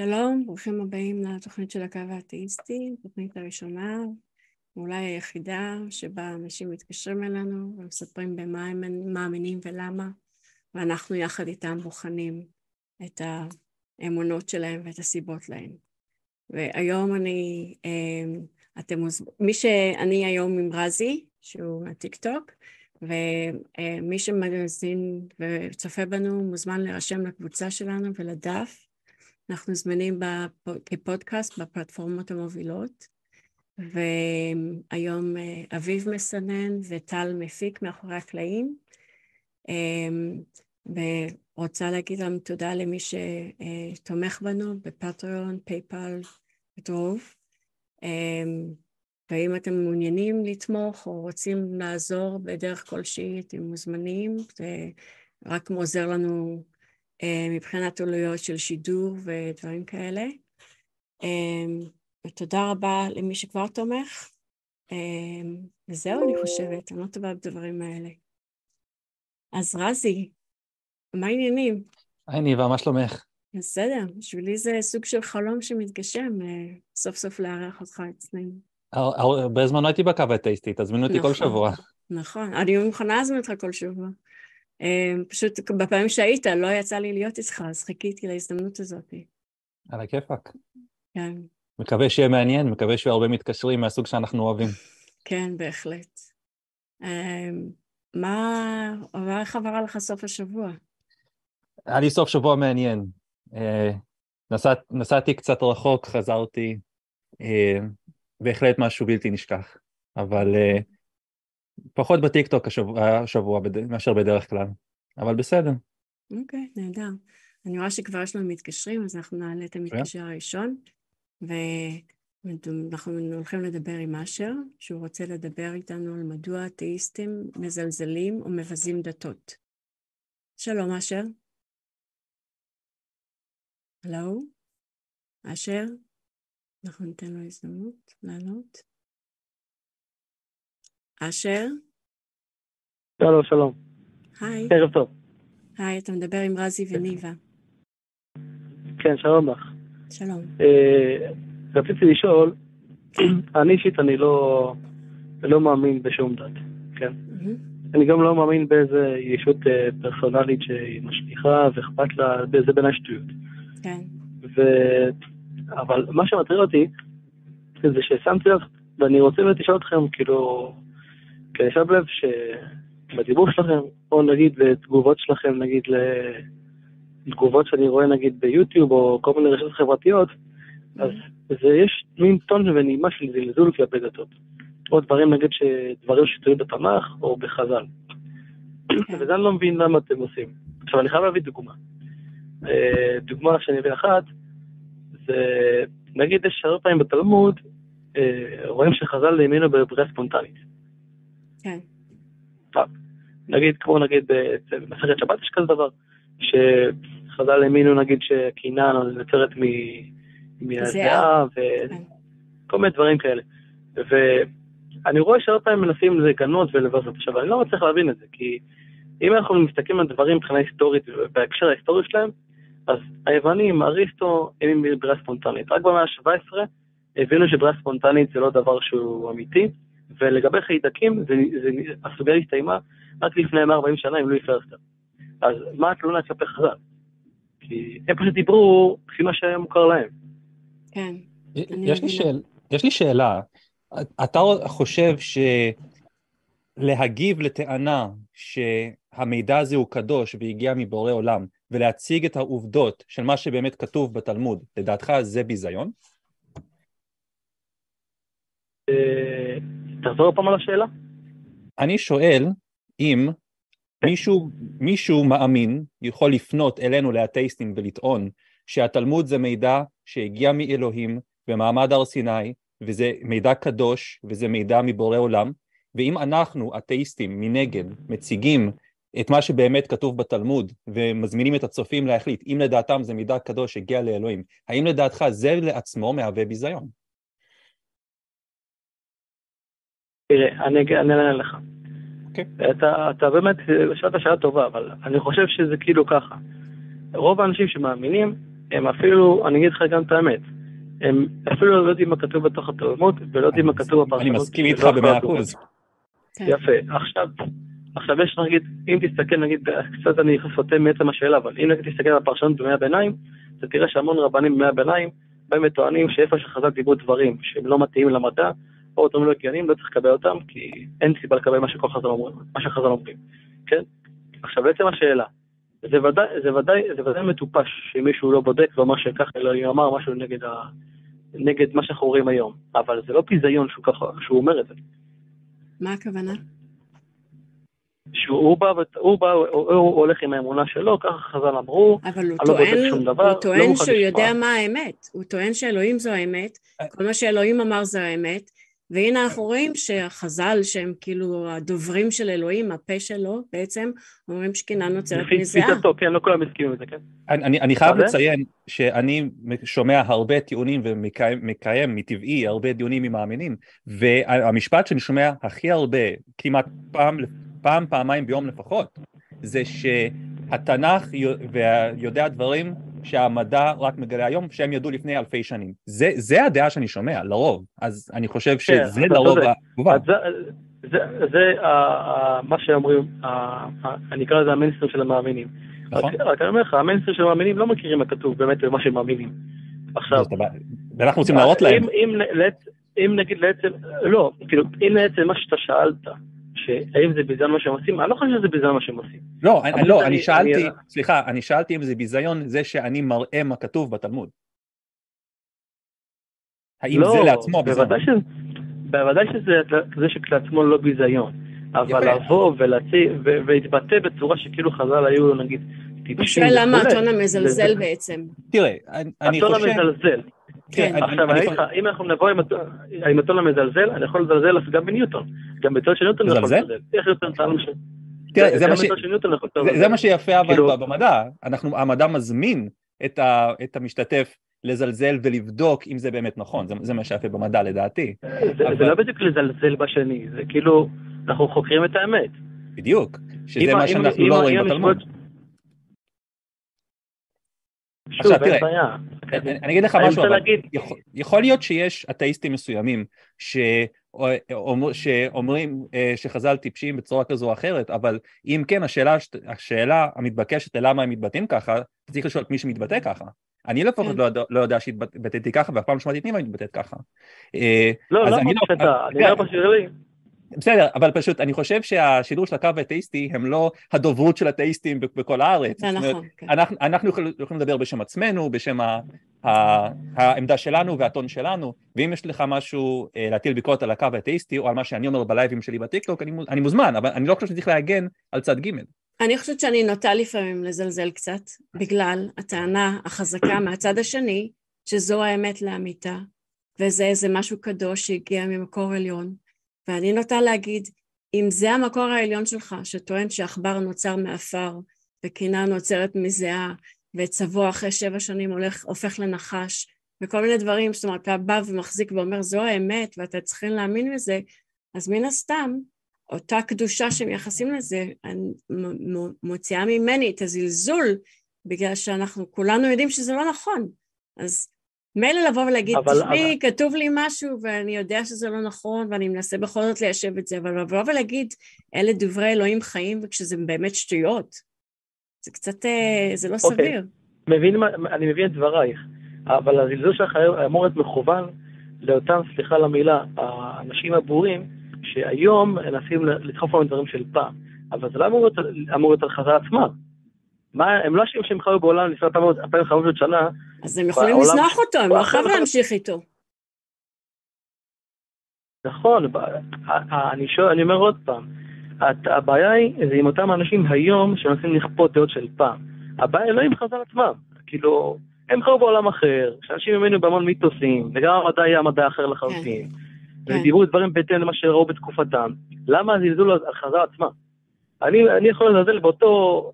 שלום, ברוכים הבאים לתוכנית של הקו האתאיסטי, תוכנית הראשונה, אולי היחידה שבה אנשים מתקשרים אלינו ומספרים במה הם מאמינים ולמה, ואנחנו יחד איתם בוחנים את האמונות שלהם ואת הסיבות להם. והיום אני, אמ, אתם מוזמנים, מי שאני היום עם רזי, שהוא הטיק טוק, ומי שמאזין וצופה בנו מוזמן להירשם לקבוצה שלנו ולדף. אנחנו זמינים כפודקאסט בפלטפורמות המובילות, והיום אה, אביב מסנן וטל מפיק מאחורי הקלעים. אמ, ורוצה להגיד להם תודה למי שתומך בנו בפטריון, פייפל ודרוב. אמ, ואם אתם מעוניינים לתמוך או רוצים לעזור בדרך כלשהי, אתם מוזמנים, זה רק עוזר לנו אה, מבחינת עלויות של שידור ודברים כאלה. אמ, ותודה רבה למי שכבר תומך. אמ, וזהו, אני חושבת, אני לא טובה בדברים האלה. אז רזי, מה העניינים? היי ניבה, מה שלומך? בסדר, בשבילי זה סוג של חלום שמתגשם, אה, סוף סוף לארח אותך אצלנו. הרבה זמן לא הייתי בקו הטייסטי, תזמינו אותי כל נכון, שבוע. נכון, אני מוכנה להזמין אותך כל שבוע. אה, פשוט בפעמים שהיית לא יצא לי להיות איתך, אז חיכיתי להזדמנות הזאת. על הכיפאק. כן. מקווה שיהיה מעניין, מקווה שיהיו הרבה מתקשרים מהסוג שאנחנו אוהבים. כן, בהחלט. אה, מה, איך עברה לך סוף השבוע? היה לי סוף שבוע מעניין. אה, נסעת, נסעתי קצת רחוק, חזרתי, בהחלט משהו בלתי נשכח, אבל פחות בטיקטוק השבוע, השבוע בד... מאשר בדרך כלל, אבל בסדר. אוקיי, okay, נהדר. אני רואה שכבר יש לנו מתקשרים, אז אנחנו נעלה את המתקשר הראשון, ואנחנו הולכים לדבר עם אשר, שהוא רוצה לדבר איתנו על מדוע אתאיסטים מזלזלים או מבזים דתות. שלום, אשר. הלו? אשר? אנחנו ניתן לו הזדמנות לעלות. אשר? שלום, שלום. היי. ערב טוב. היי, אתה מדבר עם רזי וניבה. כן, שלום לך. שלום. אה, רציתי לשאול, אני אישית, אני לא, לא מאמין בשום דת, כן? אני גם לא מאמין באיזה ישות אה, פרסונלית שהיא משליכה ואכפת לה, באיזה בעיניי שטויות. כן. ו... אבל מה שמטריד אותי, זה ששמתי לב, ואני רוצה באמת לשאול אתכם, כאילו, כי אני שם לב שבדיבור שלכם, או נגיד בתגובות שלכם, נגיד לתגובות שאני רואה נגיד ביוטיוב או כל מיני רשתות חברתיות, אז זה יש מין טון ונעימה של זלזול כלפי דתות. או דברים נגיד שדברים שתלויים בתנ"ך או בחז"ל. כן. וזה אני לא מבין למה אתם עושים. עכשיו אני חייב להביא דוגמה. אה, דוגמה שאני אביא אחת, זה נגיד יש הרבה פעמים בתלמוד, אה, רואים שחז"ל האמינו בבריאה ספונטנית. כן. נגיד, כמו נגיד במסכת שבת יש כזה דבר, שחז"ל האמינו נגיד שקינן נוצרת מהזיעה וכל מיני דברים כאלה. ואני רואה שהרבה פעמים מנסים לגנות ולבזות. עכשיו, אני לא מצליח להבין את זה, כי אם אנחנו מסתכלים על דברים מבחינה היסטורית, בהקשר ההיסטורי שלהם, אז היוונים, אריסטו, הם עם בריאה ספונטנית. רק במאה ה-17 הבינו שבריאה ספונטנית זה לא דבר שהוא אמיתי, ולגבי חיידקים, הסוגיה הסתיימה רק לפני 140 שנה עם לואי פרסטר. אז מה התלונה כלפי חז"ל? כי הם פשוט דיברו לפי מה שהיה מוכר להם. כן. יש לי, שאל, יש לי שאלה, אתה חושב שלהגיב לטענה שהמידע הזה הוא קדוש והגיע מבורא עולם, ולהציג את העובדות של מה שבאמת כתוב בתלמוד, לדעתך זה ביזיון? אה, תחזור פעם על השאלה. אני שואל אם מישהו, מישהו מאמין יכול לפנות אלינו לאתאיסטים ולטעון שהתלמוד זה מידע שהגיע מאלוהים במעמד הר סיני וזה מידע קדוש וזה מידע מבורא עולם ואם אנחנו אתאיסטים מנגד מציגים את מה שבאמת כתוב בתלמוד ומזמינים את הצופים להחליט אם לדעתם זה מידע קדוש שהגיע לאלוהים האם לדעתך זה לעצמו מהווה ביזיון? תראה, אני אענה לך. Okay. אוקיי. אתה, אתה באמת, שאלת שאלה טובה, אבל אני חושב שזה כאילו ככה. רוב האנשים שמאמינים, הם אפילו, אני אגיד לך גם את האמת, הם אפילו לא יודעים מה כתוב בתוך התלמוד, ולא יודעים מה כתוב בפרשנות. אני מסכים איתך במאה אחוז. כן. יפה. עכשיו, עכשיו יש נגיד, אם תסתכל נגיד, קצת אני סוטה מעצם השאלה, אבל אם נגיד תסתכל על הפרשנות בימי הביניים, אתה תראה שהמון רבנים בימי הביניים באים וטוענים שאיפה שחז"ל דיברו דברים שהם לא מתאימים למדע, או דברים לא הגיוניים, לא צריך לקבל אותם, כי אין סיבה לקבל מה שכל חז"ל אומרים, מה שחז"ל אומרים, כן? עכשיו, בעצם השאלה, זה ודאי, זה ודאי, זה ודאי מטופש שמישהו לא בודק ואומר שככה אלוהים אמר משהו נגד, ה, נגד מה שאנחנו רואים היום, אבל זה לא ביזיון שהוא ככה, שהוא אומר את זה. מה הכוונה? שהוא בא, הוא בא, הוא, הוא הולך עם האמונה שלו, ככה חז"ל אמרו, אבל הוא לא טוען, דבר, הוא טוען לא שהוא יודע מה האמת, הוא טוען שאלוהים זו האמת, כל מה שאלוהים אמר זו האמת, והנה אנחנו רואים שהחז"ל שהם כאילו הדוברים של אלוהים, הפה שלו בעצם, אומרים שקינה נוצרת מזיעה. לפי תפיסתו, כן, לא כולם מסכימים עם זה, כן. אני, אני חייב לציין שאני שומע הרבה טיעונים ומקיים מטבעי הרבה דיונים עם מאמינים, והמשפט שאני שומע הכי הרבה, כמעט פעם, פעם, פעמיים ביום לפחות, זה שהתנ"ך יודע דברים שהמדע רק מגלה היום, שהם ידעו לפני אלפי שנים. זה, זה הדעה שאני שומע, לרוב. אז אני חושב כן, שזה כן, לרוב התגובה. זה, זה, זה uh, uh, מה שאומרים, uh, אני אקרא לזה המיינסטרים של המאמינים. נכון. רק, אני אומר לך, המיינסטרים של המאמינים לא מכירים מה כתוב באמת במה שהם מאמינים. עכשיו... ואנחנו רוצים להראות להם. אם, אם, אם נגיד לעצם, לא, כאילו, אם לעצם מה שאתה שאלת, שהאם זה ביזיון מה שהם עושים, אני לא חושב שזה ביזיון מה שהם עושים. לא, אני, לא, אני שאלתי, סליחה, אני שאלתי אם זה ביזיון זה שאני מראה מה כתוב בתלמוד. האם לא, זה לעצמו ביזיון? בוודאי שזה שכלעצמו לא ביזיון, אבל לבוא ולהתבטא בצורה שכאילו חז"ל היו נגיד טיפשים. שואל למה הטון המזלזל בעצם. תראה, אני חושב... הטון המזלזל. כן, עכשיו, אני איתך, אם אנחנו נבוא עם הטון המזלזל, אני יכול לזלזל גם בניוטון. גם בצד של ניוטון אני יכול לזלזל. איך ניוטון טען משהו? תראה, זה מה שיפה אבל כאילו- במדע, המדע מזמין את המשתתף לזלזל ולבדוק אם זה באמת נכון, זה מה שיפה במדע לדעתי. זה לא בדיוק לזלזל בשני, זה כאילו, אנחנו חוקרים את האמת. בדיוק, שזה מה שאנחנו לא רואים בתלמוד. עכשיו תראה, אני אגיד לך משהו, אבל יכול להיות שיש אתאיסטים מסוימים שאומרים אה, שחז"ל טיפשים בצורה כזו או אחרת, אבל אם כן, השאלה, השאלה המתבקשת ללמה הם מתבטאים ככה, צריך לשאול את מי שמתבטא ככה. אני לפחות כן. לא, לא יודע שהתבטאתי ככה, ואף פעם לא שמעתי את נימה מתבטאת ככה. אה, לא, למה לא שאתה, אני לא בשירים. בסדר, אבל פשוט אני חושב שהשידור של הקו האתאיסטי הם לא הדוברות של אתאיסטים בכל הארץ. נכון, כן. אנחנו, אנחנו יכולים לדבר בשם עצמנו, בשם ה, ה, העמדה שלנו והטון שלנו, ואם יש לך משהו אה, להטיל ביקורת על הקו האתאיסטי או על מה שאני אומר בלייבים שלי בטיקטוק, אני, אני מוזמן, אבל אני לא חושב שצריך להגן על צד ג'. אני חושבת שאני נוטה לפעמים לזלזל קצת, בגלל הטענה החזקה מהצד השני, שזו האמת לאמיתה, וזה איזה משהו קדוש שהגיע ממקור עליון. ואני נוטה להגיד, אם זה המקור העליון שלך, שטוען שעכבר נוצר מעפר, וקינה נוצרת מזיעה, וצבוע אחרי שבע שנים הולך, הופך לנחש, וכל מיני דברים, זאת אומרת, אתה בא ומחזיק ואומר, זו האמת, ואתה צריכים להאמין בזה, אז מן הסתם, אותה קדושה שמייחסים לזה, מוציאה ממני את הזלזול, בגלל שאנחנו כולנו יודעים שזה לא נכון. אז מילא לבוא ולהגיד, תשמעי, אבל... כתוב לי משהו ואני יודע שזה לא נכון ואני מנסה בכל זאת ליישב את זה, אבל לבוא ולהגיד, אלה דברי אלוהים חיים וכשזה באמת שטויות, זה קצת, אה, זה לא okay. אוקיי. סביר. מבין, אני מבין את דברייך, אבל הזלזול שלך אמור להיות מכוון לאותם, סליחה על המילה, האנשים הבורים, שהיום מנסים לדחוף לנו דברים של פעם, אבל זה לא אמור להיות על חז"ל עצמם. מה, הם לא אשמים שהם חיו בעולם לפני 2,500 שנה. אז הם יכולים לזנוח אותו, הם לא יכולים להמשיך איתו. נכון, אני, שואל, אני אומר עוד פעם, הבעיה היא, זה עם אותם אנשים היום שמנסים לכפות דעות של פעם. הבעיה היא לא עם חז"ל עצמם, כאילו, הם חיו בעולם אחר, שאנשים האמינו בהמון מיתוסים, וגם המדע יהיה המדע אחר לחלוטין, כן. ודיברו כן. דברים בהתאם למה שראו בתקופתם. למה הזלזול על חז"ל עצמם? אני, אני יכול לזלזל באותו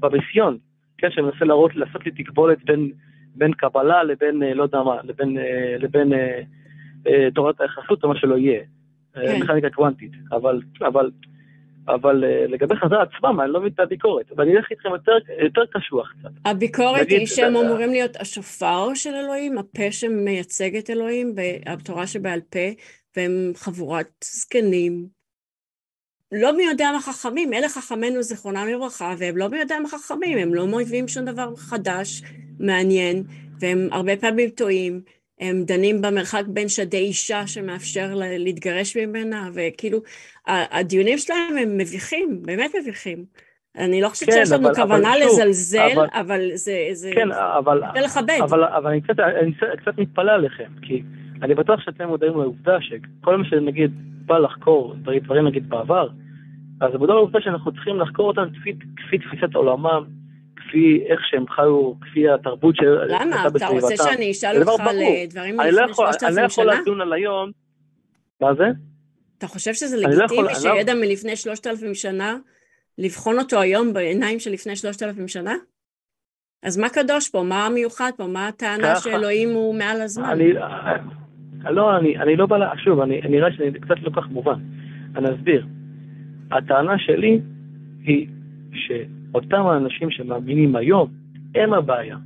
במיסיון, כן, שמנסה להראות, לעשות לי תקבולת בין, בין קבלה לבין, אה, לא יודע מה, לבין, אה, לבין אה, תורת היחסות או מה שלא יהיה, כן. מכניקה קוונטית, אבל, אבל אבל לגבי חז"ל עצמם, אני לא מבין את הביקורת, ואני אלך איתכם יותר, יותר קשוח קצת. הביקורת נגיד, היא שהם אמורים להיות השופר של אלוהים, הפה שמייצג את אלוהים, בתורה שבעל פה, והם חבורת זקנים. לא מי יודע מה חכמים, אלה חכמינו זיכרונם לברכה, והם לא מי יודע מה חכמים, הם לא מביאים שום דבר חדש, מעניין, והם הרבה פעמים טועים. הם דנים במרחק בין שדי אישה שמאפשר להתגרש ממנה, וכאילו, הדיונים שלהם הם מביכים, באמת מביכים. אני לא חושבת כן, שיש לנו אבל, כוונה אבל לזלזל, אבל, אבל זה, זה, כן, אבל, זה לכבד. אבל, אבל אני, קצת, אני קצת מתפלא עליכם, כי אני בטוח שאתם מודעים לעובדה שכל מה שנגיד בא לחקור דברים נגיד בעבר, אז זה מודע לעובדה שאנחנו צריכים לחקור אותם כפי, כפי תפיסת עולמם, כפי איך שהם חיו, כפי התרבות בסביבתם. למה? אתה רוצה שאני אשאל אותך על אה, דברים מלפני לא שלושת אלפים שנה? אני לא יכול לדון על היום. מה זה? אתה חושב שזה לא לגיטימי לא שידע מלפני שלושת אלפים שנה, לבחון אותו היום בעיניים של לפני שלושת אלפים שנה? אז מה קדוש פה? מה המיוחד פה? מה הטענה שאלוהים הוא מעל הזמן? אני, לא, אני, אני לא בא, לה, שוב, אני נראה שאני קצת לא כך מובן. אני אסביר. הטענה שלי היא ש... אותם האנשים שמאמינים היום, הם הבעיה.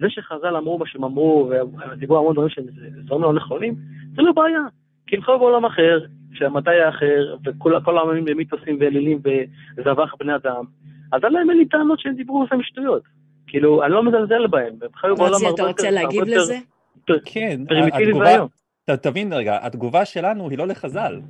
זה שחז"ל אמרו מה שהם אמרו, ודיברו המון דברים שהם לא נכונים, זה לא בעיה. כי הם חיו בעולם אחר, שהמדע היה אחר, וכל העמים במיתוסים ואלילים וזבח בני אדם, אז עליהם אין לי טענות שהם דיברו לפעמים שטויות. כאילו, אני לא מזלזל בהם, הם חיו בעולם הרבה יותר... אתה רוצה להגיב לזה? כן, התגובה, תבין רגע, התגובה שלנו היא לא לחז"ל.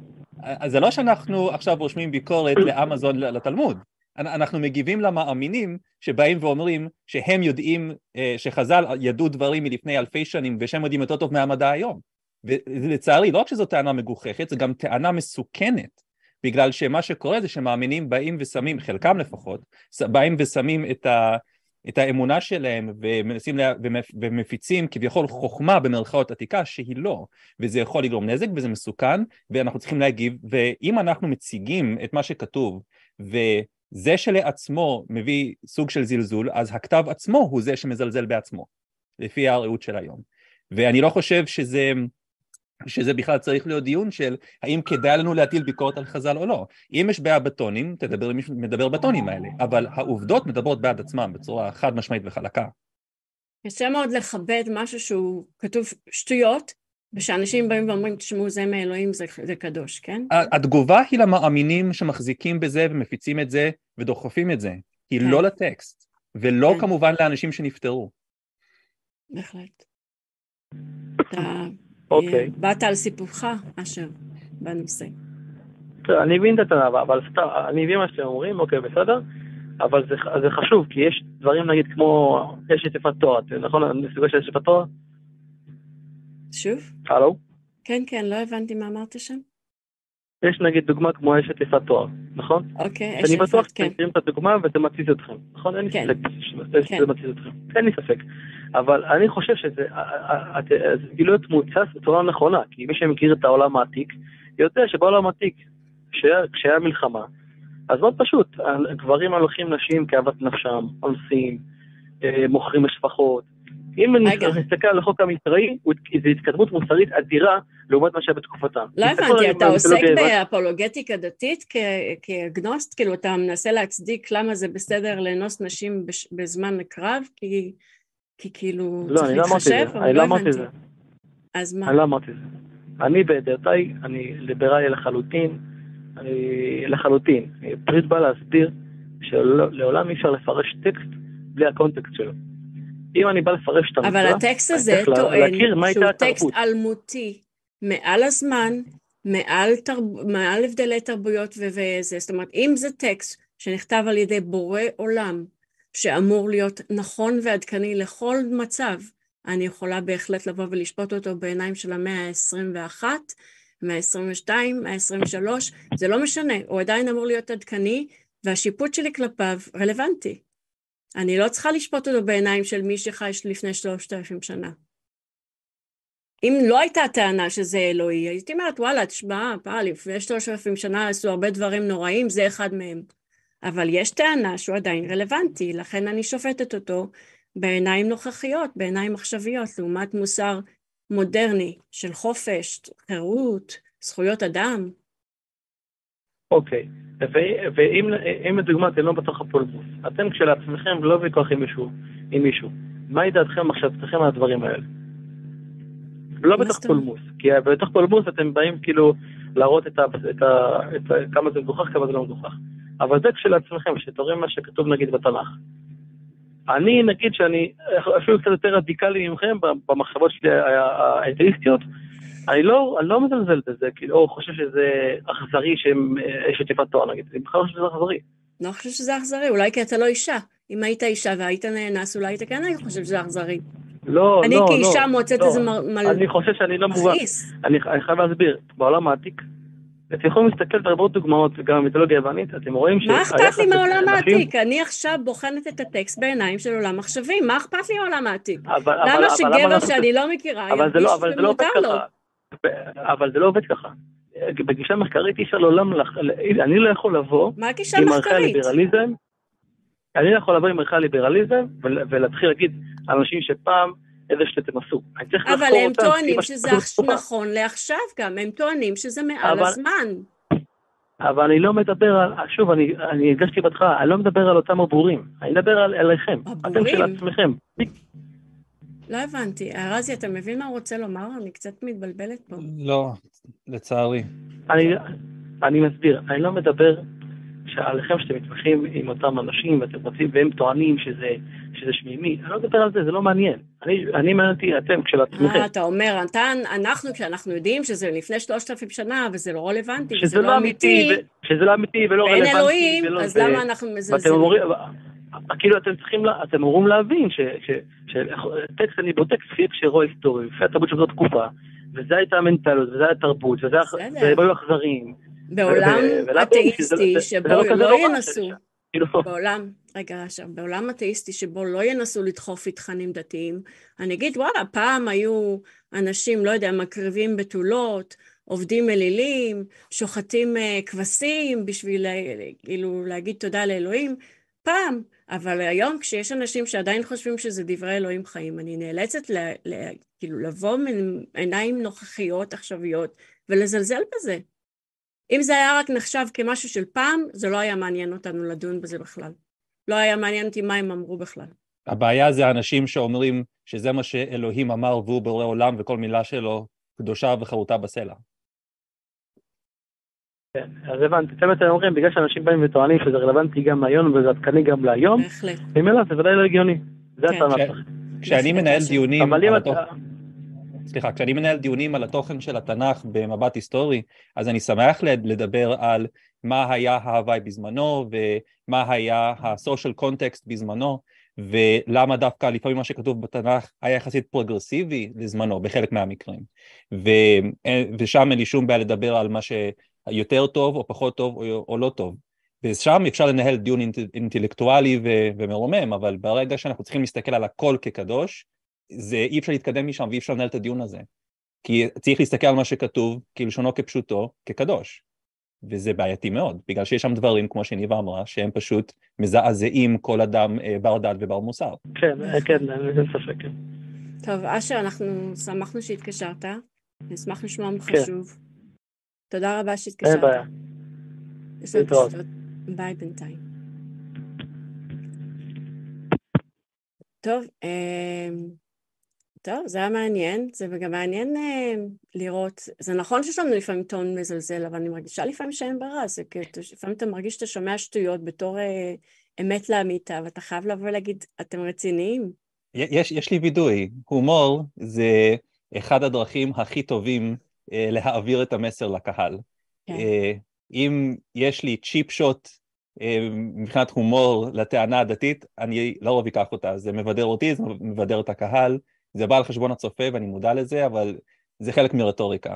זה לא שאנחנו עכשיו רושמים ביקורת לאמזון לתלמוד. אנחנו מגיבים למאמינים שבאים ואומרים שהם יודעים, אה, שחז"ל ידעו דברים מלפני אלפי שנים ושהם יודעים יותר טוב מהמדע היום. ולצערי, לא רק שזו טענה מגוחכת, זו גם טענה מסוכנת, בגלל שמה שקורה זה שמאמינים באים ושמים, חלקם לפחות, באים ושמים את, ה, את האמונה שלהם ומנסים לה, ומפיצים כביכול חוכמה במרכאות עתיקה שהיא לא, וזה יכול לגרום נזק וזה מסוכן ואנחנו צריכים להגיב, ואם אנחנו מציגים את מה שכתוב ו... זה שלעצמו מביא סוג של זלזול, אז הכתב עצמו הוא זה שמזלזל בעצמו, לפי הראות של היום. ואני לא חושב שזה, שזה בכלל צריך להיות דיון של האם כדאי לנו להטיל ביקורת על חז"ל או לא. אם יש בעיה בטונים, תדבר עם מי שמדבר בטונים האלה, אבל העובדות מדברות בעד עצמם בצורה חד משמעית וחלקה. קשה מאוד לכבד משהו שהוא כתוב שטויות, ושאנשים באים ואומרים, תשמעו, זה מאלוהים, זה, זה קדוש, כן? התגובה היא למאמינים שמחזיקים בזה ומפיצים את זה ודוחפים את זה. היא כן. לא לטקסט, ולא כן. כמובן לאנשים שנפטרו. בהחלט. אוקיי. אה, באת על סיפורך, אשר, בנושא. אני מבין את הטענה, אבל סתם, אני מבין מה שאתם אומרים, אוקיי, בסדר? אבל זה, זה חשוב, כי יש דברים, נגיד, כמו, יש שטיפת תואר, נכון? אני מסוגל של שטיפת תואר? שוב? הלו? כן, כן, לא הבנתי מה אמרת שם. יש נגיד דוגמה כמו אשת יפת תואר, נכון? אוקיי, אשת יפת, כן. אני בטוח שאתם מכירים את הדוגמה וזה מתסיס אתכם, נכון? אין לי כן. ספק שזה כן. מתסיס אתכם, אין לי ספק. אבל אני חושב שזה גילו להיות מוצס בצורה נכונה, כי מי שמכיר את העולם העתיק, יודע שבעולם העתיק, כשהיה מלחמה, אז מאוד פשוט, גברים הלוכים נשים כאוות נפשם, אונסים, אה, מוכרים לשפחות, אם אני מסתכל על החוק המקראי, זו התקדמות מוסרית אדירה לעומת מה שהיה בתקופתם. לא הבנתי, אתה עוסק באפולוגטיקה דתית כאגנוסט? כאילו אתה מנסה להצדיק למה זה בסדר לאנוס נשים בזמן קרב? כי כאילו לא, צריך להתחשב? אני לא אמרתי את זה. אז מה? אני לא אמרתי את זה. אני בדעותיי, אני ליברלי לחלוטין, לחלוטין. פשוט בא להסביר שלעולם אי אפשר לפרש טקסט בלי הקונטקסט שלו. אם אני בא לפרש את המצווה, אבל הטקסט הזה טוען שהוא טקסט אלמותי, מעל הזמן, מעל, תרב... מעל הבדלי תרבויות וזה, זאת אומרת, אם זה טקסט שנכתב על ידי בורא עולם, שאמור להיות נכון ועדכני לכל מצב, אני יכולה בהחלט לבוא ולשפוט אותו בעיניים של המאה ה-21, המאה ה-22, המאה ה-23, זה לא משנה, הוא עדיין אמור להיות עדכני, והשיפוט שלי כלפיו רלוונטי. אני לא צריכה לשפוט אותו בעיניים של מי שחי לפני שלושת אלפים שנה. אם לא הייתה טענה שזה אלוהי, הייתי אומרת, וואלה, תשמע, פעם לפני שלושת אלפים שנה עשו הרבה דברים נוראים, זה אחד מהם. אבל יש טענה שהוא עדיין רלוונטי, לכן אני שופטת אותו בעיניים נוכחיות, בעיניים עכשוויות, לעומת מוסר מודרני של חופש, חירות, זכויות אדם. אוקיי, ואם לדוגמה אתם לא בתוך הפולמוס, אתם כשלעצמכם לא ויכוח עם מישהו, עם מישהו, מהי דעתכם מחשבתכם על הדברים האלה? לא בתוך פולמוס, כי בתוך פולמוס אתם באים כאילו להראות את, ה, את, ה, את ה, כמה זה מגוחך, כמה זה לא מגוחך. אבל זה כשלעצמכם, שאתם רואים מה שכתוב נגיד בתנ"ך. אני, נגיד שאני אפילו קצת יותר רדיקלי ממכם במחשבות שלי האתאיסטיות, אני לא, אני לא מזלזל בזה, כאילו, או חושב שזה אכזרי שיש לי טיפת תואר, נגיד, אני בכלל חושב שזה אכזרי. לא חושב שזה אכזרי, אולי כי אתה לא אישה. אם היית אישה והיית נאנס, אולי היית כן היית חושב שזה אכזרי. לא, אני לא, לא. אני כאישה מוצאת לא. איזה מל... אני חושב שאני לא מובן. אני, אני חייב להסביר, בעולם העתיק, אתם יכולים להסתכל בהרבה דוגמאות, גם במיתולוגיה היוונית, אתם רואים מה אכפת לי מהעולם העתיק? אני עכשיו בוחנת את הטקסט בעיניים של עולם מחשבים, מה אכפת לי מהעולם העתיק? למה שגבר שאני לא מכירה אבל זה ירגיש לא, אבל זה לא שמותר לו? אבל זה לא עובד ככה. בגישה מחקרית אי אפשר לעולם, אני לא יכול לבוא מה הגישה? הליברליזם, אני לא יכול לבוא עם ערכי הליברליזם ול- ולהתחיל להגיד אנשים שפעם איזה שאתם עשו. אני צריך אבל לחקור הם אותם, טוענים סיבה שזה שכתוב עכש- בתורה. נכון לעכשיו גם, הם טוענים שזה מעל אבל- הזמן. אבל אני לא מדבר על, שוב, אני, אני הדגשתי בהתחלה, אני לא מדבר על אותם הבורים, אני מדבר על, עליכם, אתם הבורים? כשלעצמכם. לא הבנתי. רזי, אתה מבין מה הוא רוצה לומר? אני קצת מתבלבלת פה. לא, לצערי. אני, אני מסביר, אני לא מדבר שעליכם שאתם מתמחים עם אותם אנשים ואתם רוצים, והם טוענים שזה, שזה שמימי, אני לא מדבר על זה, זה לא מעניין. אני, אני מעניין אותי אתם כשלעצמכם. אה, אתה אומר, אתה, אנחנו, כשאנחנו יודעים שזה לפני שלושת אלפים שנה וזה לא רלוונטי וזה שזה לא אמיתי, ו- שזה לא אמיתי ולא ואין רלוונטי. אלוהים, ולא- אז ו- למה אנחנו ואתם מזלזלים? אומרים, כאילו אתם צריכים, אתם אמורים להבין שטקסט אני בודק לפי הקשרו ההיסטורי, לפי התרבות של זאת תקופה, וזה הייתה המנטליות, וזה היה התרבות, וזה היו אכזריים. בעולם אתאיסטי שבו לא לא ינסו, כאילו, בעולם, רגע עכשיו, בעולם אתאיסטי שבו לא ינסו לדחוף לתכנים דתיים, אני אגיד וואלה, פעם היו אנשים, לא יודע, מקריבים בתולות, עובדים אלילים, שוחטים אה, כבשים בשביל אה, כאילו להגיד תודה לאלוהים, פעם, אבל היום כשיש אנשים שעדיין חושבים שזה דברי אלוהים חיים, אני נאלצת ל, ל, כאילו לבוא מעיניים נוכחיות, עכשוויות, ולזלזל בזה. אם זה היה רק נחשב כמשהו של פעם, זה לא היה מעניין אותנו לדון בזה בכלל. לא היה מעניין אותי מה הם אמרו בכלל. הבעיה זה האנשים שאומרים שזה מה שאלוהים אמר והוא בורא עולם וכל מילה שלו קדושה וחרוטה בסלע. כן, אז הבנתי. אתם אתם אומרים, בגלל שאנשים באים וטוענים שזה רלוונטי גם להיום וזה עדכני גם להיום, בהחלט. ממילא זה ודאי לא הגיוני. זה כן. הטענה שלך. כשאני בהחלט מנהל השם. דיונים אבל אם על אתה... התוכן, סליחה, כשאני מנהל דיונים על התוכן של התנ"ך במבט היסטורי, אז אני שמח לד- לדבר על מה היה ההווי בזמנו ומה היה ה-social context בזמנו, ולמה דווקא לפעמים מה שכתוב בתנ"ך היה יחסית פרוגרסיבי לזמנו בחלק מהמקרים. ו, ושם אין לי שום בעיה לדבר על מה שיותר טוב או פחות טוב או, או לא טוב. ושם אפשר לנהל דיון אינט, אינטלקטואלי ו, ומרומם, אבל ברגע שאנחנו צריכים להסתכל על הכל כקדוש, זה אי אפשר להתקדם משם ואי אפשר לנהל את הדיון הזה. כי צריך להסתכל על מה שכתוב, כלשונו כפשוטו, כקדוש. וזה בעייתי מאוד, בגלל שיש שם דברים, כמו שניבה אמרה, שהם פשוט מזעזעים כל אדם אה, בר דעת ובר מוסר. כן, כן, אין ספק. כן. טוב, אשר, אנחנו שמחנו שהתקשרת. נשמח לשמוע ממך כן. שוב. תודה רבה אין שהתקשרת. בעיה. להתראות. פשוט ביי בינתיים. טוב, אמ, טוב, זה היה מעניין, זה גם מעניין אה, לראות, זה נכון שיש לנו לפעמים טון מזלזל, אבל אני מרגישה לפעמים שאין ברירה, זה כאילו, לפעמים אתה מרגיש שאתה שומע שטויות בתור אה, אמת לאמיתה, ואתה חייב לבוא ולהגיד, אתם רציניים? יש, יש לי וידוי, הומור זה אחד הדרכים הכי טובים להעביר את המסר לקהל. כן. אה, אם יש לי צ'יפ שוט אה, מבחינת הומור לטענה הדתית, אני לרוב אקח אותה, זה מבדר אותי, זה מבדר את הקהל, זה בא על חשבון הצופה ואני מודע לזה, אבל זה חלק מרטוריקה.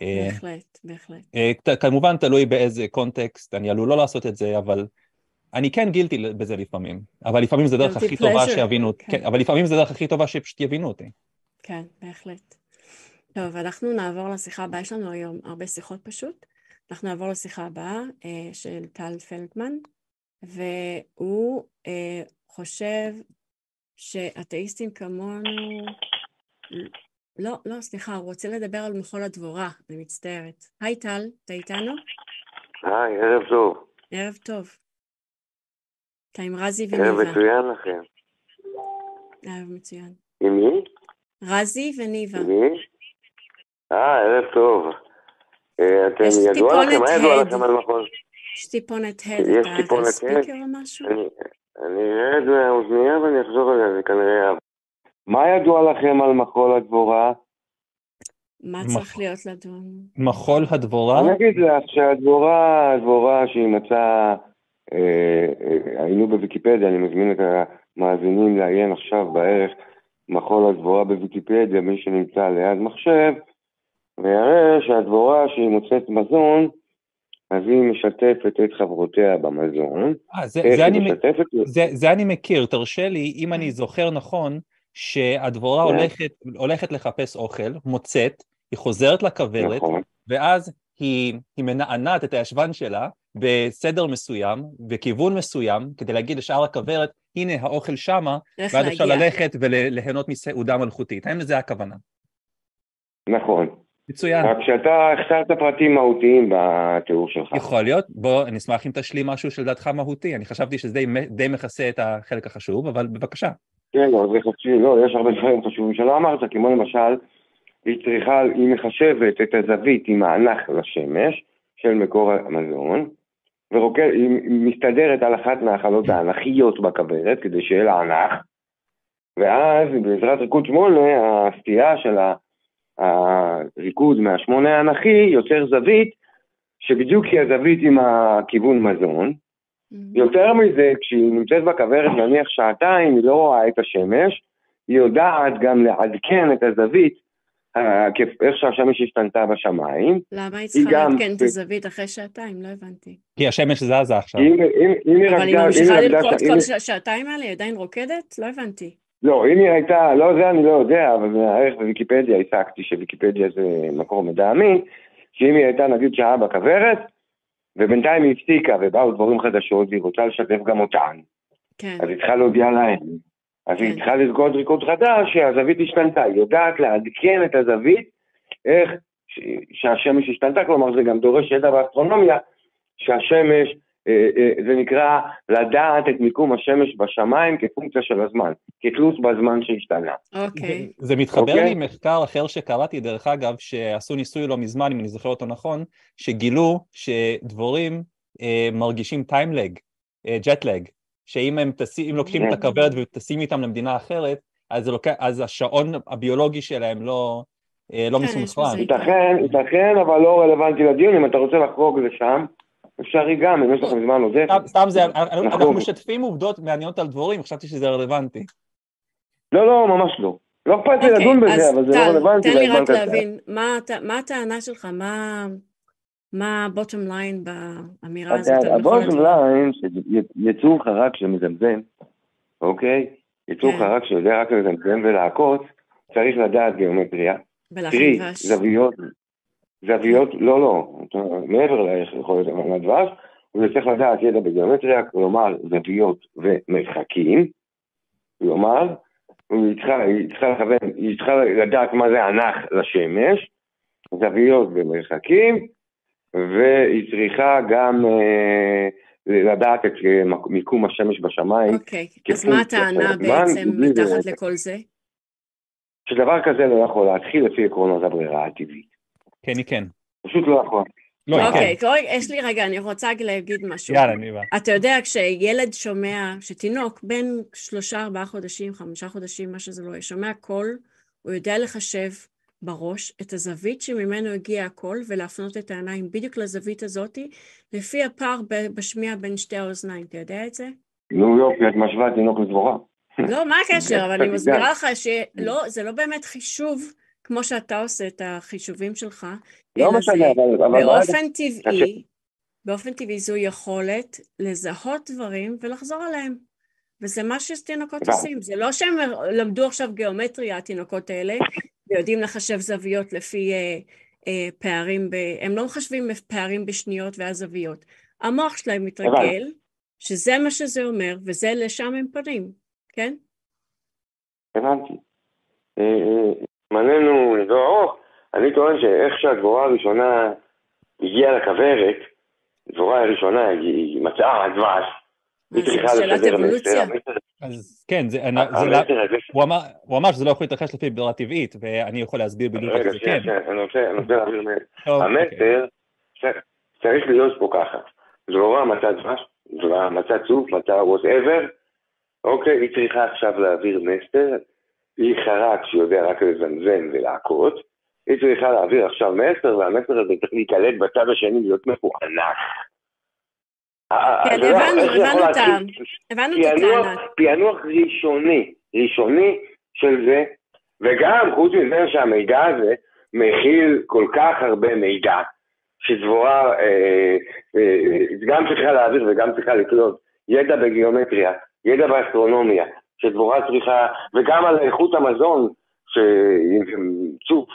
אה, בהחלט, בהחלט. אה, כמובן תלוי באיזה קונטקסט, אני עלול לא לעשות את זה, אבל אני כן גילטי בזה לפעמים. אבל לפעמים זה דרך Guilty הכי טובה שיבינו, כן. כן, אבל לפעמים זה דרך הכי טובה שפשוט יבינו אותי. כן, בהחלט. טוב, אנחנו נעבור לשיחה הבאה, יש לנו היום הרבה שיחות פשוט. אנחנו נעבור לשיחה הבאה אה, של טל פלדמן, והוא אה, חושב שאתאיסטים כמונו... לא, לא, סליחה, הוא רוצה לדבר על מחול הדבורה, אני מצטערת. היי טל, אתה איתנו? היי, ערב טוב. ערב טוב. אתה עם רזי וניבה. ערב מצוין לכם. ערב מצוין. עם מי? רזי וניבה. עם מי? אה, ערב טוב. אה, אתם, יש ידוע לכם? מה ידוע. לכם על מכון? יש טיפונת הד. יש טיפונת הד? ספיקר או משהו? אני אני ארד מהאוזנייה ואני אחזור עליה, זה כנראה... מה ידוע לכם על מחול הדבורה? מה צריך להיות לדון? מחול הדבורה? אני אגיד לך שהדבורה, הדבורה שהיא מצאה, אה, אה, היינו בוויקיפדיה, אני מזמין את המאזינים לעיין עכשיו בערך מחול הדבורה בוויקיפדיה, מי שנמצא ליד מחשב, ויראה שהדבורה שהיא מוצאת מזון, אז היא משתפת את חברותיה במזון. אה, זה, זה, אני, משתפת? זה, זה אני מכיר, תרשה לי, אם אני זוכר נכון, שהדבורה כן. הולכת, הולכת לחפש אוכל, מוצאת, היא חוזרת לכוורת, נכון. ואז היא, היא מנענעת את הישבן שלה בסדר מסוים, בכיוון מסוים, כדי להגיד לשאר הכוורת, הנה האוכל שמה, ואז אפשר? ללכת וליהנות מסעודה מלכותית. האם לזה הכוונה? נכון. מצוין. רק שאתה החסרת פרטים מהותיים בתיאור שלך. יכול להיות, בוא, אני אשמח אם תשלים משהו שלדעתך מהותי, אני חשבתי שזה די, די מכסה את החלק החשוב, אבל בבקשה. כן, לא, זה חופשי, לא, יש הרבה דברים חשובים שלא אמרת, כמו למשל, היא צריכה, היא מחשבת את הזווית עם האנך לשמש של מקור המזון, והיא מסתדרת על אחת מהחלות האנכיות בכוורת כדי שיהיה לה אנך, ואז בעזרת ריקוד שמונה, הסטייה של ה- הריקוד מהשמונה האנכי יוצר זווית שבדיוק היא הזווית עם הכיוון מזון, מהמם. יותר מזה, כשהיא נמצאת בכוורת נניח שעתיים, היא לא רואה את השמש, היא יודעת גם לעדכן את הזווית, אה, איך שהשמש השתנתה בשמיים. למה היא צריכה לעדכן את הזווית אחרי שעתיים? לא הבנתי. כי השמש זזה עכשיו. אבל היא ממשיכה לרקוד כל היא- ש- שעתיים האלה? היא עדיין רוקדת? לא הבנתי. לא, אם היא הייתה, לא זה אני לא יודע, אבל מהערך בוויקיפדיה השגתי שוויקיפדיה זה מקור מידע אמין, שאם היא הייתה נגיד שעה בכוורת, ובינתיים היא הפסיקה ובאו דברים חדשות והיא רוצה לשתף גם אותן, כן. אז היא צריכה להודיע להם. אז היא כן. צריכה לרקוד ריקוד חדש שהזווית השתנתה, היא יודעת לעדכן את הזווית איך שהשמש השתנתה, כלומר זה גם דורש ידע באסטרונומיה, שהשמש, זה נקרא לדעת את מיקום השמש בשמיים כפונקציה של הזמן, כתלוש בזמן שהשתנה. אוקיי. זה מתחבר אוקיי. לי מחקר אחר שקראתי, דרך אגב, שעשו ניסוי לא מזמן, אם אני זוכר אותו נכון, שגילו שדבורים אה, מרגישים טיימלג, ג'טלג, שאם הם טסים, אם לוקחים את כן. הכוורת וטסים איתם למדינה אחרת, אז, זה לוקח, אז השעון הביולוגי שלהם לא, אה, לא כן, מסונכרן. ייתכן, ייתכן, אבל לא רלוונטי לדיון, אם אתה רוצה לחרוג לשם, אפשרי גם, אם יש לכם זמן עודף. סתם- סתם זה, אנחנו משתפים עובדות מעניינות על דבורים, חשבתי שזה רלוונטי. לא, לא, ממש לא. לא אכפת לי אוקיי, לדון בזה, אז אבל זה לא רלוונטי תן לי רק. להבין, מה הט- מה הטענה שלך? מה- ה-bottom line באמירה הזאת? מכון הבוטום הדבורה? ליין, שיצור חרק שמזמזם, אוקיי? יצור כן. חרק שיודע רק לזמזם ולעקוץ, צריך לדעת גיאומטריה. ולהכין תראי. זוויות, זוויות, לא, לא, מעבר ליכולת הדבש, הוא צריך לדעת ידע בגיאומטריה, כלומר זוויות ומרחקים, כלומר, היא צריכה, היא צריכה לכוון, היא צריכה לדעת מה זה הנח לשמש, זוויות ומרחקים, והיא צריכה גם אה, לדעת את אה, מיקום השמש בשמיים, אוקיי, אז מה הטענה בעצם מתחת. לכל זה? שדבר כזה לא יכול להתחיל לפי עקרונות הברירה הטבעית. כן, היא כן. פשוט לא יכול. לא, היא אוקיי, כן. אוקיי, יש לי רגע, אני רוצה להגיד משהו. יאללה, ניבה. אתה יודע, כשילד שומע, שתינוק בין שלושה, ארבעה חודשים, חמישה חודשים, מה שזה לא יהיה, שומע קול, הוא יודע לחשב בראש את הזווית שממנו הגיע הקול ולהפנות את העיניים בדיוק לזווית הזאתי, לפי הפער ב- בשמיע בין שתי האוזניים. אתה יודע את זה? נו יופי, את משווה תינוק לדבורה. לא, מה הקשר? אבל אני מסבירה יודע. לך שלא, זה לא באמת חישוב כמו שאתה עושה את החישובים שלך, לא משנה, אבל... אבל באופן טבעי, באופן טבעי זו יכולת לזהות דברים ולחזור עליהם. וזה מה שתינוקות. עושים. זה לא שהם למדו עכשיו גיאומטריה, התינוקות האלה, ויודעים לחשב זוויות לפי אה, אה, פערים, ב... הם לא מחשבים פערים בשניות ואז זוויות. המוח שלהם מתרגל, שזה מה שזה אומר, וזה לשם הם פונים, כן? הבנתי. אה, אה, זמננו לא ארוך, אני טוען שאיך שהדבורה הראשונה הגיעה לכוורת, דבורה הראשונה היא מצאה דבש, היא צריכה לשדר מסר. אז כן, זה, אני, זה לא, הוא, אמר, הוא אמר שזה לא יכול להתרחש לפי ברירה טבעית, ואני יכול להסביר בדיוק איך זה כן. רגע, אני רוצה, אני רוצה להעביר מסר. המסר צריך להיות פה ככה. דבורה מצאה דבש, דבורה מצאה צוף, מצאה וואטאבר, אוקיי, היא צריכה עכשיו להעביר מסר, היא חרק שיודע רק לזמזם ולהכות, היא צריכה להעביר עכשיו מסר, והמסר הזה צריך להיקלט בצד השני, להיות מפוענח. כן, הבנו, הבנו את ה... הבנו את הטענה. פענוח ראשוני, ראשוני של זה, וגם חוץ מזה שהמידע הזה מכיל כל כך הרבה מידע, שדבורה אה, אה, גם צריכה להעביר וגם צריכה לקלוט ידע בגיאומטריה, ידע באסטרונומיה, שדבורה צריכה, וגם על איכות המזון, צוף,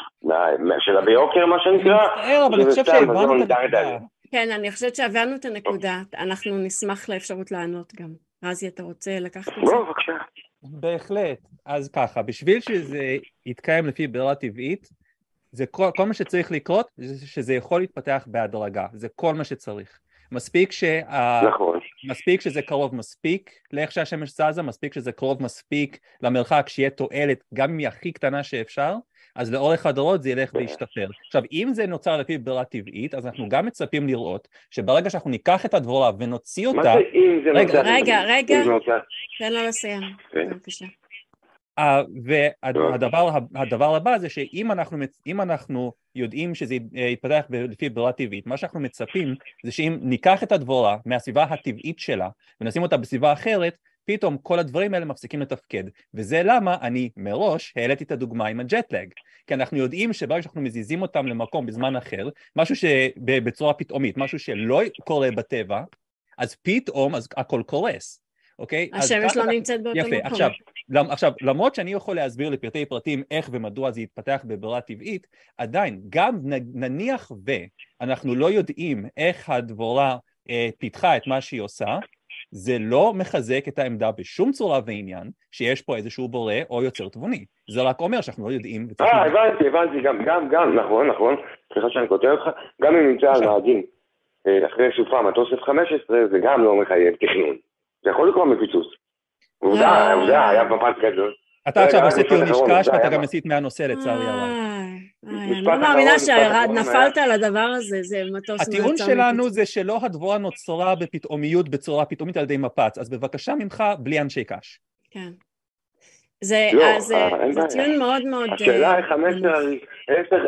של הביוקר מה שנקרא, אבל אני חושב שהבנו את הנקודה. כן, אני חושבת שהבנו את הנקודה, אנחנו נשמח לאפשרות לענות גם. רזי, אתה רוצה לקחת את זה? לא, בבקשה. בהחלט. אז ככה, בשביל שזה יתקיים לפי ברירה טבעית, זה כל, כל מה שצריך לקרות זה שזה יכול להתפתח בהדרגה, זה כל מה שצריך. מספיק, שה... נכון. מספיק שזה קרוב מספיק לאיך שהשמש זזה, מספיק שזה קרוב מספיק למרחק שיהיה תועלת גם אם היא הכי קטנה שאפשר, אז לאורך הדורות זה ילך וישתפר. עכשיו, אם זה נוצר לפי ברירה טבעית, אז אנחנו גם מצפים לראות שברגע שאנחנו ניקח את הדבורה ונוציא אותה... מה זה אם זה נוצר? רגע, רגע, תן לו לסיים, כן. בבקשה. והדבר הבא זה שאם אנחנו, אנחנו יודעים שזה יתפתח לפי ברירה טבעית, מה שאנחנו מצפים זה שאם ניקח את הדבורה מהסביבה הטבעית שלה ונשים אותה בסביבה אחרת, פתאום כל הדברים האלה מפסיקים לתפקד, וזה למה אני מראש העליתי את הדוגמה עם הג'טלג, כי אנחנו יודעים שברגע שאנחנו מזיזים אותם למקום בזמן אחר, משהו שבצורה פתאומית, משהו שלא קורה בטבע, אז פתאום אז הכל קורס, אוקיי? השמש לא נמצאת באותו יפה, מקום. עכשיו, עכשיו, למרות שאני יכול להסביר לפרטי פרטים איך ומדוע זה יתפתח בברירה טבעית, עדיין, גם נניח ואנחנו לא יודעים איך הדבורה אה, פיתחה את מה שהיא עושה, זה לא מחזק את העמדה בשום צורה ועניין שיש פה איזשהו בורא או יוצר תבוני. זה רק אומר שאנחנו לא יודעים. אה, הבנתי, הבנתי, גם, גם, גם, נכון, נכון, סליחה שאני כותב אותך, גם אם נמצא על נהגים אה, אחרי סופה מטוס F-15, זה גם לא מחייב תכנון. זה יכול לקרות מפיצוץ. עובדה, אה. עובדה, היה מפץ גדול. אתה עכשיו עושה טיעון נשקש ואתה גם מסית מהנושא לצערי הרב. אני לא מאמינה שנפלת על הדבר הזה, זה מטוס הטיעון שלנו זה שלא הדבורה נוצרה בפתאומיות בצורה פתאומית על ידי מפץ, אז בבקשה ממך, בלי אנשי קש. כן. זה לא, אה, טיעון מאוד מאוד... השאלה אה,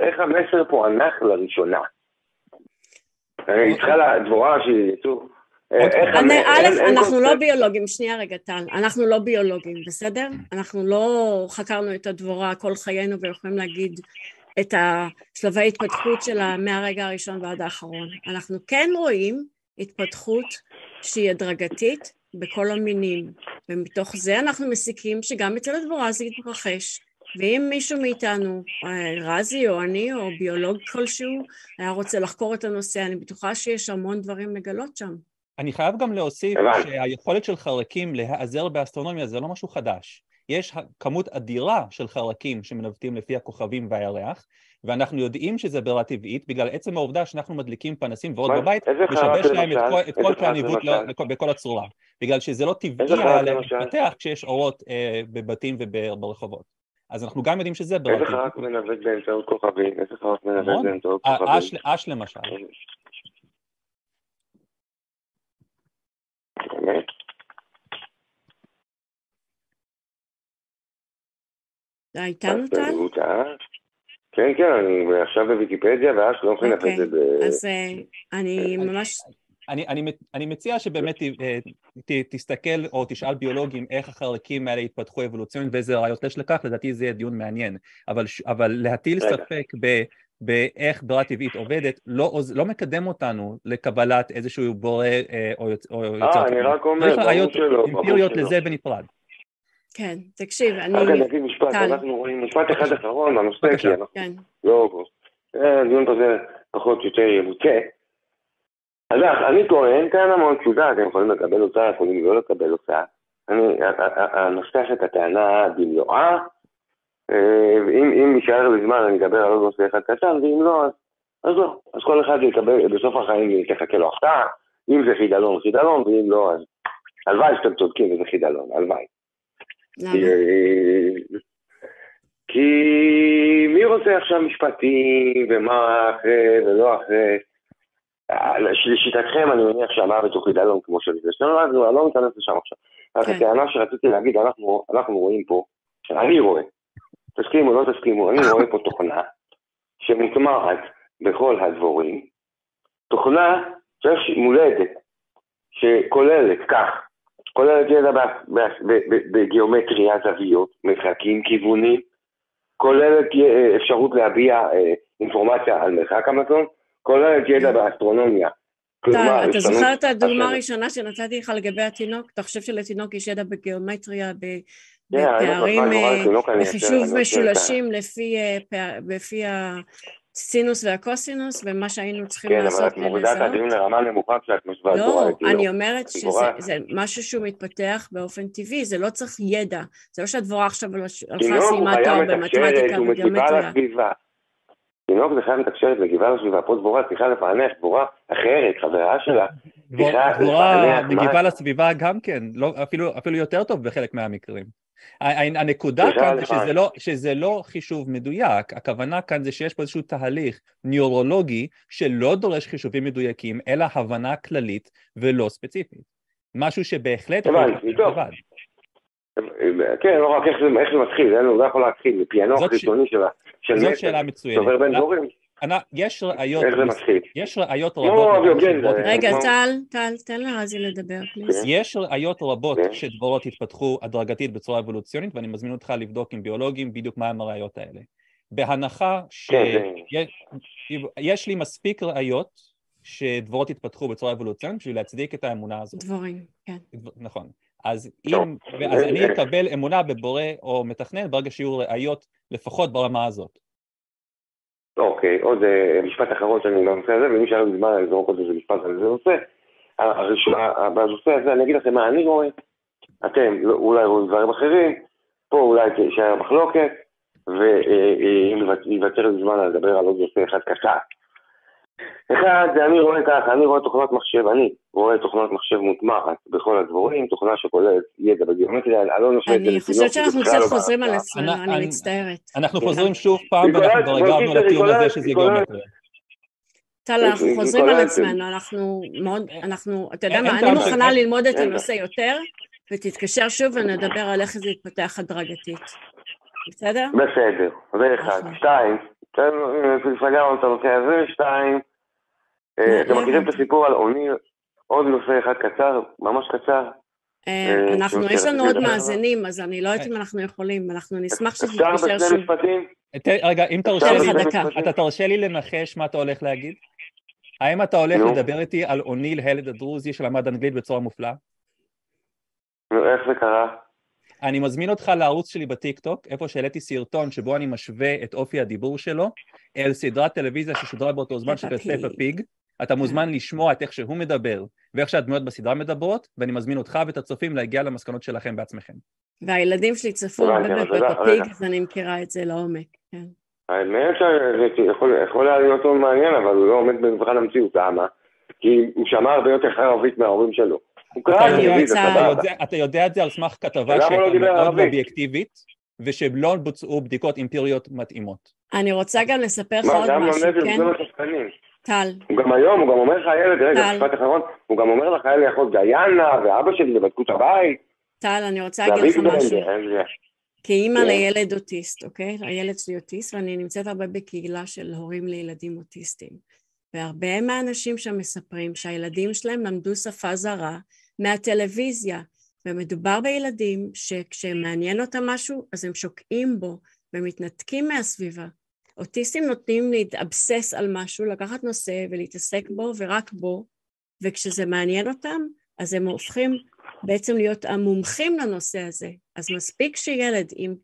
איך המסר פוענח לראשונה. היא צריכה לדבורה שהיא... א', אנחנו לא ביולוגים, שנייה רגע טל, אנחנו לא ביולוגים, בסדר? אנחנו לא חקרנו את הדבורה כל חיינו ויכולים להגיד את השלבי ההתפתחות שלה מהרגע הראשון ועד האחרון. אנחנו כן רואים התפתחות שהיא הדרגתית בכל המינים, ומתוך זה אנחנו מסיקים שגם אצל הדבורה זה יתרחש. ואם מישהו מאיתנו, רזי או אני או ביולוג כלשהו, היה רוצה לחקור את הנושא, אני בטוחה שיש המון דברים לגלות שם. אני חייב גם להוסיף שהיכולת של חרקים להיעזר באסטרונומיה זה לא משהו חדש. יש כמות אדירה של חרקים שמנווטים לפי הכוכבים והירח, ואנחנו יודעים שזה ברירה טבעית בגלל עצם העובדה שאנחנו מדליקים פנסים ועוד בבית, משבש להם את כל, את כל כלי הניווט בכל הצורה. בגלל שזה לא טבעי היה להם להתפתח כשיש אורות אה, בבתים וברחובות. אז אנחנו גם יודעים שזה ברירה טבעית. איזה חרק מנווט באמצעות כוכבים? איזה חרק מנווט נכון. באמצעות כוכבים? אש למשל. באמת. אתה איתנו טל? כן, כן, אני עכשיו בוויקיפדיה, ואז לא יכולים לתת את זה ב... אז אה, אני ממש... אני, אני, אני מציע שבאמת אה, ת, תסתכל או תשאל ביולוגים איך החלקים האלה התפתחו אבולוציונית ואיזה ראיות יש לכך, לדעתי זה יהיה דיון מעניין. אבל, אבל להטיל ספק ב... באיך ברירה טבעית עובדת, לא, לא מקדם אותנו לקבלת איזשהו בורא אה, או, או יוצר. אה, אני רק אומר, ברור שלא. אמפיריות לזה בנפרד. כן, תקשיב, אני... רק אני אגיד משפט, אנחנו רואים משפט אחד אחרון בנושא, כי אנחנו כן. לא... הדיון פה זה פחות או יותר יבוצע. אז אני טוען טענה מאוד פשוטה, אתם יכולים לקבל אותה, יכולים לא לקבל אותה. אני אנסח את הטענה במלואה, ואם יישאר לי זמן אני אדבר על עוד נושא אחד קטן, ואם לא, אז לא, אז כל אחד יקבל, בסוף החיים תחכה לו הפתעה, אם זה חידלון, חידלון, ואם לא, אז הלוואי שאתם צודקים וזה חידלון, הלוואי. כי מי רוצה עכשיו משפטים, ומה אחרי ולא אחרי? לשיטתכם אני מניח שהמוות הוא חידלון כמו של זה, אז אני לא ניכנס לשם עכשיו. רק הטענה שרציתי להגיד, אנחנו, אנחנו רואים פה, שאני רואה, תסכימו, לא תסכימו, אני רואה פה תוכנה שמוטמעת בכל הדבורים, תוכנה שיש מולדת, שכוללת כך, כוללת ידע בגיאומטריה, זוויות, מרחקים, כיוונים, כוללת אפשרות להביע אה, אינפורמציה על מרחק המזון, כוללת ידע באסטרונומיה. אתה זוכר את הדוגמה הראשונה שנתתי לך לגבי התינוק? אתה חושב שלתינוק יש ידע בגיאומטריה, בפערים, אה, בחישוב משולשים לפי הסינוס והקוסינוס, ומה שהיינו צריכים לעשות כן, אבל את מורידה את הדיון לרמה נמוכה כשאת משווה את לא, אני אומרת שזה משהו שהוא מתפתח באופן טבעי, זה לא צריך ידע. זה לא שהדבורה עכשיו הלכה סיימה תואר במתמטיקה וגיאומטריה. תינוק זה חייב לתקשר את מגיבה לסביבה, פה דבורה צריכה לפענח, דבורה אחרת, חברה שלה, דבורה מגיבה לסביבה גם כן, לא, אפילו, אפילו יותר טוב בחלק מהמקרים. הנקודה כאן זה שזה לא, שזה לא חישוב מדויק, הכוונה כאן זה שיש פה איזשהו תהליך ניורולוגי שלא דורש חישובים מדויקים, אלא הבנה כללית ולא ספציפית. משהו שבהחלט... הבנתי, טוב. כן, לא רק איך זה, מתחיל, זה לא יכול להתחיל, מפענוח של של זאת שאלה מצוינת. יש ראיות, איך זה מתחיל? יש ראיות רבות, רגע טל, טל, תן לרזי לדבר, פליז. יש ראיות רבות שדבורות התפתחו הדרגתית בצורה אבולוציונית ואני מזמין אותך לבדוק עם ביולוגים בדיוק מהם הראיות האלה. בהנחה שיש לי מספיק ראיות שדבורות התפתחו בצורה אבולוציונית בשביל להצדיק את האמונה הזאת. דבורים, כן. נכון. אז אם, אז אני אקבל אמונה בבורא או מתכנן ברגע שיהיו ראיות לפחות ברמה הזאת. אוקיי, עוד אה, משפט אחרון שאני בנושא הזה, ומי שהיה לי זמן לזרוק עוד איזה משפט על איזה נושא. בנושא הזה אני אגיד לכם מה אני רואה, אתם לא, אולי רואים דברים אחרים, פה אולי תישאר מחלוקת, ואם ייוותר לי זמן לדבר על עוד נושא אחד קצר. אחד, אני רואה ככה, אני רואה תוכנת מחשב, אני רואה תוכנת מחשב מוטמעת בכל הדבורים, תוכנה שכוללת ידע בגיאומטריה, אני לא נושא את זה אני חושבת שאנחנו קצת לא חוזרים על עצמנו, אני מצטערת. אנחנו חוזרים שוב פעם, ואנחנו כבר הגענו לטיעון הזה שזה גיאומטריה. טל, אנחנו חוזרים על עצמנו, אנחנו מאוד, אנחנו, אתה יודע מה, אני מוכנה ללמוד את הנושא יותר, ותתקשר שוב ונדבר על איך זה יתפתח הדרגתית. בסדר? בסדר, זה אחד. שתיים, סגרנו את הנושא הזה, שתיים, אה, אתם מכירים את הסיפור על אוניר? עוד נושא אחד קצר, ממש קצר. אה, אה, אנחנו, יש לנו עוד מאזינים, אז אני לא יודעת אם אנחנו יכולים, אנחנו נשמח שתתקשר שוב. אפשר בשני משפטים? רגע, אם תרשה לי, אתה תרשה לי לנחש מה אתה הולך להגיד? האם אתה הולך לדבר איתי על אוניל הלד הדרוזי שלמד אנגלית בצורה מופלאה? איך זה קרה? אני מזמין אותך לערוץ שלי בטיקטוק, איפה שהעליתי סרטון שבו אני משווה את אופי הדיבור שלו אל סדרת טלוויזיה ששודרה באותו זמן של פפה פיג. אתה מוזמן לשמוע את איך שהוא מדבר ואיך שהדמויות בסדרה מדברות, ואני מזמין אותך ואת הצופים להגיע למסקנות שלכם בעצמכם. והילדים שלי צפו הרבה בפפה פיג, אז אני מכירה את זה לעומק, כן. האמת שזה יכול היה להיות מאוד מעניין, אבל הוא לא עומד במבחן המציאות, למה? כי הוא שמע הרבה יותר ערבית מההורים שלו. אתה יודע את זה על סמך כתבה שהייתה לא מאוד אובייקטיבית, ושלא בוצעו בדיקות אמפיריות מתאימות. אני רוצה גם לספר לך עוד משהו, כן? טל. הוא גם היום, הוא גם אומר לך, הילד, רגע, משפט אחרון, הוא גם אומר לך, היה לי אחות דיינה, ואבא שלי, ובדקו את הבית. טל, אני רוצה להגיד לך משהו. כאימא כן. לילד אוטיסט, אוקיי? הילד שלי אוטיסט, ואני נמצאת הרבה בקהילה של הורים לילדים אוטיסטים. והרבה מהאנשים שם מספרים שהילדים שלהם למדו שפה זרה מהטלוויזיה, ומדובר בילדים שכשמעניין אותם משהו, אז הם שוקעים בו ומתנתקים מהסביבה. אוטיסטים נותנים להתאבסס על משהו, לקחת נושא ולהתעסק בו ורק בו, וכשזה מעניין אותם, אז הם הופכים בעצם להיות המומחים לנושא הזה. אז מספיק שילד עם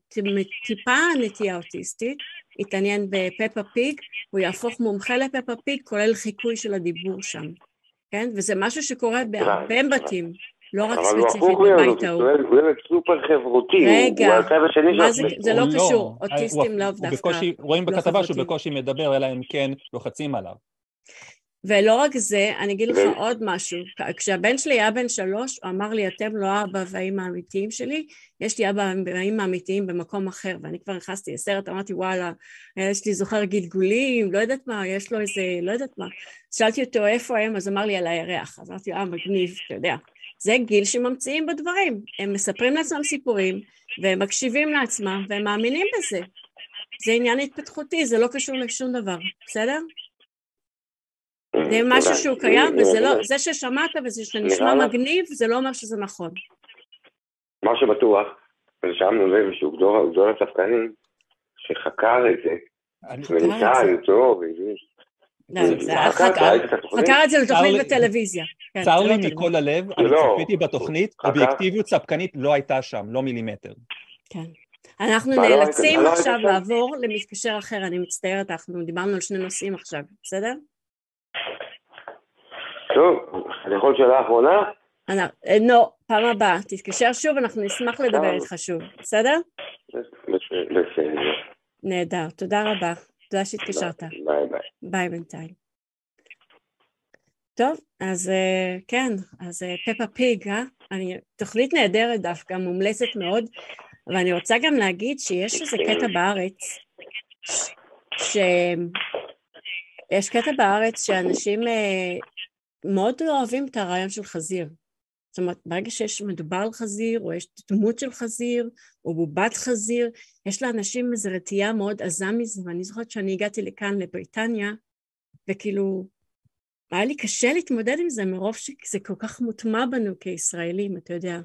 טיפה נטייה אוטיסטית יתעניין בפפה פיג, הוא יהפוך מומחה לפפה פיג, כולל חיקוי של הדיבור שם, כן? וזה משהו שקורה בהרבה בתים. לא רק ספציפית בבית ההוא. הוא ילד סופר חברותי. רגע, זה, זה לא קשור, אוטיסטים לאו דווקא. רואים לא בכתבה שהוא בקושי מדבר, אלא אם כן לוחצים עליו. ולא רק זה, אני אגיד לך עוד משהו, כשהבן שלי היה בן שלוש, הוא אמר לי, אתם לא האבא והאימא האמיתיים שלי, יש לי אבא והאימא האמיתיים במקום אחר, ואני כבר נכנסתי לסרט, אמרתי, וואלה, יש לי זוכר גלגולים, לא יודעת מה, יש לו איזה, לא יודעת מה. שאלתי אותו איפה הם, אז אמר לי, על הירח. אז אמרתי, אה, מגניב, אתה יודע. זה גיל שממציאים בדברים, הם מספרים לעצמם סיפורים, והם מקשיבים לעצמם, והם מאמינים בזה. זה עניין התפתחותי, זה לא קשור לשום דבר, בסדר? זה משהו שהוא קיים, וזה לא, זה ששמעת וזה שנשמע מגניב, זה לא אומר שזה נכון. מה שבטוח, רשמנו לב שהוא גדול הצפקנים, שחקר את זה, וניסה למצוא, לא, חקר את זה לתוכנית בטלוויזיה. כן, צר לי לא מכל הלב, אני לא. צפיתי בתוכנית, אובייקטיביות צפקנית לא הייתה שם, לא מילימטר. כן. אנחנו נאלצים עכשיו לעבור למתקשר אחר, אני מצטערת, אנחנו דיברנו על שני נושאים עכשיו, בסדר? טוב, אני יכול שאלה אחרונה? אה, לא, פעם הבאה, תתקשר שוב, אנחנו נשמח לדבר איתך שוב, בסדר? בסדר. נהדר, תודה רבה. תודה שהתקשרת. ביי ביי. ביי בינתיים. טוב, אז אה, כן, אז אה, פפה פיג, אה? אני, תוכנית נהדרת דווקא, מומלצת מאוד, ואני רוצה גם להגיד שיש איזה קטע בארץ, ש... יש קטע בארץ שאנשים אה, מאוד אוהבים את הרעיון של חזיר. זאת אומרת, ברגע שיש מדובר על חזיר, או יש דמות של חזיר, או בובת חזיר, יש לאנשים איזו רתיעה מאוד עזה מזה, ואני זוכרת שאני הגעתי לכאן, לבריטניה, וכאילו, היה לי קשה להתמודד עם זה מרוב שזה כל כך מוטמע בנו כישראלים, אתה יודע.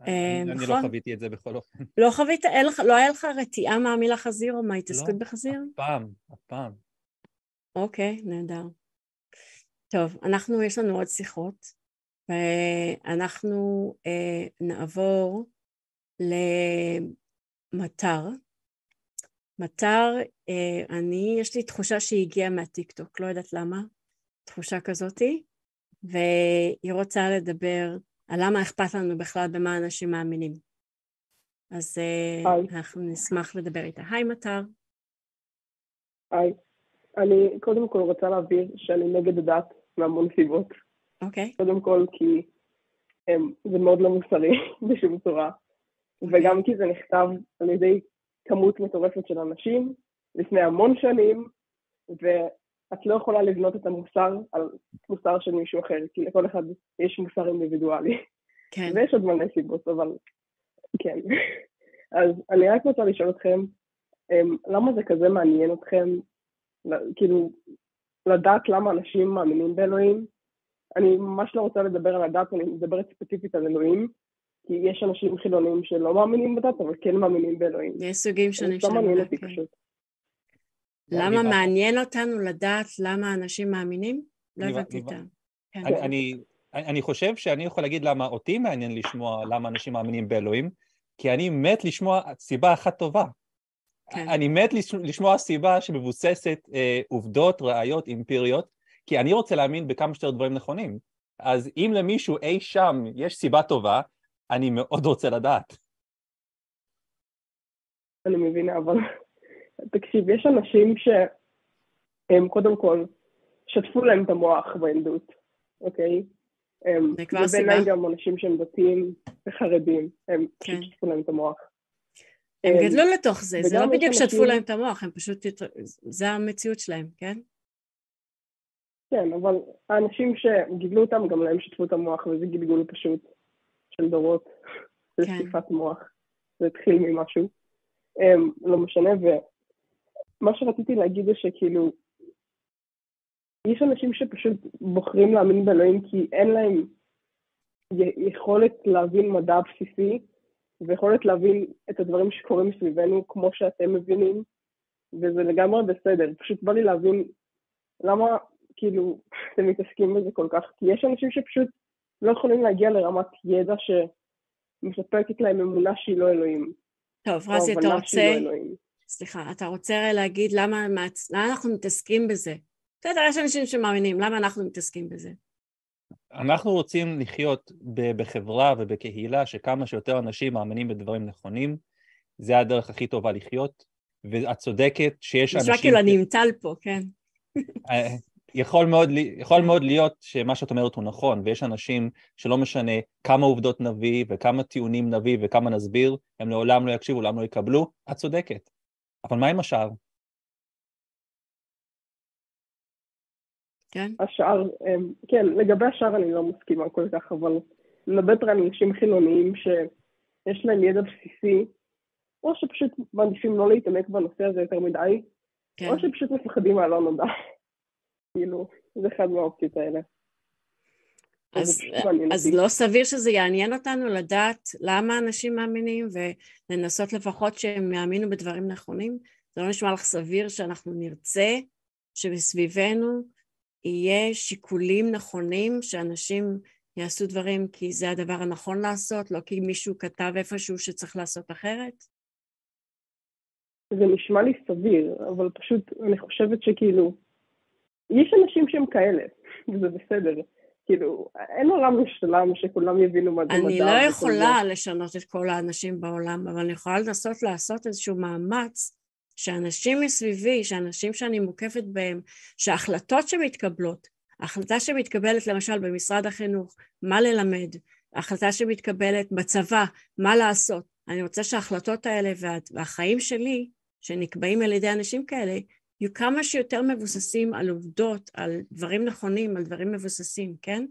אני לא נכון? חוויתי את זה בכל אופן. לא חווית? לא היה לך רתיעה מהמילה חזיר או מההתעסקות לא, בחזיר? אף פעם, אף פעם. אוקיי, נהדר. טוב, אנחנו, יש לנו עוד שיחות, ואנחנו אה, נעבור למטר. מטר, אה, אני, יש לי תחושה שהיא הגיעה מהטיקטוק, לא יודעת למה, תחושה כזאתי, והיא רוצה לדבר על למה אכפת לנו בכלל במה אנשים מאמינים. אז אה, היי. אנחנו נשמח לדבר איתה. היי מטר. היי. אני קודם כל רוצה להבהיר שאני נגד הדת מהמון סיבות. אוקיי. Okay. קודם כל כי הם, זה מאוד לא מוסרי בשום צורה, okay. וגם כי זה נכתב על ידי כמות מטורפת של אנשים לפני המון שנים, ואת לא יכולה לבנות את המוסר על מוסר של מישהו אחר, כי לכל אחד יש מוסר אינדיבידואלי. כן. ויש עוד מלא סיבות, אבל כן. אז אני רק רוצה לשאול אתכם, למה זה כזה מעניין אתכם, כאילו, לדעת למה אנשים מאמינים באלוהים. אני ממש לא רוצה לדבר על הדת, אני מדברת ספציפית על אלוהים, כי יש אנשים חילונים שלא מאמינים בדת, אבל כן מאמינים באלוהים. יש סוגים שונים של דת. מעניין אותי כן. פשוט. למה מעניין אותנו לדעת למה אנשים מאמינים? לא הבנתי את ה... כן. אני חושב שאני יכול להגיד למה אותי מעניין לשמוע למה אנשים מאמינים באלוהים, כי אני מת לשמוע סיבה אחת טובה. כן. אני מת לשמוע סיבה שמבוססת אה, עובדות, ראיות, אמפיריות, כי אני רוצה להאמין בכמה שיותר דברים נכונים. אז אם למישהו אי שם יש סיבה טובה, אני מאוד רוצה לדעת. אני מבינה, אבל תקשיב, יש אנשים שהם קודם כל שטפו להם את המוח בילדות, אוקיי? זה כבר סיבה. ובעיניי גם אנשים שהם דתיים וחרדים, הם כן. שטפו להם את המוח. הם אמ, גדלו לתוך זה, זה לא בדיוק שטפו להם את המוח, הם פשוט, זה המציאות שלהם, כן? כן, אבל האנשים שגידלו אותם, גם להם שטפו את המוח, וזה גלגול פשוט של דורות, זה כן. שטיפת מוח, זה התחיל ממשהו, um, לא משנה, ומה שרציתי להגיד זה שכאילו, יש אנשים שפשוט בוחרים להאמין באלוהים כי אין להם יכולת להבין מדע בסיסי, ויכולת להבין את הדברים שקורים סביבנו כמו שאתם מבינים, וזה לגמרי בסדר. פשוט בא לי להבין למה, כאילו, אתם מתעסקים בזה כל כך, כי יש אנשים שפשוט לא יכולים להגיע לרמת ידע שמספקת להם אמונה שהיא לא אלוהים. טוב, רזי, אתה רוצה... לא סליחה, אתה רוצה להגיד למה, למה אנחנו מתעסקים בזה? בסדר, יש אנשים שמאמינים, למה אנחנו מתעסקים בזה? אנחנו רוצים לחיות בחברה ובקהילה שכמה שיותר אנשים מאמינים בדברים נכונים, זה הדרך הכי טובה לחיות, ואת צודקת שיש אנשים... נשמע כאילו אני עם טל פה, כן. אה, יכול מאוד, יכול מאוד להיות שמה שאת אומרת הוא נכון, ויש אנשים שלא משנה כמה עובדות נביא וכמה טיעונים נביא וכמה נסביר, הם לעולם לא יקשיבו, לעולם לא יקבלו, את צודקת. אבל מה עם השאר? כן. השאר, אמ, כן, לגבי השאר אני לא מסכימה כל כך, אבל מדברת על אנשים חילוניים שיש להם ידע בסיסי, או שפשוט מעדיפים לא להתעמק בנושא הזה יותר מדי, כן. או שפשוט מפחדים מהלא נודע. כאילו, זה אחד מהאופציות האלה. אז, אז לא סביר שזה יעניין אותנו לדעת למה אנשים מאמינים ולנסות לפחות שהם יאמינו בדברים נכונים? זה לא נשמע לך סביר שאנחנו נרצה שבסביבנו יהיה שיקולים נכונים שאנשים יעשו דברים כי זה הדבר הנכון לעשות, לא כי מישהו כתב איפשהו שצריך לעשות אחרת? זה נשמע לי סביר, אבל פשוט אני חושבת שכאילו, יש אנשים שהם כאלה, וזה בסדר. כאילו, אין עולם משלם שכולם יבינו מה זה מדע. אני לא יכולה לשנות את כל האנשים בעולם, אבל אני יכולה לנסות לעשות איזשהו מאמץ שאנשים מסביבי, שאנשים שאני מוקפת בהם, שההחלטות שמתקבלות, החלטה שמתקבלת למשל במשרד החינוך, מה ללמד, החלטה שמתקבלת בצבא, מה לעשות, אני רוצה שההחלטות האלה והחיים שלי, שנקבעים על ידי אנשים כאלה, יהיו כמה שיותר מבוססים על עובדות, על דברים נכונים, על דברים מבוססים, כן?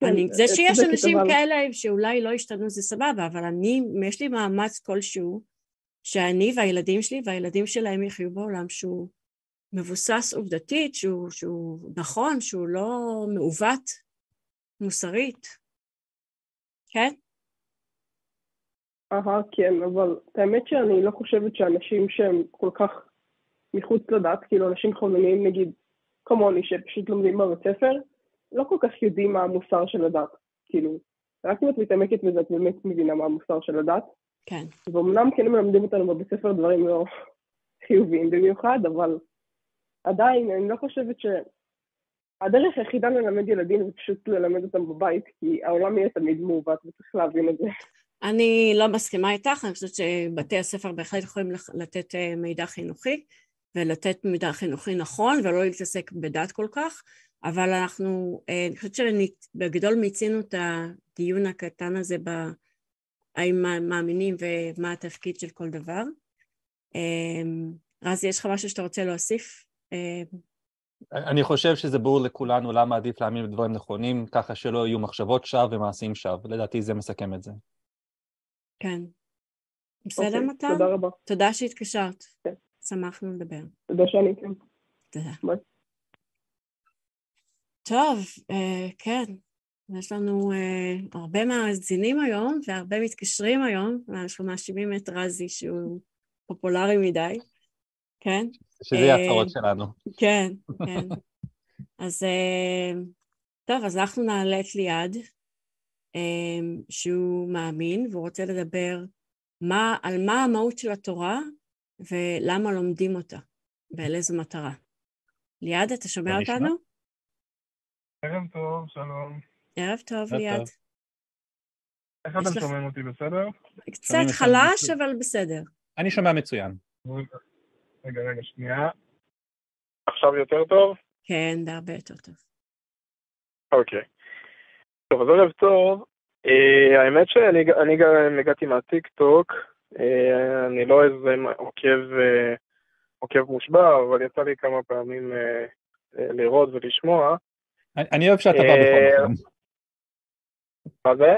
כן אני, זה שיש אנשים אבל... כאלה שאולי לא ישתנו זה סבבה, אבל אני, יש לי מאמץ כלשהו שאני והילדים שלי והילדים שלהם יחיו בעולם שהוא מבוסס עובדתית, שהוא, שהוא נכון, שהוא לא מעוות מוסרית, כן? אהה, כן, אבל האמת שאני לא חושבת שאנשים שהם כל כך מחוץ לדת, כאילו אנשים חילוניים נגיד כמוני שפשוט לומדים בבית ספר, לא כל כך יודעים מה המוסר של הדת. כאילו, רק אם את מתעמקת בזה את באמת מבינה מה המוסר של הדת. כן. ואומנם כן מלמדים אותנו בבית ספר דברים לא חיוביים במיוחד, אבל עדיין אני לא חושבת ש... הדרך היחידה ללמד ילדים זה פשוט ללמד אותם בבית, כי העולם יהיה תמיד מעוות וצריך להבין את זה. אני לא מסכימה איתך, אני חושבת שבתי הספר בהחלט יכולים לתת אה, מידע חינוכי ולתת מידע חינוכי נכון ולא להתעסק בדת כל כך, אבל אנחנו, אה, אני חושבת שבגדול מיצינו את הדיון הקטן הזה ב... האם מאמינים ומה התפקיד של כל דבר. אה, רזי, יש לך משהו שאתה רוצה להוסיף? אני חושב שזה ברור לכולנו למה עדיף להאמין בדברים נכונים, ככה שלא יהיו מחשבות שווא ומעשים שווא. לדעתי זה מסכם את זה. כן. בסדר, okay, אוקיי, מתן? תודה רבה. תודה שהתקשרת. כן. שמחנו לדבר. תודה שאני כאן. תודה. ביי. טוב, אה, כן, יש לנו אה, הרבה מאזינים היום והרבה מתקשרים היום, אנחנו מאשימים את רזי שהוא פופולרי מדי, כן? שזה יהיה אה, הצהרות שלנו. כן, כן. אז אה, טוב, אז אנחנו נעלה את ליעד. אמ, שהוא מאמין והוא רוצה לדבר מה, על מה המהות של התורה ולמה לומדים אותה ולאיזו מטרה. ליעד, אתה שומע אותנו? ערב טוב, שלום. ערב טוב, ליעד. איך אתם שומעים אותי, בסדר? קצת חלש, אבל בסדר. אני שומע מצוין. רגע, רגע, שנייה. עכשיו יותר טוב? כן, זה הרבה יותר טוב. אוקיי. טוב, אז ערב טוב. Uh, האמת שאני גם הגעתי מהטיק טוק, uh, אני לא איזה עוקב, uh, עוקב מושבע, אבל יצא לי כמה פעמים לראות ולשמוע. אני, אני אוהב שאתה בא בכל מקרה. מה זה?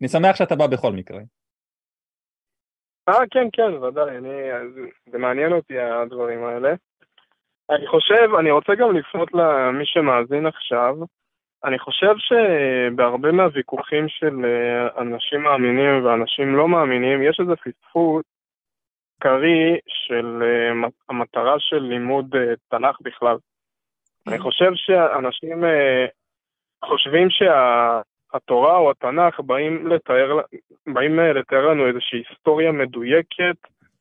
אני שמח שאתה בא בכל מקרה. אה, כן, כן, ודאי, אני, זה מעניין אותי הדברים האלה. אני חושב, אני רוצה גם לפנות למי שמאזין עכשיו, אני חושב שבהרבה מהוויכוחים של אה, אנשים מאמינים ואנשים לא מאמינים, יש איזה פספוס עיקרי של אה, המטרה של לימוד אה, תנ"ך בכלל. אני כן. חושב שאנשים חושבים שהתורה או התנ"ך באים לתאר, באים לתאר לנו איזושהי היסטוריה מדויקת,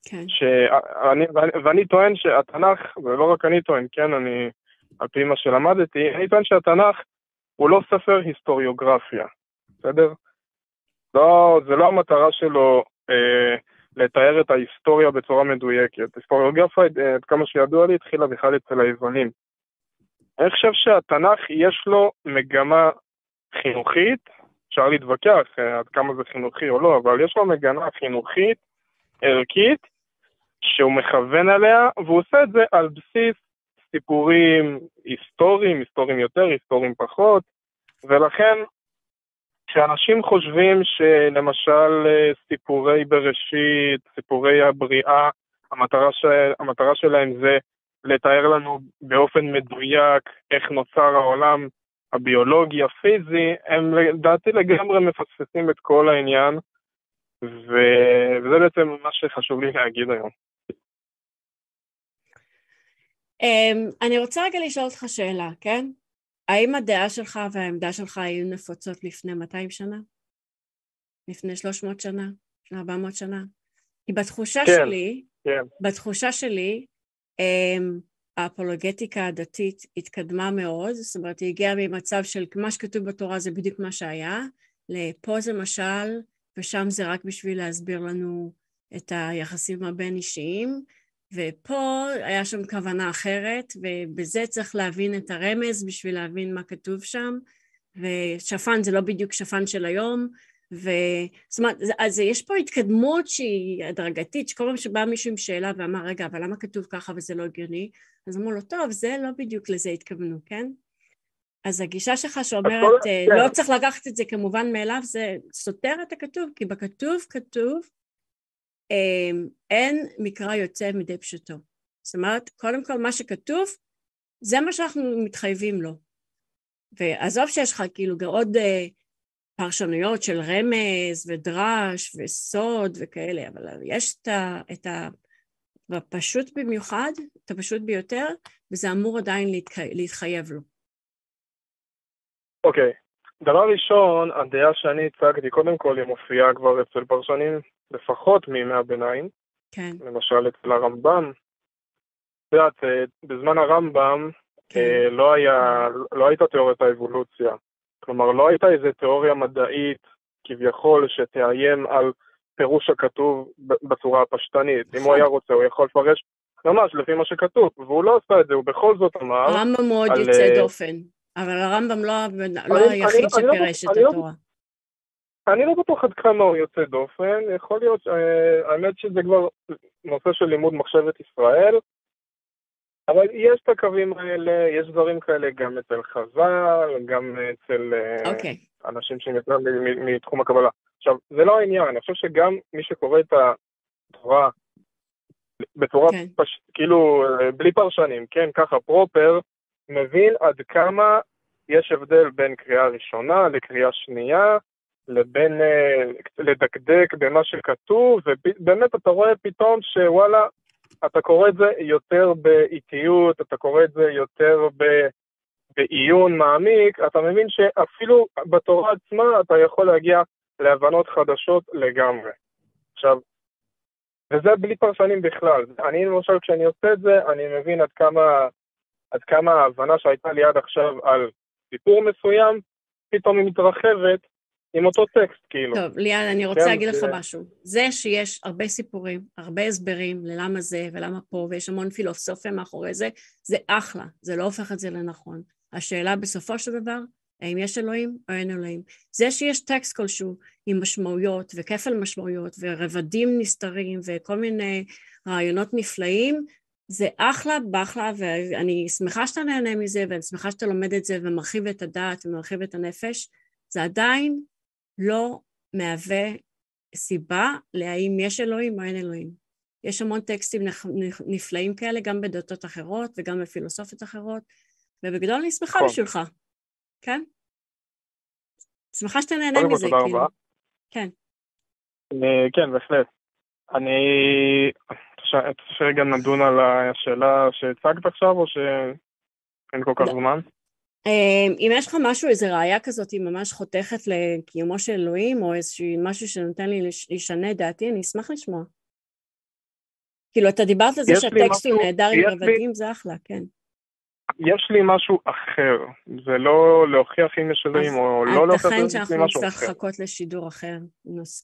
כן. שאני, ואני, ואני טוען שהתנ"ך, ולא רק אני טוען, כן, אני, על פי מה שלמדתי, אני טוען שהתנ"ך הוא לא ספר היסטוריוגרפיה, בסדר? לא, זה לא המטרה שלו אה, לתאר את ההיסטוריה בצורה מדויקת. היסטוריוגרפיה, אה, עד כמה שידוע לי, התחילה בכלל אצל היוונים. אני חושב שהתנ"ך יש לו מגמה חינוכית, אפשר להתווכח אה, עד כמה זה חינוכי או לא, אבל יש לו מגמה חינוכית, ערכית, שהוא מכוון עליה, והוא עושה את זה על בסיס סיפורים היסטוריים, היסטוריים יותר, היסטוריים פחות, ולכן כשאנשים חושבים שלמשל אה, סיפורי בראשית, סיפורי הבריאה, המטרה, ש... המטרה שלהם זה לתאר לנו באופן מדויק איך נוצר העולם הביולוגי, הפיזי, הם לדעתי לגמרי מפספסים את כל העניין, ו... וזה בעצם מה שחשוב לי להגיד היום. Um, אני רוצה רגע לשאול אותך שאלה, כן? האם הדעה שלך והעמדה שלך היו נפוצות לפני 200 שנה? לפני 300 שנה? לפני 400 שנה? כי בתחושה כן, שלי, כן. בתחושה שלי, um, האפולוגטיקה הדתית התקדמה מאוד, זאת אומרת היא הגיעה ממצב של מה שכתוב בתורה זה בדיוק מה שהיה, לפה זה משל ושם זה רק בשביל להסביר לנו את היחסים הבין אישיים ופה היה שם כוונה אחרת ובזה צריך להבין את הרמז בשביל להבין מה כתוב שם ושפן זה לא בדיוק שפן של היום ו... זאת אומרת, אז יש פה התקדמות שהיא הדרגתית, שכל פעם שבא מישהו עם שאלה ואמר, רגע, אבל למה כתוב ככה וזה לא הגיוני? אז אמרו לו, טוב, זה לא בדיוק לזה התכוונו, כן? אז הגישה שלך שאומרת, אה. לא צריך לקחת את זה כמובן מאליו, זה סותר את הכתוב, כי בכתוב כתוב, אמ, אין מקרא יוצא מדי פשוטו. זאת אומרת, קודם כל מה שכתוב, זה מה שאנחנו מתחייבים לו. ועזוב שיש לך כאילו עוד אה, פרשנויות של רמז ודרש וסוד וכאלה, אבל יש את ה... את ה הפשוט במיוחד, את הפשוט ביותר, וזה אמור עדיין להתחי... להתחייב לו. אוקיי. Okay. דבר ראשון, הדעה שאני הצגתי, קודם כל היא מופיעה כבר אצל פרשנים לפחות מימי הביניים. כן. למשל אצל הרמב"ם. את יודעת, אה, בזמן הרמב"ם כן. אה, לא, היה, לא הייתה תיאוריית האבולוציה. כלומר, לא הייתה איזו תיאוריה מדעית כביכול שתאיים על פירוש הכתוב בצורה הפשטנית. אם הוא נכון. היה רוצה, הוא יכול לפרש ממש לפי מה שכתוב, והוא לא עשה את זה, הוא בכל זאת אמר... הרמב"ם מאוד על... יוצא אה, דופן, אבל הרמב"ם לא, לא אני, היחיד אני, לא- שפירש את לא, התורה. אני לא בטוח עד כמה הוא יוצא דופן, יכול להיות, אה, האמת שזה כבר נושא של לימוד מחשבת ישראל, אבל יש את הקווים האלה, יש דברים כאלה גם אצל חז"ל, גם אצל okay. אה, אוקיי. אנשים יותר מתחום הקבלה. עכשיו, זה לא העניין, אני חושב שגם מי שקורא את התורה בצורה okay. כן. פש... כאילו אה, בלי פרשנים, כן, ככה פרופר, מבין עד כמה יש הבדל בין קריאה ראשונה לקריאה שנייה, לבין אה, לדקדק במה שכתוב, ובאמת אתה רואה פתאום שוואלה, אתה קורא את זה יותר באיטיות, אתה קורא את זה יותר ב... בעיון מעמיק, אתה מבין שאפילו בתורה עצמה אתה יכול להגיע להבנות חדשות לגמרי. עכשיו, וזה בלי פרשנים בכלל. אני למשל, כשאני עושה את זה, אני מבין עד כמה, עד כמה ההבנה שהייתה לי עד עכשיו על סיפור מסוים, פתאום היא מתרחבת עם אותו טקסט, כאילו. טוב, ליאל, אני רוצה כן, להגיד לך משהו. זה שיש הרבה סיפורים, הרבה הסברים ללמה זה ולמה פה, ויש המון פילוסופיה מאחורי זה, זה אחלה, זה לא הופך את זה לנכון. השאלה בסופו של דבר, האם יש אלוהים או אין אלוהים. זה שיש טקסט כלשהו עם משמעויות וכפל משמעויות ורבדים נסתרים וכל מיני רעיונות נפלאים, זה אחלה באחלה ואני שמחה שאתה נהנה מזה ואני שמחה שאתה לומד את זה ומרחיב את הדעת ומרחיב את הנפש. זה עדיין לא מהווה סיבה להאם יש אלוהים או אין אלוהים. יש המון טקסטים נפלאים כאלה גם בדתות אחרות וגם בפילוסופיות אחרות, ובגדול אני שמחה נכון. בשבילך, כן? שמחה שאתה נהנה מזה, כאילו. כן. כן, בהחלט. אני... חושב רגע נדון על השאלה שהצגת עכשיו, או שאין כל כך לא. זמן? אמ, אם יש לך משהו, איזה ראייה כזאת, היא ממש חותכת לקיומו של אלוהים, או איזשהו משהו שנותן לי לשנה דעתי, אני אשמח לשמוע. כאילו, אתה דיברת על זה שהטקסט הוא נהדר עם רבדים, זה אחלה, כן. יש לי משהו אחר, זה לא להוכיח אם יש אלוהים או לא להוכיח אם יש לי משהו אחר. ייתכן שאנחנו נצטרך לחכות לשידור אחר,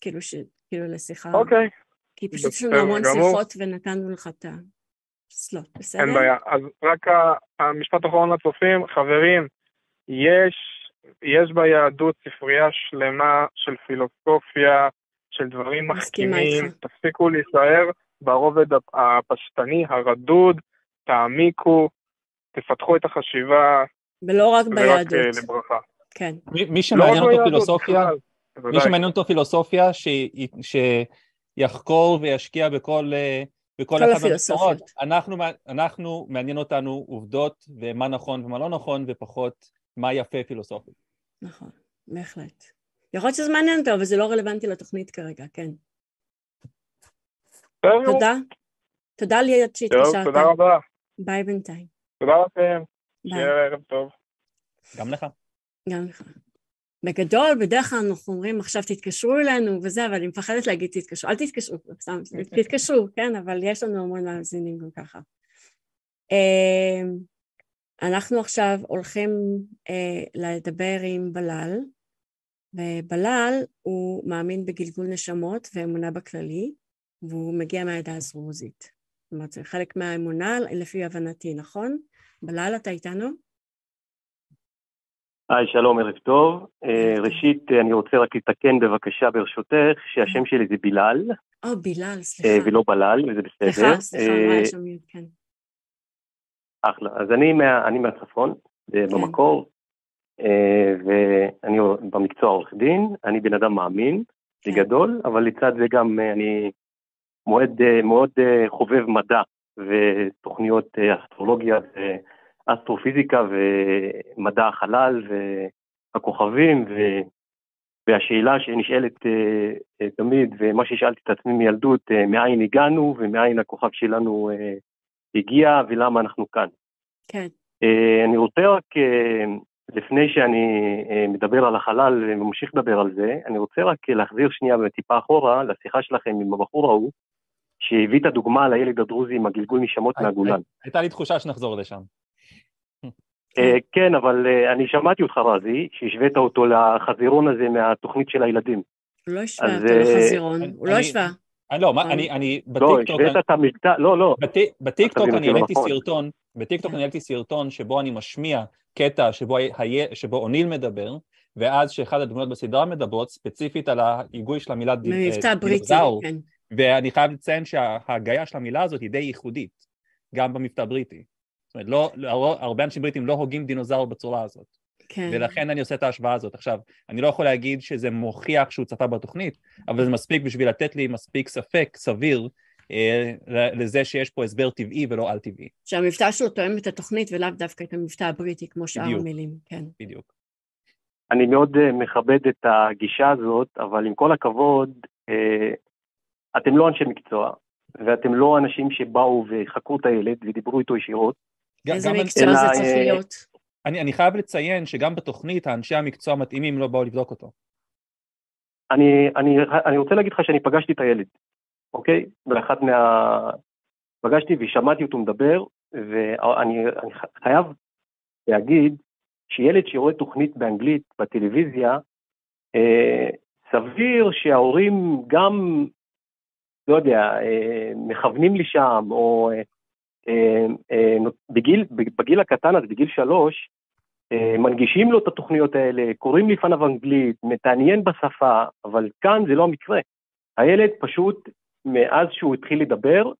כאילו, ש... כאילו לשיחה. אוקיי. כי פשוט יש לנו המון שיחות ונתנו לך את הסלוט, בסדר? אין בעיה. אז רק המשפט האחרון לצופים, חברים, יש, יש ביהדות ספרייה שלמה של פילוסופיה, של דברים מחכימים, תפסיקו להישאר ברובד הפשטני, הרדוד, תעמיקו, תפתחו את החשיבה. ולא רק אה, ביהדות. לברכה. כן. מי, מי שמעניין לא אותו פילוסופיה, מי שמעניין אותו פילוסופיה, ש... שיחקור וישקיע בכל, אה, בכל אחת מהמקצועות. אנחנו, אנחנו, מעניין אותנו עובדות ומה נכון ומה לא נכון, ופחות מה יפה פילוסופית. נכון, בהחלט. יכול להיות שזה מעניין אותו, אבל זה לא רלוונטי לתוכנית כרגע, כן. תודה. תודה ליאת שהתקשרת. תודה רבה. ביי בינתיים. תודה לכם. שיהיה ערב טוב. גם לך. גם לך. בגדול, בדרך כלל אנחנו אומרים עכשיו תתקשרו אלינו וזה, אבל אני מפחדת להגיד תתקשרו, אל תתקשרו, סתם, תתקשרו, כן, אבל יש לנו המון מאזינים גם ככה. אמ, אנחנו עכשיו הולכים אה, לדבר עם בלל, ובלל הוא מאמין בגלגול נשמות ואמונה בכללי, והוא מגיע מהעדה הדרוזית. זאת אומרת, זה חלק מהאמונה לפי הבנתי, נכון? בלל, אתה איתנו? היי, שלום, ערב טוב. אה, ראשית, אני רוצה רק לתקן בבקשה ברשותך, שהשם שלי זה בילal. או, בילal, סליחה. ולא בלל, וזה בסדר. סליחה, סליחה, מה יש שם כן. אחלה. אז אני, מה, אני מהצפון, כן. במקור, אה, ואני במקצוע עורך דין, אני בן אדם מאמין, כן. בגדול, אבל לצד זה גם אני מאוד, מאוד חובב מדע ותוכניות אסטרולוגיה ואסטרופיזיקה ומדע החלל והכוכבים ו... והשאלה שנשאלת תמיד, ומה ששאלתי את עצמי מילדות, מאין הגענו ומאין הכוכב שלנו הגיע ולמה אנחנו כאן. כן. אני רוצה רק, לפני שאני uh, מדבר על החלל וממשיך לדבר על זה, אני רוצה רק להחזיר שנייה טיפה אחורה לשיחה שלכם עם הבחור ההוא, שהביא את הדוגמה לילד הדרוזי עם הגלגול נשמות מהגולן. הייתה לי תחושה שנחזור לשם. אה, כן, אבל אה, אני שמעתי אותך רזי, שהשווית אותו לחזירון הזה מהתוכנית של הילדים. הוא לא השווה אותו אה, לחזירון, הוא לא השווה. לא, אני, אני, לא, השווית את המבטא, לא, לא. בטיקטוק אני העליתי נכון. סרטון, בטיקטוק אני העליתי סרטון שבו אני משמיע קטע שבו אוניל מדבר, ואז שאחד הדמויות בסדרה מדברות ספציפית על ההיגוי של המילה דינוזאור, כן. ואני חייב לציין שההגייה של המילה הזאת היא די ייחודית, גם במבטא הבריטי. זאת אומרת, לא, לא, הרבה אנשים בריטים לא הוגים דינוזאור בצורה הזאת. כן. ולכן אני עושה את ההשוואה הזאת. עכשיו, אני לא יכול להגיד שזה מוכיח שהוא צפה בתוכנית, אבל זה מספיק בשביל לתת לי מספיק ספק, סביר, אה, לזה שיש פה הסבר טבעי ולא על-טבעי. שהמבטא שלו תואם את התוכנית ולאו דווקא את המבטא הבריטי, כמו שאר המילים, כן. בדיוק. אני מאוד uh, מכבד את הגישה הזאת, אבל עם כל הכבוד, uh, אתם לא אנשי מקצוע, ואתם לא אנשים שבאו וחקרו את הילד ודיברו איתו ישירות. איזה מקצוע זה צריך אה, להיות? אני, אני חייב לציין שגם בתוכנית האנשי המקצוע המתאימים לא באו לבדוק אותו. אני, אני, אני רוצה להגיד לך שאני פגשתי את הילד, אוקיי? באחת מה... פגשתי ושמעתי אותו מדבר, ואני חייב להגיד שילד שרואה תוכנית באנגלית בטלוויזיה, אה, סביר שההורים גם לא יודע, אה, מכוונים לשם, או אה, אה, בגיל, בגיל הקטן, אז בגיל שלוש, מנגישים לו את התוכניות האלה, קוראים לפניו אנגלית, מתעניין בשפה, אבל כאן זה לא המקרה. הילד פשוט, מאז שהוא התחיל לדבר,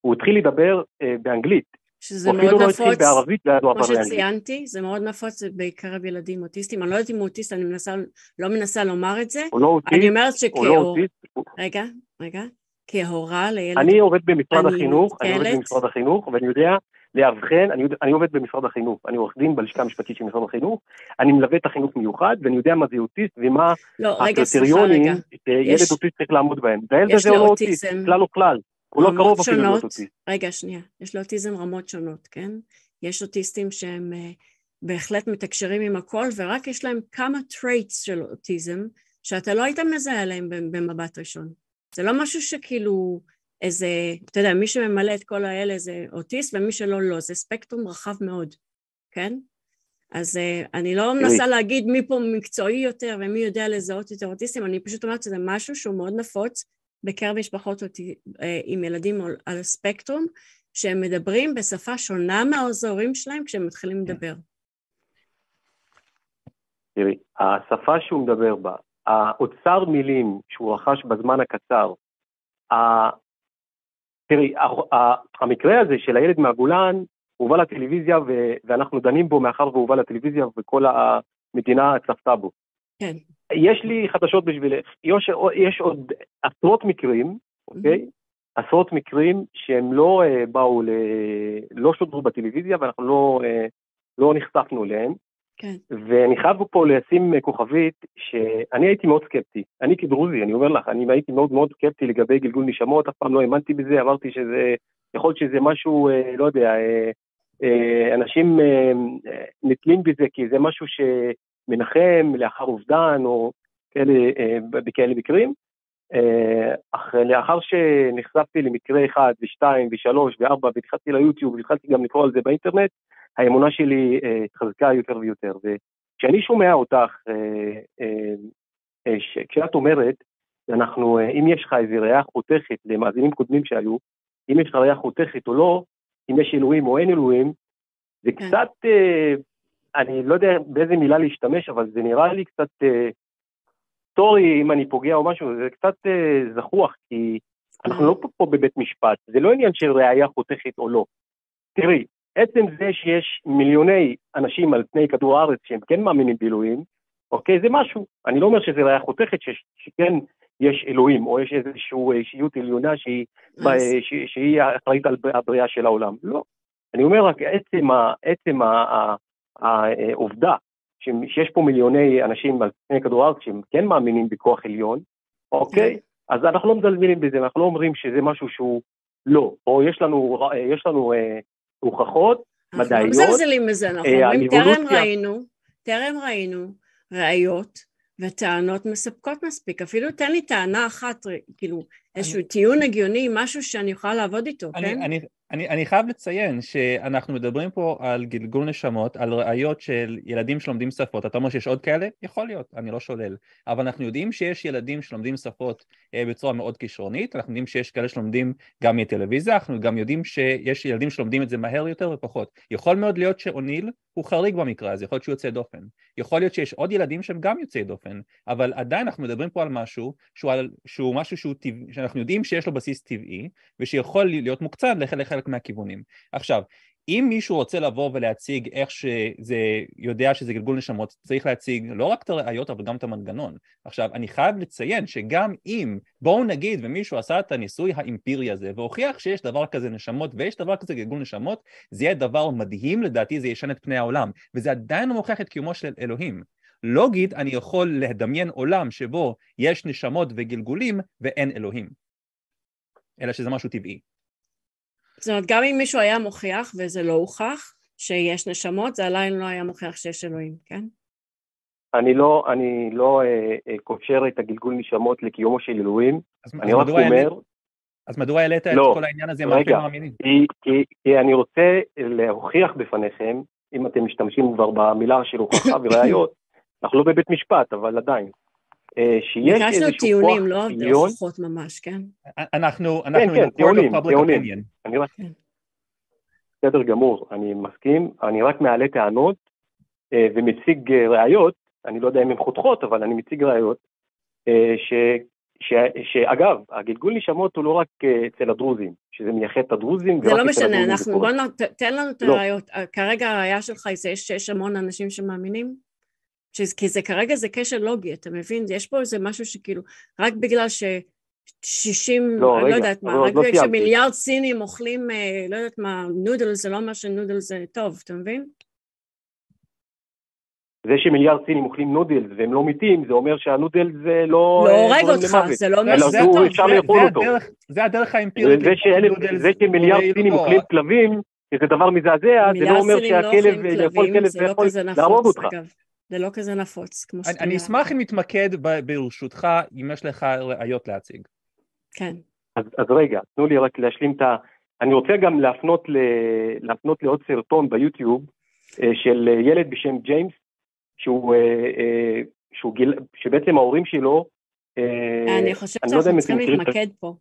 הוא התחיל לדבר באנגלית. שזה מאוד לא נפוץ, בערבית, כמו שציינתי, זה מאוד נפוץ בקרב ילדים אוטיסטים. אני לא יודעת אם הוא אוטיסט, אני מנסה, לא מנסה לומר את זה. הוא לא אוטיסט. אני אומרת שכאילו... הוא לא אוטיסט. רגע, רגע. כהורה לילד... אני עובד במשרד החינוך, אני עובד במשרד החינוך, ואני יודע לאבחן, אני, אני עובד במשרד החינוך, אני עורך דין בלשכה המשפטית של משרד החינוך, אני מלווה את החינוך מיוחד, ואני יודע מה זה אוטיסט ומה לא, הקריטריונים שילד יש... אוטיסט צריך לעמוד בהם. והילד הזה הוא לא אוטיסט, כלל או כלל, הוא לא קרוב אפילו להיות אוטיסט. רגע, שנייה, יש לאוטיזם רמות שונות, כן? יש אוטיסטים שהם uh, בהחלט מתקשרים עם הכל, ורק יש להם כמה traits של אוטיזם, שאתה לא היית מזהה עליהם במבט ראשון. זה לא משהו שכאילו איזה, אתה יודע, מי שממלא את כל האלה זה אוטיסט ומי שלא לא, זה ספקטרום רחב מאוד כן? אז uh, אני לא מנסה להגיד מי פה מקצועי יותר ומי יודע לזהות יותר אוטיסטים, אני פשוט אומרת שזה משהו שהוא מאוד נפוץ בקרב משפחות אותי, uh, עם ילדים על הספקטרום, שהם מדברים בשפה שונה מהעוזרים שלהם כשהם מתחילים לדבר. תראי, השפה שהוא מדבר בה, האוצר מילים שהוא רכש בזמן הקצר, תראי, המקרה הזה של הילד מהגולן הובא לטלוויזיה ואנחנו דנים בו מאחר והוא הובא לטלוויזיה וכל המדינה צפתה בו. כן. יש לי חדשות בשבילך, יש, יש עוד עשרות מקרים, אוקיי? Mm-hmm. עשרות מקרים שהם לא uh, באו, ל... לא שודרו בטלוויזיה ואנחנו לא, uh, לא נחשפנו אליהם. כן. ואני חייב פה לשים כוכבית שאני הייתי מאוד סקפטי. אני כדרוזי, אני אומר לך, אני הייתי מאוד מאוד סקפטי לגבי גלגול נשמות, אף פעם לא האמנתי בזה, אמרתי שזה, יכול להיות שזה משהו, אה, לא יודע, אה, אה, אנשים נתלים בזה כי זה משהו שמנחם לאחר אובדן או כאלה, בכאלה מקרים. אך לאחר שנחשפתי למקרה אחד ושתיים ושלוש וארבע והתחלתי ליוטיוב והתחלתי גם לקרוא על זה באינטרנט, האמונה שלי אה, התחזקה יותר ויותר. וכשאני שומע אותך, אה, אה, כשאת אומרת, אנחנו, אם יש לך איזה ראייה חותכת למאזינים קודמים שהיו, אם יש לך ראייה חותכת או לא, אם יש אלוהים או אין אלוהים, זה כן. קצת, אני לא יודע באיזה מילה להשתמש, אבל זה נראה לי קצת סטורי אם אני פוגע או משהו, זה קצת זחוח, כי אנחנו לא פה בבית משפט, זה לא עניין של ראייה חותכת או לא. תראי, עצם זה שיש מיליוני אנשים על פני כדור הארץ שהם כן מאמינים באלוהים, אוקיי, זה משהו. אני לא אומר שזה ראייה חותכת, שכן יש אלוהים, או יש איזושהי אישיות עליונה שהיא, שהיא, שהיא אחראית על הבריאה של העולם. לא. אני אומר רק עצם, עצם העובדה שיש פה מיליוני אנשים על פני כדור הארץ שהם כן מאמינים בכוח עליון, אוקיי? אז אנחנו לא מזלזלים בזה, אנחנו לא אומרים שזה משהו שהוא לא, או יש לנו, יש לנו אה, הוכחות מדעיות. אנחנו לא מזלזלים בזה, אנחנו אה, אומרים, טרם ראינו, טרם ראינו ראיות וטענות מספקות מספיק. אפילו תן לי טענה אחת, כאילו, איזשהו טיעון הגיוני, משהו שאני יכולה לעבוד איתו, כן? אני, אני חייב לציין שאנחנו מדברים פה על גלגול נשמות, על ראיות של ילדים שלומדים שפות. אתה אומר שיש עוד כאלה? יכול להיות, אני לא שולל. אבל אנחנו יודעים שיש ילדים שלומדים שפות אה, בצורה מאוד כישרונית, אנחנו יודעים שיש כאלה שלומדים גם מטלוויזיה, אנחנו גם יודעים שיש ילדים שלומדים את זה מהר יותר ופחות. יכול מאוד להיות שאוניל הוא חריג במקרה הזה, יכול להיות שהוא יוצא דופן. יכול להיות שיש עוד ילדים שהם גם יוצאי דופן, אבל עדיין אנחנו מדברים פה על משהו שהוא, על, שהוא משהו שהוא טבע, שאנחנו יודעים שיש לו בסיס טבעי, ושיכול להיות מוקצן לחלק מהכיוונים. עכשיו, אם מישהו רוצה לבוא ולהציג איך שזה, יודע שזה גלגול נשמות, צריך להציג לא רק את הראיות אבל גם את המנגנון. עכשיו, אני חייב לציין שגם אם, בואו נגיד ומישהו עשה את הניסוי האמפירי הזה והוכיח שיש דבר כזה נשמות ויש דבר כזה גלגול נשמות, זה יהיה דבר מדהים, לדעתי זה ישן את פני העולם, וזה עדיין לא מוכיח את קיומו של אלוהים. לוגית אני יכול לדמיין עולם שבו יש נשמות וגלגולים ואין אלוהים, אלא שזה משהו טבעי. זאת אומרת, גם אם מישהו היה מוכיח, וזה לא הוכח, שיש נשמות, זה עדיין לא היה מוכיח שיש אלוהים, כן? אני לא, אני לא אה, אה, קושר את הגלגול נשמות לקיומו של אלוהים, אני רק אומר... אז מדוע העלית את לא, כל העניין הזה רגע, כי, כי, כי אני רוצה להוכיח בפניכם, אם אתם משתמשים כבר במילה של הוכחה וראיות, אנחנו לא בבית משפט, אבל עדיין. אה, שיש איזשהו כוח טיעונים, לא הוכחות ממש, כן? אנחנו, אנחנו כן, כן, טיעונים, טיעונים. אני רק... כן. בסדר גמור, אני מסכים, אני רק מעלה טענות אה, ומציג אה, ראיות, אני לא יודע אם הן חותכות, אבל אני מציג ראיות, ש, ש, שאגב, הגלגול נשמות הוא לא רק אצל הדרוזים, שזה מייחד את הדרוזים. זה לא משנה, אנחנו, בוא תן לנו את לא. הראיות. כרגע הראייה שלך זה שיש המון אנשים שמאמינים? שזה, כי זה כרגע זה קשר לוגי, אתה מבין? יש פה איזה משהו שכאילו, רק בגלל ש... 60, לא, אני לא רגע, לא יודעת מה, רק לא בגלל שמיליארד סינים אוכלים, אה, לא יודעת מה, נודל זה לא אומר שנודל זה טוב, אתה מבין? זה שמיליארד סינים אוכלים נודל והם לא מתים, זה אומר שהנודל זה לא... לא אה, הורג אותך, זה לא אומר שזה טוב. אפשר לאכול אותו. זה הדרך האמפירית. זה שמיליארד סינים אוכלים כלבים, שזה דבר מזעזע, זה לא אומר שהכלב יכול כלב ויכול להרוג אותך. זה לא כזה נפוץ, כמו שאתה אומר. אני אשמח אם נתמקד ברשותך, אם יש לך ראיות להציג. כן. אז, אז רגע, תנו לי רק להשלים את ה... אני רוצה גם להפנות, ל... להפנות לעוד סרטון ביוטיוב, של ילד בשם ג'יימס, שהוא, שהוא גיל, שבעצם ההורים שלו, אני חושבת לא שאנחנו צריכים להתמקד פה.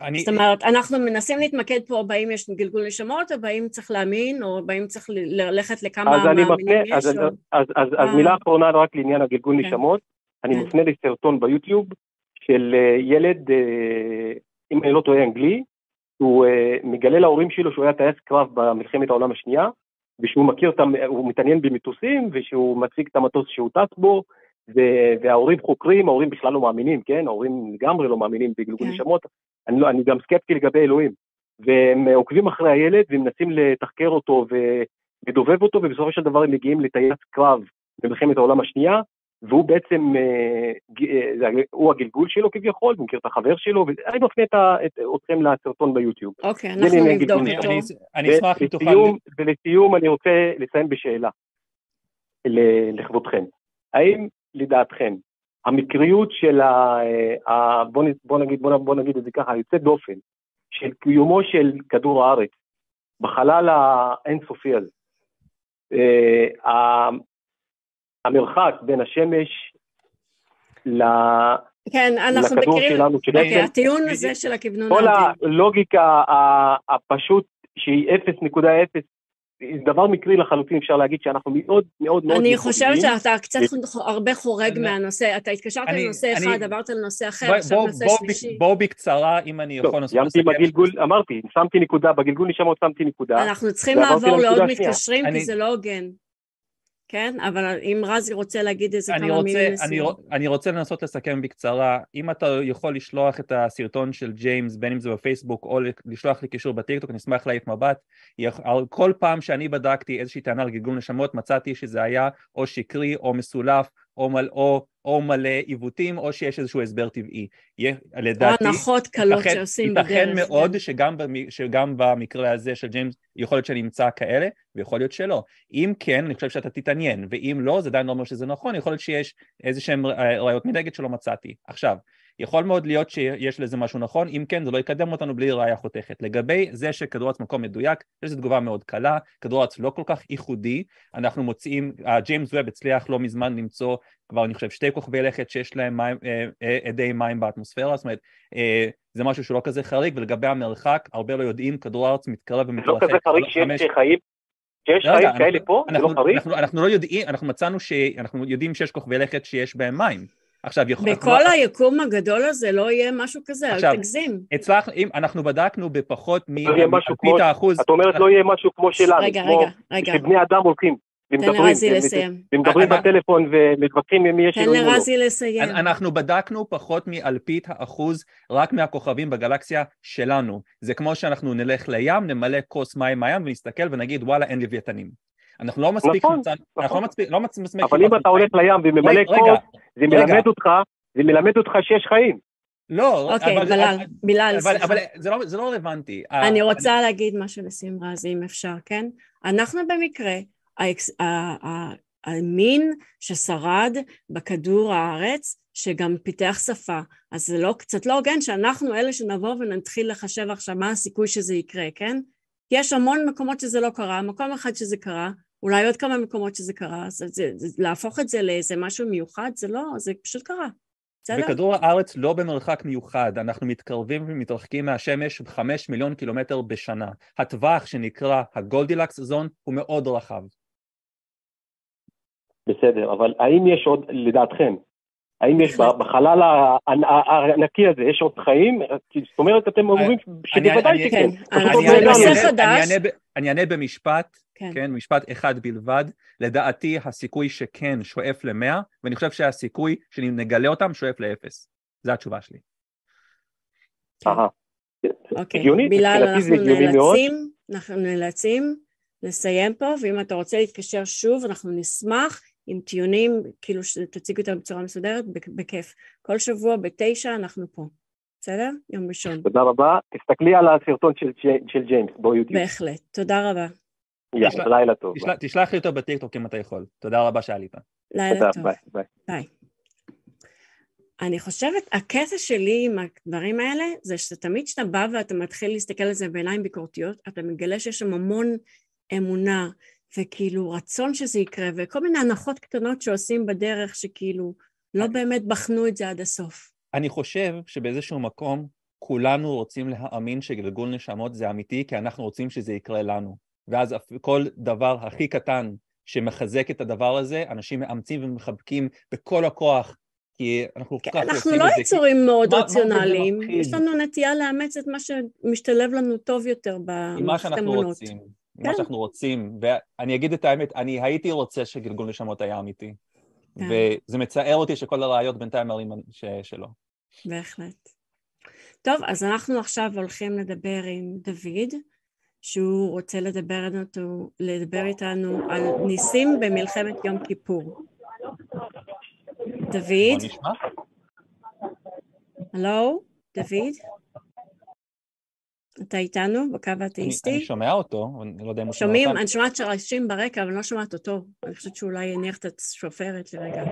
אני... זאת אומרת, אנחנו מנסים להתמקד פה באם יש גלגול נשמות, או באם צריך להאמין, או באם צריך ללכת לכמה מאמינים יש. אז, או... אז, אז, אז, אז מילה אחרונה רק לעניין הגלגול כן. נשמות. אני כן. מפנה לסרטון ביוטיוב של ילד, אם אני לא טועה אנגלי, הוא מגלה להורים שלו שהוא היה טייס קרב במלחמת העולם השנייה, ושהוא מכיר, הוא מתעניין במטוסים, ושהוא מציג את המטוס שהוא טס בו, וההורים חוקרים, ההורים בכלל לא מאמינים, כן? ההורים לגמרי לא מאמינים בגלגול כן. נשמות, אני, לא, אני גם סקפטי לגבי אלוהים. והם עוקבים אחרי הילד ומנסים לתחקר אותו ולדובב אותו, ובסופו של דבר הם מגיעים לטייס קרב במלחמת העולם השנייה, והוא בעצם, אה, אה, הוא הגלגול שלו כביכול, הוא מכיר את החבר שלו, ואני מפנה אתכם לסרטון ביוטיוב. אוקיי, אנחנו נבדוק אותו. אני אשמח אם תוכל... ולסיום אני רוצה לסיים בשאלה, לכבודכם. האם לדעתכם המקריות של ה... ה בוא, בוא, נגיד, בוא, בוא נגיד את זה ככה, היוצא דופן, של קיומו של כדור הארץ בחלל האינסופי הזה, אה, המרחק בין השמש ל... כן, אנחנו מכירים, שלנו, אוקיי, הטיעון הזה של הכוונון כל הלוגיקה הפשוט שהיא 0.0 דבר מקרי לחלוטין, אפשר להגיד שאנחנו מאוד מאוד מאוד... אני חושבת שאתה קצת הרבה חורג מהנושא, אתה התקשרת לנושא אחד, עברת לנושא אחר, עכשיו נושא שלישי. בואו בקצרה, אם אני יכול לנסות לסכם. בגלגול, אמרתי, שמתי נקודה, בגלגול נשמות שמתי נקודה. אנחנו צריכים לעבור לעוד מתקשרים, כי זה לא הוגן. כן? אבל אם רזי רוצה להגיד איזה כמה מילים לסיום. אני רוצה לנסות לסכם בקצרה. אם אתה יכול לשלוח את הסרטון של ג'יימס, בין אם זה בפייסבוק או לשלוח לי קישור בטיקטוק, אני אשמח להעיף מבט. כל פעם שאני בדקתי איזושהי טענה על גלגול נשמות, מצאתי שזה היה או שקרי או מסולף או, מל, או, או מלא עיוותים, או שיש איזשהו הסבר טבעי. לדעתי... או הנחות קלות ייתכן, שעושים בדרך. ייתכן מאוד כן. שגם, שגם במקרה הזה של ג'יימס, יכול להיות שאני אמצא כאלה, ויכול להיות שלא. אם כן, אני חושב שאתה תתעניין, ואם לא, זה עדיין לא אומר שזה נכון, יכול להיות שיש איזה שהן ראיות מנגד שלא מצאתי. עכשיו, יכול מאוד להיות שיש לזה משהו נכון, אם כן זה לא יקדם אותנו בלי ראייה חותכת. לגבי זה שכדור הארץ מקום מדויק, יש לזה תגובה מאוד קלה, כדור הארץ לא כל כך ייחודי, אנחנו מוצאים, ג'יימס ווב הצליח לא מזמן למצוא כבר אני חושב שתי כוכבי לכת שיש להם מים, אדי אה, מים באטמוספירה, זאת אומרת אה, זה משהו שלא כזה חריג, ולגבי המרחק, הרבה לא יודעים, כדור הארץ מתקרב ומתרחק. לא כזה חריג שיש חיים? שיש חיים כאלה פה? זה לא חריג? אנחנו לא יודעים, אנחנו מצאנו שאנחנו יודעים שיש כוכבי לכת שיש בהם מים. עכשיו, יכול... בכל אנחנו... היקום הגדול הזה לא יהיה משהו כזה, עכשיו, אל תגזים. הצלח, אם אנחנו בדקנו בפחות מאלפית לא האחוז... את אומרת לא יהיה משהו כמו שלנו, רגע, כמו רגע, רגע. שבני אדם הולכים. תן לרזי לסיים. ומדברים בטלפון ומתווכחים עם מי יש אלוהים או לא. תן לרזי לסיים. אנחנו בדקנו פחות מאלפית האחוז רק מהכוכבים בגלקסיה שלנו. זה כמו שאנחנו נלך לים, נמלא כוס מים מהים ונסתכל ונגיד וואלה אין לוויתנים. אנחנו לא מספיק, נכון, נכון. אנחנו לא מספיק, לא מספיק, אבל אם אתה הולך לים וממלא כוס, זה מלמד אותך, זה מלמד אותך שיש חיים. לא, אוקיי, אבל, בלל, אבל, בלל, אבל, אבל זה, לא, זה לא רלוונטי. אני רוצה אני... להגיד משהו לשים רזי, אם אפשר, כן? אנחנו במקרה, המין ששרד בכדור הארץ, שגם פיתח שפה. אז זה לא, קצת לא הוגן שאנחנו אלה שנבוא ונתחיל לחשב עכשיו מה הסיכוי שזה יקרה, כן? יש המון מקומות שזה לא קרה, מקום אחד שזה קרה, אולי עוד כמה מקומות שזה קרה, אז זה, זה, להפוך את זה לאיזה משהו מיוחד, זה לא, זה פשוט קרה. בסדר? וכדור הארץ לא במרחק מיוחד, אנחנו מתקרבים ומתרחקים מהשמש חמש מיליון קילומטר בשנה. הטווח שנקרא הגולדילקס זון הוא מאוד רחב. בסדר, אבל האם יש עוד, לדעתכם, האם יש בחלל הענקי הזה, יש עוד חיים? זאת אומרת, אתם אומרים שבוודאי שכן. אני אענה במשפט, כן. כן, משפט אחד בלבד. לדעתי הסיכוי שכן שואף למאה, ואני חושב שהסיכוי שנגלה אותם שואף לאפס. זו התשובה שלי. אהה. אוקיי, בילאל, אנחנו נאלצים, אנחנו נאלצים לסיים פה, ואם אתה רוצה להתקשר שוב, אנחנו נשמח. עם טיעונים, כאילו שתציגו אותם בצורה מסודרת, בכיף. כל שבוע בתשע אנחנו פה. בסדר? יום ראשון. תודה רבה. תסתכלי על הסרטון של, של ג'יימס ביוטיוב. בהחלט. תודה רבה. יאללה, לילה טוב. תשלח, תשלח לי אותו בטיקטוק אם אתה יכול. תודה רבה שעלית. לילה תודה, טוב. ביי, ביי. ביי. אני חושבת, הקטע שלי עם הדברים האלה, זה שתמיד כשאתה בא ואתה מתחיל להסתכל על זה בעיניים ביקורתיות, אתה מגלה שיש שם המון אמונה וכאילו רצון שזה יקרה, וכל מיני הנחות קטנות שעושים בדרך שכאילו לא באמת בחנו את זה עד הסוף. אני חושב שבאיזשהו מקום כולנו רוצים להאמין שגלגול נשמות זה אמיתי, כי אנחנו רוצים שזה יקרה לנו. ואז כל דבר הכי קטן שמחזק את הדבר הזה, אנשים מאמצים ומחבקים בכל הכוח, כי אנחנו כל כך רוצים את זה. אנחנו לא יצורים מאוד רציונליים, יש לנו נטייה לאמץ את מה שמשתלב לנו טוב יותר במערכת אמונות. מה שאנחנו רוצים, כן. מה שאנחנו רוצים, ואני אגיד את האמת, אני הייתי רוצה שגלגול נשמות היה אמיתי. כן. וזה מצער אותי שכל הראיות בינתיים מראים שלא. בהחלט. טוב, אז אנחנו עכשיו הולכים לדבר עם דוד, שהוא רוצה לדבר, איתנו, לדבר איתנו על ניסים במלחמת יום כיפור. דוד? הלו, דוד? אתה איתנו בקו האתאיסטי? אני שומע אותו, אני לא יודע אם הוא שומע אותנו. שומעים, אני שומעת שרשים ברקע, אבל אני לא שומעת אותו. אני חושבת שאולי יניח את השופרת לרגע.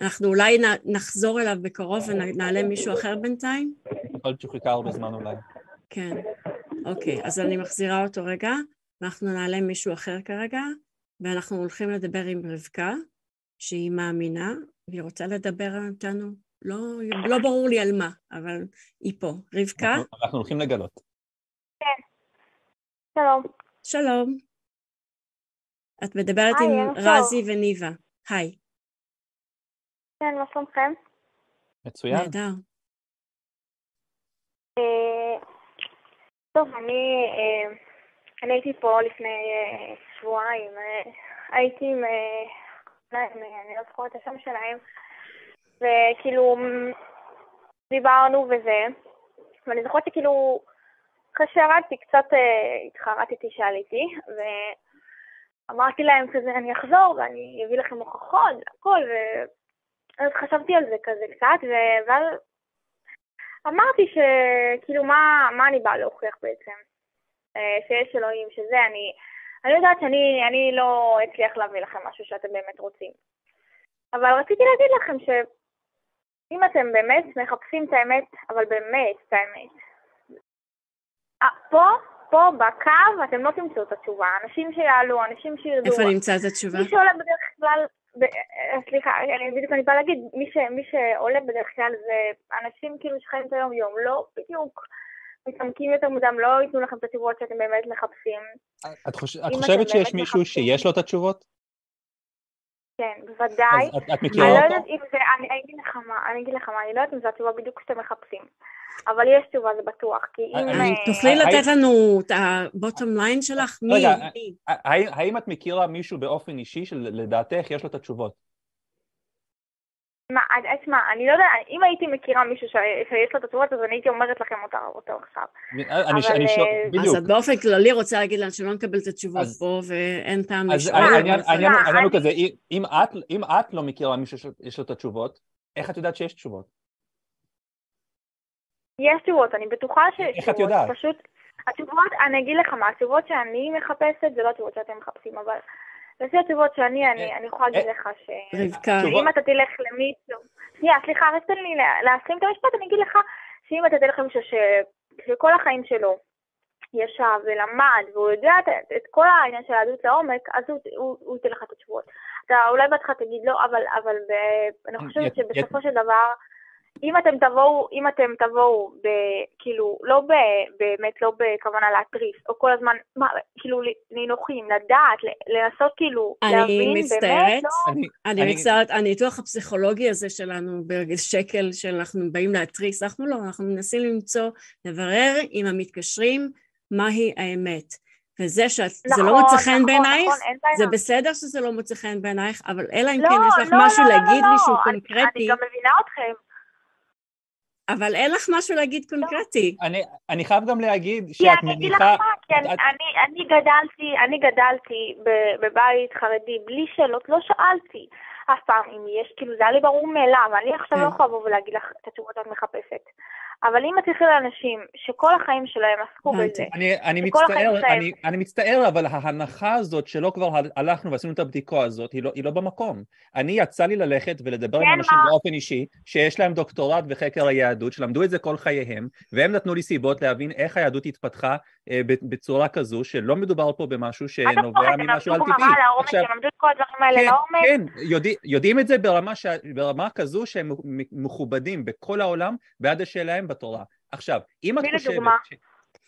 אנחנו אולי נחזור אליו בקרוב ונעלה מישהו אחר בינתיים? יכול להיות שהוא חיכה הרבה זמן אולי. כן, אוקיי, אז אני מחזירה אותו רגע, ואנחנו נעלה מישהו אחר כרגע, ואנחנו הולכים לדבר עם רבקה, שהיא מאמינה, והיא רוצה לדבר איתנו, לא, לא ברור לי על מה, אבל היא פה. רבקה? אנחנו, אנחנו הולכים לגלות. כן, שלום. שלום. את מדברת היי, עם רזי וניבה. היי. כן, מה שלומכם? מצוין. נהדר. אה, טוב, אני, אה, אני הייתי פה לפני אה, שבועיים, הייתי עם, אני לא זוכרת את השם שלהם, וכאילו דיברנו וזה, ואני זוכרת שכאילו אחרי שירדתי קצת התחרטתי שעליתי, ואמרתי להם כזה אני אחזור ואני אביא לכם הוכחות והכל, אז חשבתי על זה כזה קצת, ואז אמרתי שכאילו מה, מה אני באה להוכיח בעצם? אה, שיש אלוהים, שזה אני... אני יודעת שאני אני לא אצליח להביא לכם משהו שאתם באמת רוצים. אבל רציתי להגיד לכם שאם אתם באמת מחפשים את האמת, אבל באמת את האמת, אה, פה, פה בקו אתם לא תמצאו את התשובה. אנשים שיעלו, אנשים שירדו. איפה נמצא את התשובה? מי שעולה בדרך כלל סליחה, אני בדיוק אני באה להגיד, מי, ש, מי שעולה בדרך כלל זה אנשים כאילו שחיים את היום יום, לא בדיוק מתעמקים יותר מודם, לא ייתנו לכם את התשובות שאתם באמת מחפשים. את, חוש... את חושבת שיש מישהו מחפשים... שיש לו את התשובות? כן, בוודאי. את, את מכירה אותו? אני לא יודעת אם זה, אני, אני אגיד לך מה, אני אגיד לך מה, אני לא יודעת אם זו התשובה בדיוק שאתם מחפשים. אבל יש תשובה, זה בטוח, כי אם... אה, תוכלי לתת לנו את הבוטום ליין שלך? מי? רגע, האם את מכירה מישהו באופן אישי שלדעתך יש לו את התשובות? מה, תשמע, אני לא יודע, אם הייתי מכירה מישהו שיש לו את התשובות, אז אני הייתי אומרת לכם אותו עכשיו. אני שואל, אה, בדיוק. אז את באופן כללי רוצה להגיד לנו שלא נקבל את התשובות פה, ואין טעם לשאול. אז העניין הוא כזה, אם את לא מכירה מישהו שיש לו את התשובות, איך את יודעת שיש תשובות? יש תשובות, אני בטוחה שיש תשובות. איך את יודעת? פשוט, התשובות, אני אגיד לך מה, התשובות שאני מחפשת זה לא התשובות שאתם מחפשים, אבל לפי התשובות שאני, אני, אה, אני יכולה להגיד אה, לך ש... רבקה. שאם אתה תלך למישהו... שנייה, סליחה, רק תן לי להשלים את המשפט, אני אגיד לך שאם אתה תלך למישהו שכל החיים שלו ישב ולמד, והוא יודע את, את כל העניין של היהדות לעומק, אז הוא, הוא, הוא ייתן לך את התשובות. אתה אולי בהתחלה תגיד לא, אבל, אבל ב, אני חושבת שבסופו של דבר... אם אתם תבואו, אם אתם תבואו, ב, כאילו, לא ב, באמת, לא בכוונה להתריס, או כל הזמן, מה, כאילו, נינוחים, לדעת, לנסות כאילו, להבין, מצטערת, באמת, לא... אני, אני, אני מצטערת, הניתוח הפסיכולוגי הזה שלנו, בשקל שאנחנו באים להתריס, אנחנו לא, אנחנו מנסים למצוא, לברר עם המתקשרים מהי האמת. וזה שזה נכון, לא מוצא חן נכון, בעינייך, נכון, זה בסדר שזה לא מוצא חן בעינייך, אבל אלא אם לא, כן יש לך לא, משהו לא, להגיד לא, לי שהוא לא. קונקרטי. אני גם מבינה אתכם. אבל אין לך משהו להגיד קונקרטי. אני, אני חייב גם להגיד שאת מניחה... כי אני אגיד לך מה, כי אני, את... אני, אני גדלתי, אני גדלתי בבית חרדי בלי שאלות, לא שאלתי אף פעם אם יש, כאילו זה היה לי ברור מאליו, אני עכשיו לא כן. יכולה לבוא ולהגיד לך את התשובות שאת מחפשת. אבל אם את תלכי לאנשים שכל החיים שלהם עסקו בזה, אני, אני מצטער, אני, אני מצטער, אבל ההנחה הזאת שלא כבר הלכנו ועשינו את הבדיקה הזאת, היא לא, היא לא במקום. אני יצא לי ללכת ולדבר כן עם אנשים מה? באופן אישי, שיש להם דוקטורט בחקר היהדות, שלמדו את זה כל חייהם, והם נתנו לי סיבות להבין איך היהדות התפתחה בצורה כזו שלא מדובר פה במשהו שנובע ממשהו על טבעי. עכשיו, הם למדו את כל הדברים האלה כן, לעומק. כן, יודע, יודעים את זה ברמה, ש, ברמה כזו שהם מכובדים בכל העולם בעד השאלה בתורה. עכשיו, אם את חושבת... לדוגמה.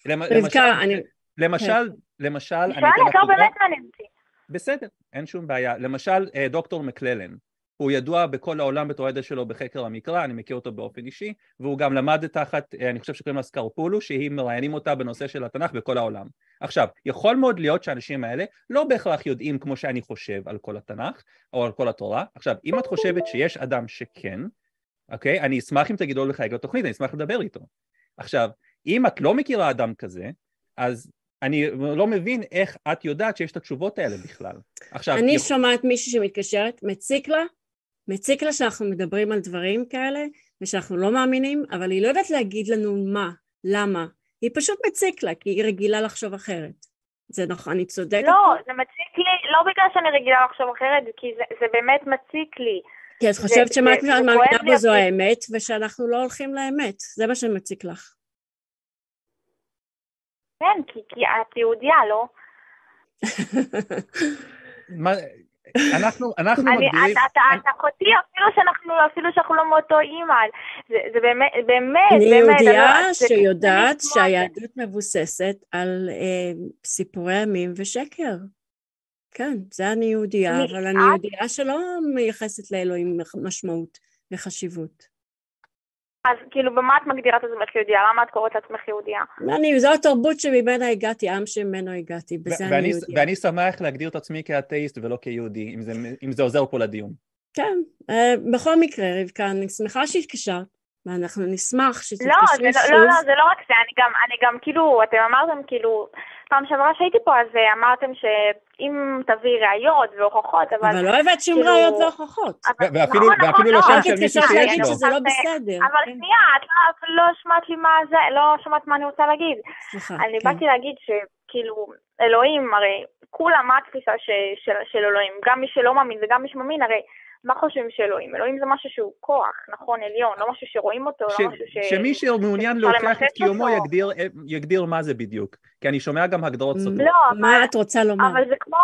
רבקה, אני... למשל, למשל... אני שואלת, לא באמת מעניין אותי. בסדר, אין שום בעיה. למשל, אה, דוקטור מקללן. הוא ידוע בכל העולם בתור הידע שלו בחקר המקרא, אני מכיר אותו באופן אישי, והוא גם למד תחת, אה, אני חושב שקוראים לה סקרפולו, שהיא מראיינים אותה בנושא של התנ"ך בכל העולם. עכשיו, יכול מאוד להיות שהאנשים האלה לא בהכרח יודעים כמו שאני חושב על כל התנ"ך, או על כל התורה. עכשיו, אם את חושבת שיש אדם שכן, אוקיי, אני אשמח אם תגידו לחייג לתוכנית, אני אשמח לדבר איתו. עכשיו, אם את לא מכירה אדם כזה, אז אני לא מבין איך את יודעת שיש את התשובות האלה בכלל. עכשיו... אני יכול... שומעת מישהי שמתקשרת, מציק לה, מציק לה שאנחנו מדברים על דברים כאלה ושאנחנו לא מאמינים, אבל היא לא יודעת להגיד לנו מה, למה. היא פשוט מציק לה, כי היא רגילה לחשוב אחרת. זה נכון, אני צודקת? לא, זה מציק לי, לא בגלל שאני רגילה לחשוב אחרת, כי זה, זה באמת מציק לי. כי את חושבת שמה את מאמינה בו זו האמת, ושאנחנו לא הולכים לאמת. זה מה שמציק לך. כן, כי, כי את יהודייה, לא? מה, אנחנו, אנחנו מגדירים... אתה אחותי, אפילו שאנחנו, אפילו שאנחנו לא מאותו אימא. זה באמת, באמת, אני יהודייה שיודעת שהיהדות מבוססת על אה, סיפורי ימים ושקר. כן, זה אני יהודייה, אבל אני יהודייה שלא מייחסת לאלוהים משמעות וחשיבות. אז כאילו, במה את מגדירה את עצמך יהודייה? למה את קוראת לעצמך יהודייה? אני, זו התרבות שממנה הגעתי, עם שממנו הגעתי, בזה אני יהודייה. ואני שמח להגדיר את עצמי כאתאיסט ולא כיהודי, אם זה, אם זה עוזר פה לדיון. כן, אה, בכל מקרה, רבקה, אני שמחה שהתקשרת, ואנחנו נשמח שתתקשרי לא, שוב. לא, לא, זה לא רק זה, אני גם, אני גם כאילו, אתם אמרתם כאילו, פעם שעברה שהייתי פה, אז אה, אמרתם שאם תביאי ראיות והוכחות, אבל... אבל לא הבאת שום כאילו... ראיות והוכחות. ואפילו, נכון, ואפילו לא שם של מישהו שיש לו. שזה לא בסדר. אבל כן. שנייה, את לא, לא שמעת לי מה זה, לא שמעת מה אני רוצה להגיד. סליחה, אני כן. באתי להגיד שכאילו, אלוהים, הרי כולם, מה התפיסה של אלוהים? גם מי שלא מאמין וגם מי שמאמין, הרי... מה חושבים שאלוהים? אלוהים זה משהו שהוא כוח, נכון, עליון, לא משהו שרואים אותו, לא ש... לא משהו ש... שמי שמעוניין להוכיח את קיומו יגדיר, יגדיר מה זה בדיוק, כי אני שומע גם הגדרות סותרות. לא, מה אבל... את רוצה לומר? אבל זה כמו...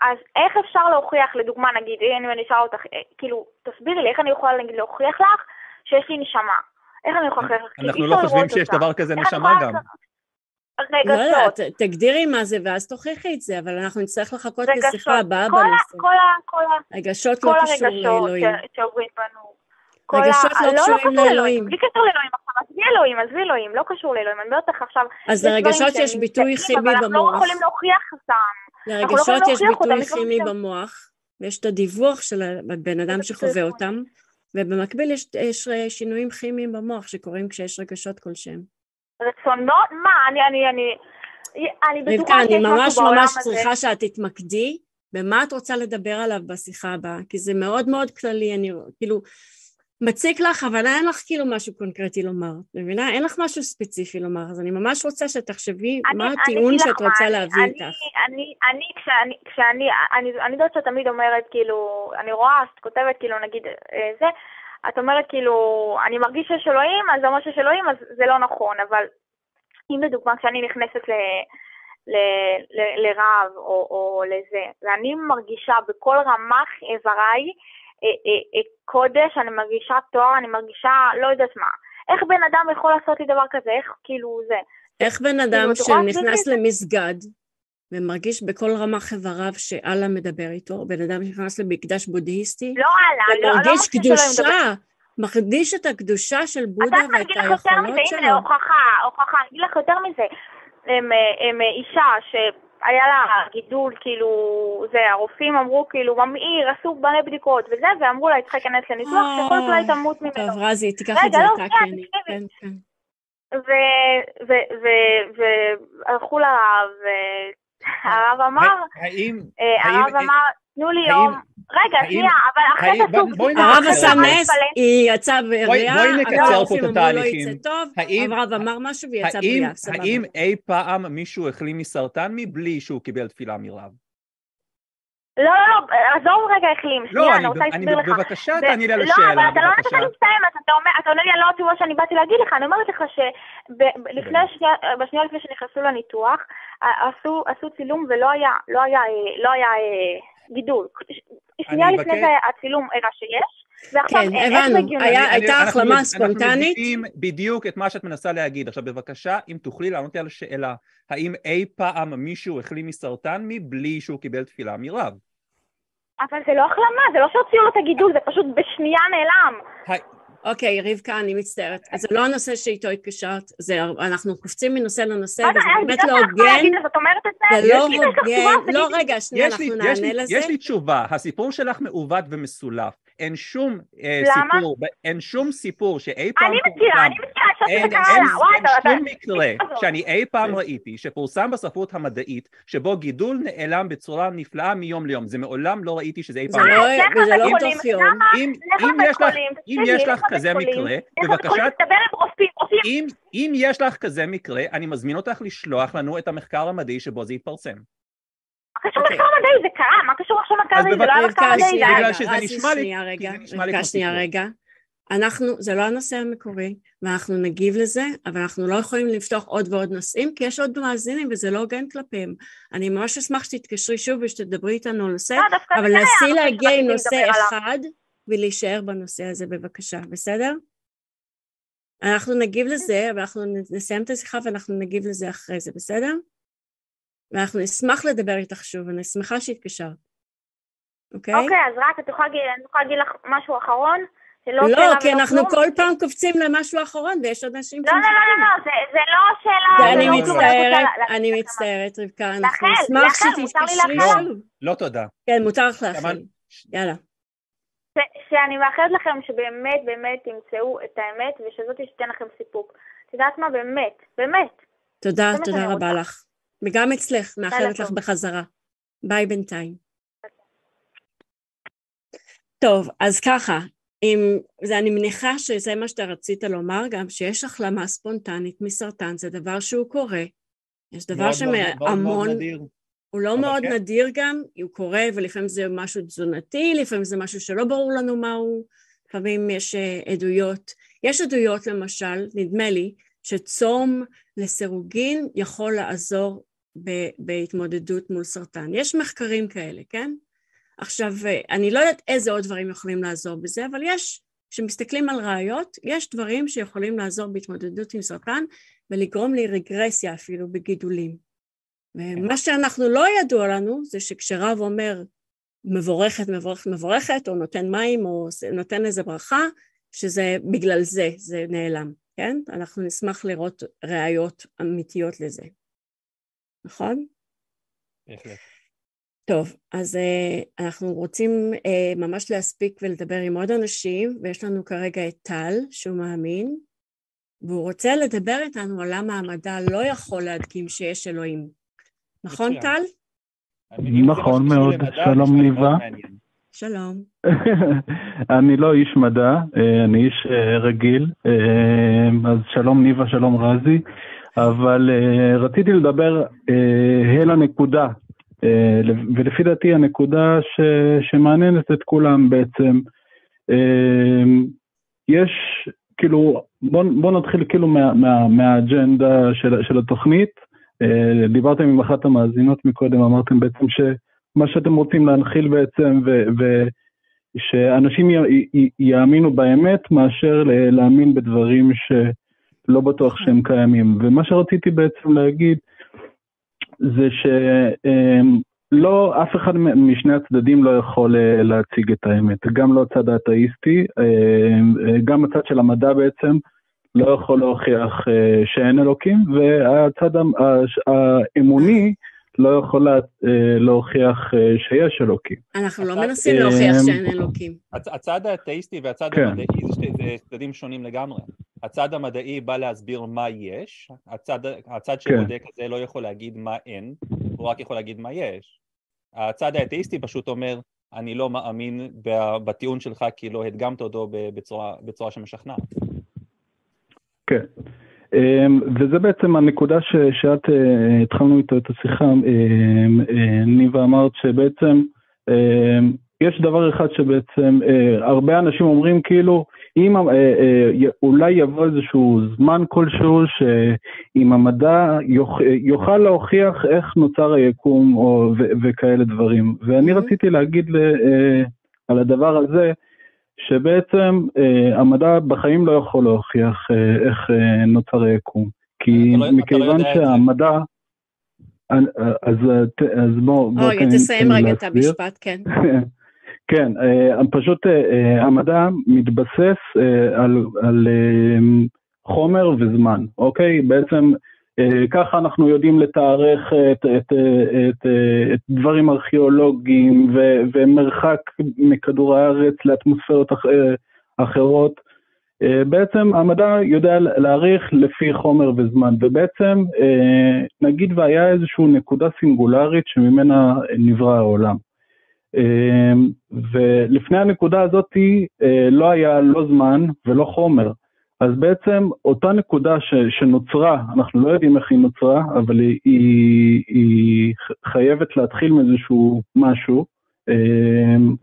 אז איך אפשר להוכיח, לדוגמה, נגיד, אם אני אשאל אותך, אה, כאילו, תסבירי לי, איך אני יכולה נגיד להוכיח לך שיש לי נשמה? איך אני יכולה להוכיח לך? אנחנו לא חושבים שיש דבר כזה נשמה גם. רגשות. לא יודעת, תגדירי מה זה ואז תוכיחי את זה, אבל אנחנו נצטרך לחכות לשיחה הבאה בנושא. כל ה... כל ה... רגשות לא קשור לאלוהים. כל הרגשות שעוברים בנו. רגשות לא, לא קשורים לאלוהים. בלי קשר לאלוהים עכשיו, עזבי אלוהים, עזבי אלוהים, לא קשור לאלוהים, אני אומרת לך עכשיו... אז לרגשות יש ביטוי כימי במוח. אבל אנחנו לא יכולים להוכיח אותם. לרגשות יש ביטוי כימי במוח, ויש את הדיווח של הבן אדם שחווה אותם, ובמקביל יש שינויים כימיים במוח שקורים כשיש רגשות כלשהם. רצונות? מה? אני, אני, אני... אני בטוחה שיש משהו בעולם הזה. אני ממש ממש צריכה שאת תתמקדי במה את רוצה לדבר עליו בשיחה הבאה, כי זה מאוד מאוד כללי, אני כאילו, מציק לך, אבל אין לך כאילו משהו קונקרטי לומר, מבינה? אין לך משהו ספציפי לומר, אז אני ממש רוצה שתחשבי אני, מה הטיעון שאת רוצה להביא אני, איתך. אני, אני, כשאני, כשאני, אני, אני יודעת שאת תמיד אומרת, כאילו, אני רואה שאת כותבת, כאילו, נגיד, אה, זה, את אומרת כאילו, אני מרגיש שיש אלוהים, אז זה אומר שיש אלוהים, אז זה לא נכון, אבל אם לדוגמה כשאני נכנסת ל... ל, ל, לרב או, או לזה, ואני מרגישה בכל רמ"ח איבריי אה, אה, אה, קודש, אני מרגישה תואר, אני מרגישה לא יודעת מה. איך בן אדם יכול לעשות לי דבר כזה? איך כאילו זה? איך בן אדם כאילו, שנכנס למסגד ומרגיש בכל רמ"ח איבריו שאללה מדבר איתו, בן אדם שנכנס למקדש בודהיסטי, לא אללה, לא, לא מרגיש קדושה, מרגיש את הקדושה של בודה ואת היכולות שלו. הנה, הוכחה, הוכחה, אני אגיד לך יותר מזה, הם, הם אישה שהיה לה גידול, כאילו, זה, הרופאים אמרו, כאילו, ממאיר, עשו מלא בדיקות וזה, ואמרו לה, היא צריכה להיכנס לניתוח, שכל כולה היא תמות ממנו. טוב, רזי, תיקח את זה לא, אתה, כן, כן. והלכו לרב, הרב אמר, אה, הרב אמר, תנו לי יום, רגע, שנייה, אבל אחרי זה הרב עשה נס, היא יצאה בריאה, בואי נקצר פה את התהליכים. הרב אמר משהו והיא יצאה בריאה, סבבה. האם אי פעם מישהו החלים מסרטן מבלי שהוא קיבל תפילה מרב? לא, לא, לא, עזוב רגע החלים, לא, שנייה, אני, רוצה להסביר לך. בבקשה תעני לי על לא, השאלה, אבל אתה לא נתת בבקשה. לי לסיים, אתה עונה לי על לא התשובה שאני באתי להגיד לך, אני אומרת לך שלפני שנייה, בשנייה לפני שנכנסו לניתוח, עשו, צילום ולא היה, לא אה, לא אה, גידול. שנייה לפני הצילום הראה שיש, ועכשיו כן, אה, הבנו. היה- הייתה החלמה ספונטנית? אנחנו יודעים בדיוק את מה שאת מנסה להגיד. עכשיו בבקשה, אם תוכלי לענות לי על השאלה, האם אי פעם מישהו החלים מסרטן מבלי שהוא קיבל תפילה מרב? אבל זה לא החלמה, זה לא שהוציאו לו את הגידול, זה פשוט בשנייה נעלם. אוקיי, רבקה, אני מצטערת. אז זה לא הנושא שאיתו התקשרת, זה, אנחנו קופצים מנושא לנושא, מה זה, וזה אני באמת לא לא הוגן. זה? לא הוגן. לא, לי. רגע, שנייה, יש לי, אנחנו נענה לזה. יש לי תשובה, הסיפור שלך מעוות ומסולף. אין שום אה? סיפור, אין שום סיפור שאי פעם אני מכירה, אני מכירה, אין, בקהל, אין, וואי, אין שום מקרה. שאני אי פעם ראיתי שפורסם בספרות המדעית שבו גידול נעלם בצורה נפלאה מיום ליום. זה מעולם לא ראיתי שזה אי זה פעם. לא, וזה לבית לא תוך יום. אם, יש לך, כזה מקרה, בבקשה, אם יש לך כזה מקרה, אני מזמין אותך לשלוח לנו את המחקר המדעי שבו זה יתפרסם. קשור אוקיי. מחקר מדעי? זה קרה, מה קשור עכשיו מחקר מדעי? זה לא היה מחקר מדעי. בגלל רגע, שזה נשמע לי- רגע, שנייה. רגע. אנחנו, זה לא הנושא המקורי, ואנחנו נגיב לזה, אבל אנחנו לא יכולים לפתוח עוד ועוד נושאים, כי יש עוד מאזינים וזה לא הוגן כלפיהם. אני ממש אשמח שתתקשרי שוב ושתדברי איתנו על נושא, לא, אבל נסי להגיע עם נושא. אחד ולהישאר בנושא הזה בבקשה, בסדר? אנחנו נגיב לזה, אבל אנחנו נסיים את השיחה ואנחנו נגיב לזה אחרי זה, בסדר? ואנחנו נשמח לדבר איתך שוב, אני שמחה שהתקשרת, אוקיי? אוקיי, אז רק, את יכולה להגיד- אני יכולה להגיד לך משהו אחרון? זה לא לא, כי אנחנו כלום? כל פעם קופצים למשהו אחרון ויש עוד אנשים לא, לא, לא, לא, לא, זה- זה לא שאלה, לא אני מצטערת, אני מצטערת, רבקה, אנחנו נשמח שתתקשרי? שוב. לא תודה. כן, מותר לך. שמעת? יאללה. ש- שאני מאחלת לכם שבאמת באמת תמצאו את האמת ושזאת תיתן לכם סיפוק. את יודעת מה? באמת, באמת. תודה, תודה רבה רוצה. לך. וגם אצלך, מאחלת לך. בחזרה. ביי בינתיים. טוב, אז ככה, אם, זה, אני מניחה שזה מה שאתה רצית לומר, גם שיש החלמה ספונטנית מסרטן, זה דבר שהוא קורה. יש דבר שהמון. הוא לא מאוד כן. נדיר גם, הוא קורה ולפעמים זה משהו תזונתי, לפעמים זה משהו שלא ברור לנו מהו, לפעמים יש אה, עדויות. יש עדויות למשל, נדמה לי, שצום לסירוגין יכול לעזור בהתמודדות מול סרטן. יש מחקרים כאלה, כן? עכשיו, אה, אני לא יודעת איזה עוד דברים יכולים לעזור בזה, אבל יש, כשמסתכלים על ראיות, יש דברים שיכולים לעזור בהתמודדות עם סרטן ולגרום לרגרסיה אפילו בגידולים. ומה שאנחנו לא ידוע לנו זה שכשרב אומר מבורכת, מבורכת, מבורכת, או נותן מים, או נותן איזה ברכה, שזה בגלל זה, זה נעלם, כן? אנחנו נשמח לראות ראיות אמיתיות לזה, נכון? בהחלט. טוב, אז uh, אנחנו רוצים uh, ממש להספיק ולדבר עם עוד אנשים, ויש לנו כרגע את טל, שהוא מאמין, והוא רוצה לדבר איתנו על למה המדע לא יכול להדגים שיש אלוהים. נכון. טל? נכון מאוד. שלום, ניבה. שלום. אני לא איש מדע, אה, אני איש רגיל, אז שלום ניבה, שלום רזי, אבל אה, רציתי לדבר אה, אל הנקודה, אה, ולפי דעתי הנקודה ש, שמעניינת את כולם בעצם, יש, כאילו, בוא, בוא נתחיל כאילו מה, מה, מהאג'נדה של, של התוכנית, דיברתם עם אחת המאזינות מקודם, אמרתם בעצם שמה שאתם רוצים להנחיל בעצם, ו, ו, שאנשים י, י, יאמינו באמת מאשר להאמין בדברים שלא בטוח שהם קיימים. ומה שרציתי בעצם להגיד זה שלא, אף אחד משני הצדדים לא יכול אה, להציג את האמת, גם לא הצד האתאיסטי, אה, גם הצד של המדע בעצם לא יכול להוכיח אה, שאין אלוקים, והצד האמוני לא יכול לה- אה, להוכיח אה, שיש אלוקים. אנחנו לא מנסים להוכיח שאין אלוקים. הצ- הצד האתאיסטי והצד כן. המדעי זה צדדים שונים לגמרי. הצד המדעי בא להסביר מה יש, הצד, הצד כן. שבודק את זה לא יכול להגיד מה אין, הוא רק יכול להגיד מה יש. הצד האתאיסטי פשוט אומר, אני לא מאמין בטיעון שלך כי לא הדגמת אותו בצורה, בצורה שמשכנעת. כן. אמ, וזה בעצם הנקודה ש- שאת אה, התחלנו איתו את השיחה, אמ, אה, ניבה אמרת שבעצם יש דבר אחד שבעצם הרבה אנשים אומרים כאילו, אם אולי יבוא איזשהו זמן כלשהו שאם המדע יוכל להוכיח איך נוצר היקום או, וכאלה דברים. ואני mm-hmm. רציתי להגיד על הדבר הזה, שבעצם אה, המדע בחיים לא יכול להוכיח אה, איך אה, נוצר היקום. כי לא, לא מכיוון לא שהמדע... אה, אז, אז בואו... בוא, רגע, תסיים רגע את המשפט, כן. כן, אה, פשוט אה, המדע מתבסס על, על חומר וזמן, אוקיי? בעצם אה, ככה אנחנו יודעים לתארך את, את, את, את דברים ארכיאולוגיים ו, ומרחק מכדור הארץ לאטמוספירות אח, אחרות. אה, בעצם המדע יודע להעריך לפי חומר וזמן, ובעצם אה, נגיד והיה איזושהי נקודה סינגולרית שממנה נברא העולם. ולפני הנקודה הזאת לא היה לא זמן ולא חומר. אז בעצם אותה נקודה ש, שנוצרה, אנחנו לא יודעים איך היא נוצרה, אבל היא, היא, היא חייבת להתחיל מאיזשהו משהו. אמ,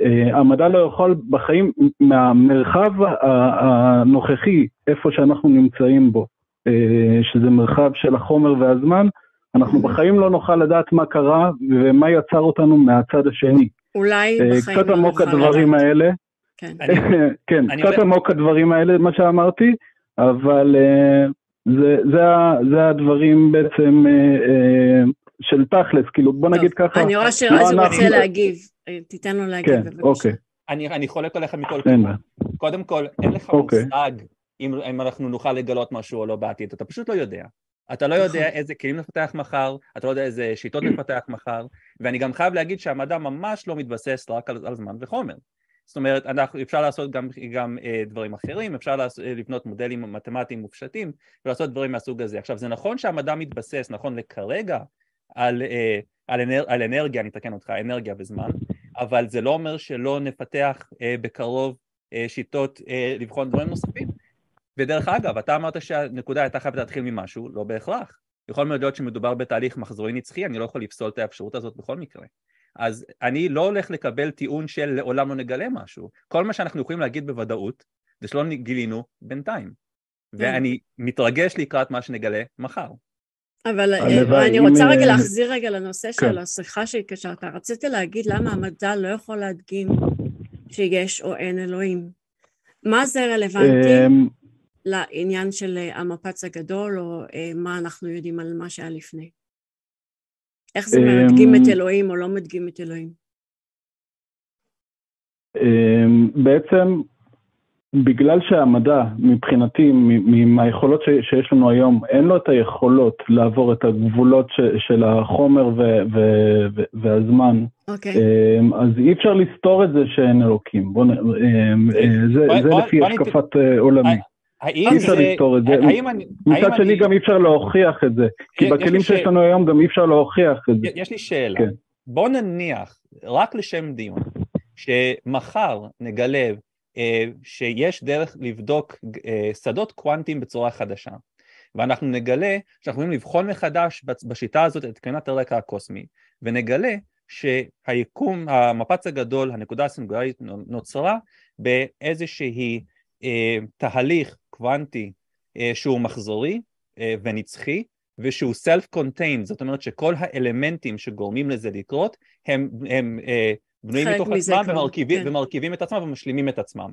אה, המדע לא יכול בחיים, מהמרחב הנוכחי, איפה שאנחנו נמצאים בו, אה, שזה מרחב של החומר והזמן, אנחנו בחיים לא נוכל לדעת מה קרה ומה יצר אותנו מהצד השני. אולי אה, בחיים לא נוכל לדעת. קצת עמוק הדברים האלה. כן, כן קצת עמוק הדברים האלה, מה שאמרתי, אבל אה, זה, זה, זה הדברים בעצם אה, של תכלס, כאילו בוא נגיד ככה. אני רואה שרזי לא רוצה להגיב, תיתן לו להגיב כן, בבקשה. אוקיי. אני, אני חולק עליך מכל כיוון. קודם כל, אין לך אוקיי. מושג אם, אם אנחנו נוכל לגלות משהו או לא בעתיד, אתה פשוט לא יודע. אתה לא יודע נכון. איזה כלים נפתח מחר, אתה לא יודע איזה שיטות נפתח מחר, ואני גם חייב להגיד שהמדע ממש לא מתבסס רק על, על זמן וחומר. זאת אומרת, אנחנו, אפשר לעשות גם, גם אה, דברים אחרים, אפשר לעשות, אה, לבנות מודלים מתמטיים מופשטים ולעשות דברים מהסוג הזה. עכשיו, זה נכון שהמדע מתבסס, נכון לכרגע, על, אה, על, אנר, על אנרגיה, אני אתקן אותך, אנרגיה וזמן, אבל זה לא אומר שלא נפתח אה, בקרוב אה, שיטות אה, לבחון דברים נוספים. ודרך אגב, אתה אמרת שהנקודה הייתה חייבת להתחיל ממשהו, לא בהכרח. יכול מאוד להיות שמדובר בתהליך מחזורי נצחי, אני לא יכול לפסול את האפשרות הזאת בכל מקרה. אז אני לא הולך לקבל טיעון של לעולם לא נגלה משהו. כל מה שאנחנו יכולים להגיד בוודאות זה שלא גילינו בינתיים. כן. ואני מתרגש לקראת מה שנגלה מחר. אבל אה, אני רוצה רגע להחזיר רגע לנושא של כן. השיחה שהתקשרת. רציתי להגיד למה המדע לא יכול להדגים שיש או אין אלוהים. מה זה רלוונטי אמ, לעניין של המפץ הגדול, או אה, מה אנחנו יודעים על מה שהיה לפני? איך זה מדגים את אמ, אלוהים או לא מדגים את אלוהים? אמ, בעצם בגלל שהמדע מבחינתי, מהיכולות שיש לנו היום, אין לו את היכולות לעבור את הגבולות של החומר והזמן, okay. אוקיי. אמ, אז אי אפשר לסתור את זה שאין אלוקים. בוא, זה, זה לפי השקפת אה, עולמי. אי אפשר לפתור את זה. מצד שני גם אי אפשר להוכיח את זה, כי בכלים שיש לנו היום גם אי אפשר להוכיח את זה. יש לי שאלה, כן. בוא נניח, רק לשם דיון, שמחר נגלה אה, שיש דרך לבדוק אה, שדות קוונטיים בצורה חדשה, ואנחנו נגלה שאנחנו יכולים לבחון מחדש בשיטה הזאת את קרינת הרקע הקוסמי, ונגלה שהיקום, המפץ הגדול, הנקודה הסינגולרית נוצרה באיזושהי אה, תהליך קוונטי אה, שהוא מחזורי אה, ונצחי ושהוא self-contained, זאת אומרת שכל האלמנטים שגורמים לזה לקרות הם, הם אה, בנויים מתוך עצמם ומרכיבים, כן. ומרכיבים את עצמם ומשלימים את עצמם.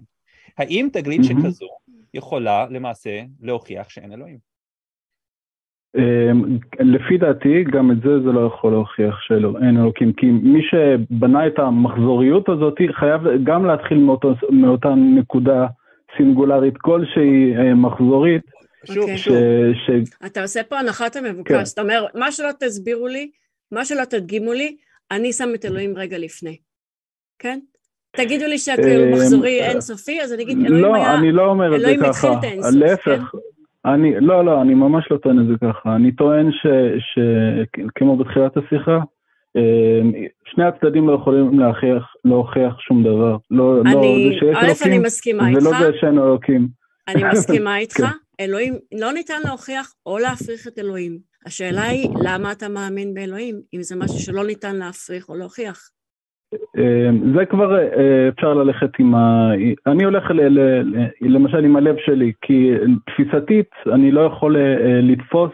האם תגלית mm-hmm. שכזו יכולה למעשה להוכיח שאין אלוהים? אמ, לפי דעתי, גם את זה זה לא יכול להוכיח שאין אלוקים, כי מי שבנה את המחזוריות הזאת חייב גם להתחיל מאותו, מאותה נקודה סינגולרית כלשהי אה, מחזורית. שוב, okay. שוב. ש... אתה עושה פה הנחת המבוקש, כן. אתה אומר, מה שלא תסבירו לי, מה שלא תדגימו לי, אני שם את אלוהים רגע לפני, כן? תגידו לי שהכאילו אה, מחזורי אינסופי, אז אני אגיד, אלוהים לא, היה... לא, אני לא אומר את זה ככה. אלוהים התחיל את האינסוף, להפך, כן? אני, לא, לא, אני ממש לא טוען את זה ככה. אני טוען שכמו בתחילת השיחה, אמ, שני הצדדים לא יכולים להוכיח, להוכיח שום דבר. לא, אני, לא זה שיש אלוקים, אני מסכימה ולא איתך. זה שאין אלוקים. אני מסכימה איתך. כן. אלוהים, לא ניתן להוכיח או להפריך את אלוהים. השאלה היא, למה אתה מאמין באלוהים, אם זה משהו שלא ניתן להפריך או להוכיח? זה כבר אפשר ללכת עם ה... אני הולך ל, ל, למשל עם הלב שלי, כי תפיסתית אני לא יכול לתפוס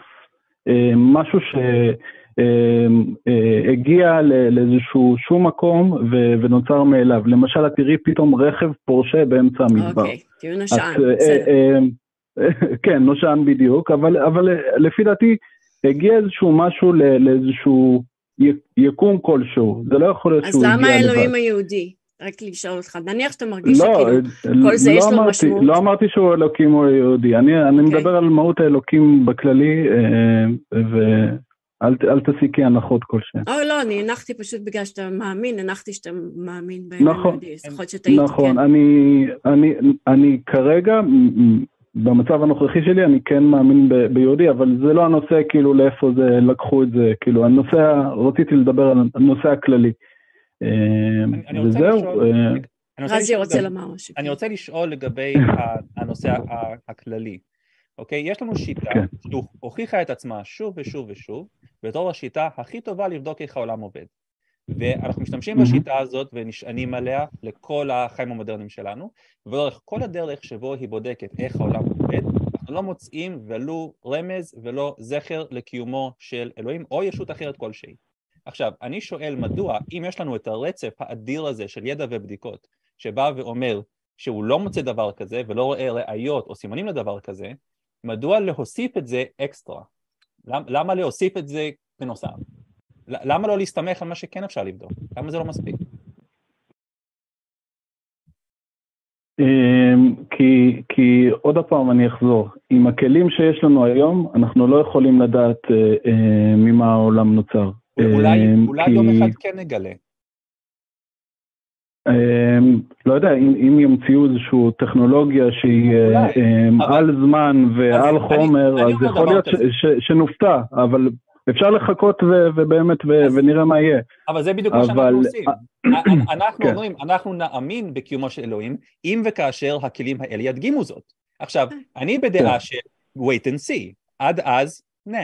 משהו ש... הגיע לאיזשהו שום מקום ונוצר מאליו. למשל, את תראי פתאום רכב פורשה באמצע המדבר. אוקיי, טיעון נושען, בסדר. כן, נושען בדיוק, אבל, אבל לפי דעתי הגיע איזשהו משהו לאיזשהו יקום כלשהו, זה לא יכול להיות שהוא הגיע לבד. אז למה האלוהים היהודי? רק לשאול אותך, נניח שאתה מרגיש לא, שכאילו כל זה לא יש לו משמעות. לא אמרתי שהוא אלוקים או יהודי, אני, אני okay. אוקיי. מדבר על מהות האלוקים בכללי, ואל תסיקי הנחות כלשהן. או לא, אני הנחתי פשוט בגלל שאתה מאמין, הנחתי שאתה מאמין באלוהים נכון, יכול להיות שטעיתי, נכון, כן. אני, אני, אני כרגע במצב הנוכחי שלי אני כן מאמין ב- ביהודי, אבל זה לא הנושא כאילו לאיפה זה לקחו את זה, כאילו הנושא, רציתי לדבר על הנושא הכללי. רוצה לשאול, אה, רזי רוצה לומר משהו. אני רוצה לשאול לגבי הנושא הכללי. אוקיי? יש לנו שיטה כן. שהוכיחה את עצמה שוב ושוב ושוב בתור השיטה הכי טובה לבדוק איך העולם עובד. ואנחנו משתמשים בשיטה הזאת ונשענים עליה לכל החיים המודרניים שלנו, ולאורך כל הדרך שבו היא בודקת איך העולם עובד, אנחנו לא מוצאים ולו רמז ולא זכר לקיומו של אלוהים או ישות אחרת כלשהי. עכשיו, אני שואל מדוע, אם יש לנו את הרצף האדיר הזה של ידע ובדיקות, שבא ואומר שהוא לא מוצא דבר כזה ולא רואה ראיות או סימנים לדבר כזה, מדוע להוסיף את זה אקסטרה? למה להוסיף את זה בנוסף? למה לא להסתמך על מה שכן אפשר לבדוק? למה זה לא מספיק? אמ, כי, כי עוד פעם אני אחזור, עם הכלים שיש לנו היום, אנחנו לא יכולים לדעת אה, אה, ממה העולם נוצר. אולי, אה, אולי כי... יום אחד כן נגלה. אה, לא יודע, אם, אם ימציאו איזושהי טכנולוגיה שהיא אה, אה, על זמן ועל חומר, אז יכול להיות ש, ש, שנופתע, אבל אפשר לחכות ו- ובאמת ו- אז, ונראה מה יהיה. אבל זה בדיוק אבל... מה שאנחנו עושים. אנחנו כן. אומרים, אנחנו נאמין בקיומו של אלוהים, אם וכאשר הכלים האלה ידגימו זאת. עכשיו, אני בדעה כן. של wait and see, עד אז, נה.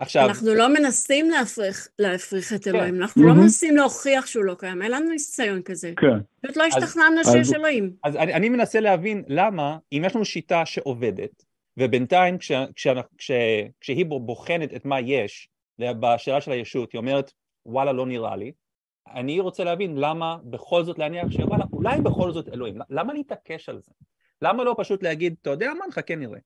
עכשיו... אנחנו לא מנסים להפריך, להפריך את. אלוהים, כן. אנחנו mm-hmm. לא מנסים להוכיח שהוא לא קיים, אין לנו ניסיון כזה. כן. פשוט לא השתכנענו שיש אלוהים. אז אני, אני מנסה להבין למה, אם יש לנו שיטה שעובדת, ובינתיים כש, כש, כש, כשהיא בוחנת את מה יש, בשאלה של הישות, היא אומרת וואלה לא נראה לי, אני רוצה להבין למה בכל זאת להניח שוואלה אולי בכל זאת אלוהים, למה להתעקש על זה? למה לא פשוט להגיד אתה יודע מה נחכה נראה?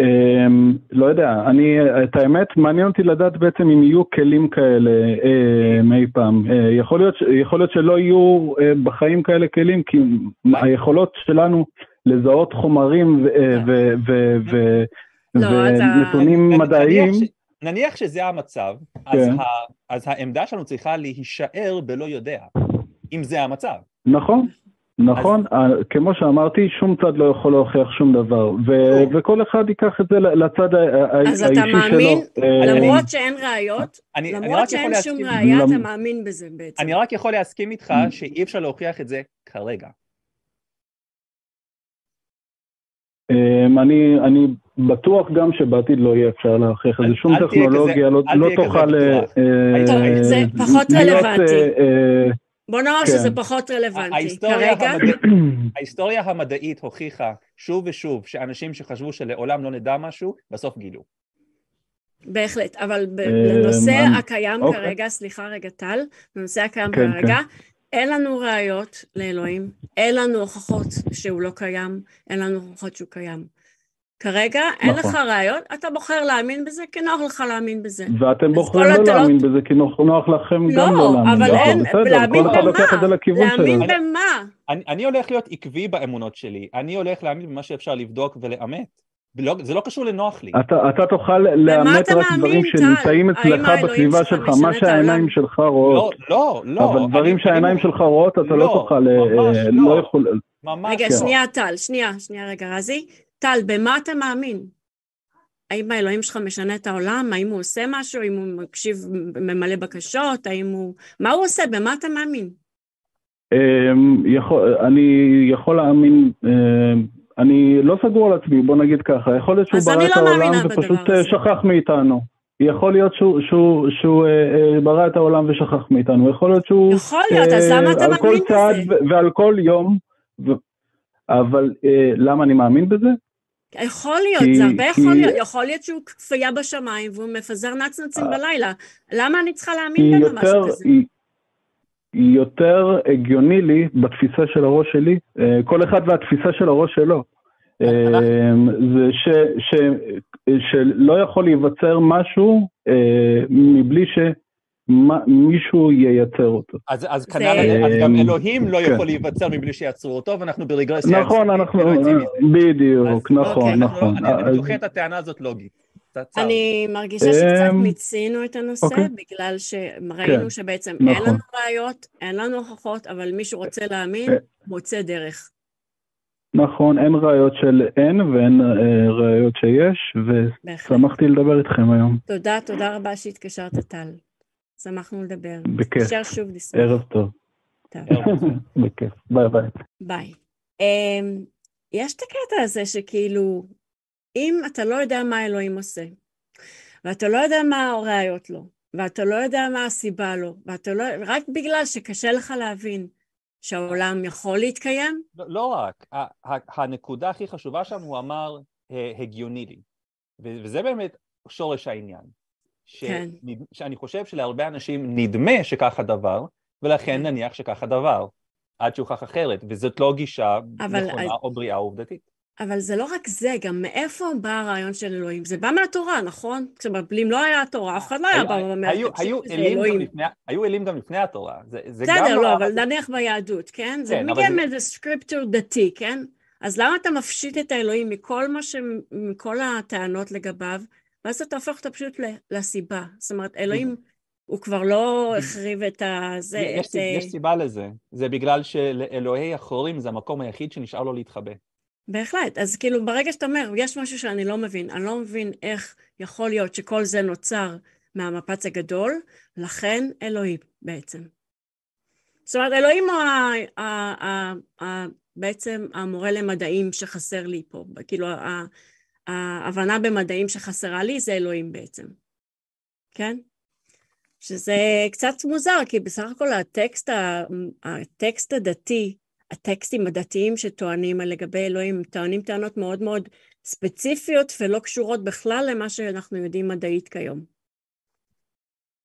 Um, לא יודע, אני, את האמת מעניין אותי לדעת בעצם אם יהיו כלים כאלה uh, אי פעם. Uh, יכול, להיות, שלא יהיו uh, בחיים כאלה כלים, כי היכולות שלנו לזהות חומרים ו לא, ונתונים מדעיים... נניח, שזה המצב, כן. אז העמדה שלנו צריכה להישאר בלא יודע, אם זה המצב. נכון. נכון, אז... כמו שאמרתי, שום צד לא יכול להוכיח שום דבר, ו- וכל אחד ייקח את זה לצד האישי שלו. אז אתה מאמין, אה, למרות שאין ראיות, אני, למרות אני שאין שום ראייה, למ... אתה מאמין בזה בעצם. אני רק יכול להסכים איתך שאי אפשר להוכיח את זה כרגע. אמ, אני, אני בטוח גם שבעתיד לא יהיה אפשר להוכיח את זה, שום טכנולוגיה לא, לא תוכל... אה, אה, זה פחות רלוונטי. אה, בוא נאמר כן. שזה פחות רלוונטי. כרגע... ההיסטוריה המדעית הוכיחה שוב ושוב שאנשים שחשבו שלעולם לא נדע משהו, בסוף גילו. בהחלט, אבל בנושא הקיים אוקיי. כרגע, סליחה רגע טל, בנושא הקיים כן, כרגע, כן. אין לנו ראיות לאלוהים, אין לנו הוכחות שהוא לא קיים, אין לנו הוכחות שהוא קיים. כרגע נכון. אין לך ראיות, אתה בוחר להאמין בזה כי נוח לך להאמין בזה. ואתם בוחרים לא להאמין לא... בזה כי נוח, נוח לכם לא, גם לא להאמין. לא, אבל אין, בסדר, להאמין במה? להאמין שלנו. במה? אני, אני הולך להיות עקבי באמונות שלי, אני הולך להאמין במה שאפשר לבדוק ולאמת. לא, זה לא קשור לנוח לי. אתה, אתה תוכל לאמת רק דברים שנמצאים אצלך בסביבה שלך, מה שהעיניים שלך רואות. לא, לא, לא. אבל דברים שהעיניים שלך רואות, אתה לא, לא תוכל, אה, ממש לא. לא יכול... ממש רגע, כן. שנייה טל, שנייה, שנייה רגע רזי. טל, במה אתה מאמין? האם האלוהים שלך משנה את העולם? האם הוא עושה משהו? האם הוא מקשיב, ממלא בקשות? האם הוא... מה הוא עושה? במה אתה מאמין? אמ, יכול, אני יכול להאמין... אמ, אני לא סגור על עצמי, בוא נגיד ככה, יכול להיות שהוא ברא לא את העולם ופשוט אה, שכח מאיתנו. יכול להיות שהוא, שהוא, שהוא אה, ברא את העולם ושכח מאיתנו, יכול להיות שהוא... יכול להיות, אז למה אתה מאמין בזה? על כל צעד ועל כל יום, ו... אבל למה אני מאמין בזה? יכול להיות, כי, זה הרבה כי... יכול להיות, יכול להיות שהוא כפייה בשמיים והוא מפזר נצנצים בלילה, למה אני צריכה להאמין במשהו כזה? היא, יותר הגיוני לי בתפיסה של הראש שלי, כל אחד והתפיסה של הראש שלו. אמ, זה ש, ש, שלא יכול להיווצר משהו אה, מבלי שמישהו ייצר אותו. אז, אז כנ"ל, אז גם אלוהים לא כן. יכול להיווצר מבלי שיצרו אותו, ואנחנו ברגרסיה... נכון, אנחנו, בדיוק, נכון, אוקיי, נכון. אני דוחה את הטענה הזאת לוגית. אני מרגישה שקצת אמ, מיצינו את הנושא, אוקיי. בגלל שראינו כן, שבעצם אין נכון. לנו ראיות, אין לנו הוכחות, אבל מי שרוצה להאמין, אה. מוצא דרך. נכון, אין ראיות של אין ואין אה, ראיות שיש, ושמחתי לדבר איתכם היום. תודה, תודה רבה שהתקשרת טל. שמחנו לדבר. בכיף. תשאר שוב לשמוח. ערב טוב. טוב. בכיף, ביי ביי. ביי. Um, יש את הקטע הזה שכאילו, אם אתה לא יודע מה אלוהים עושה, ואתה לא יודע מה הראיות לו, ואתה לא יודע מה הסיבה לו, ואתה לא, רק בגלל שקשה לך להבין, שהעולם יכול להתקיים? לא, לא רק, הנקודה הכי חשובה שם הוא אמר הגיוני לי, וזה באמת שורש העניין. ש... כן. שאני חושב שלהרבה אנשים נדמה שכך הדבר, ולכן כן. נניח שכך הדבר, עד שהוכח אחרת, וזאת לא גישה אבל... נכונה או בריאה עובדתית. אבל זה לא רק זה, גם מאיפה בא הרעיון של אלוהים? זה בא מהתורה, נכון? אם לא היה התורה, אף אחד לא היה בא אלוהים. היו אלים גם לפני התורה. בסדר, לא, אבל נניח ביהדות, כן? זה כן, מגיע מאיזה סקריפטור דתי, כן? אז למה אתה מפשיט את האלוהים מכל מה ש... מכל הטענות לגביו, ואז אתה הופך אותו פשוט לסיבה. זאת אומרת, אלוהים, הוא כבר לא החריב את ה... יש סיבה לזה. זה בגלל שלאלוהי החורים זה המקום היחיד שנשאר לו להתחבא. בהחלט, אז כאילו ברגע שאתה אומר, יש משהו שאני לא מבין, אני לא מבין איך יכול להיות שכל זה נוצר מהמפץ הגדול, לכן אלוהים בעצם. זאת אומרת, אלוהים הוא ה, ה, ה, ה, בעצם המורה למדעים שחסר לי פה, כאילו ההבנה במדעים שחסרה לי זה אלוהים בעצם, כן? שזה קצת מוזר, כי בסך הכל הטקסט, הטקסט הדתי הטקסטים הדתיים שטוענים לגבי אלוהים, טוענים טענות מאוד מאוד ספציפיות ולא קשורות בכלל למה שאנחנו יודעים מדעית כיום.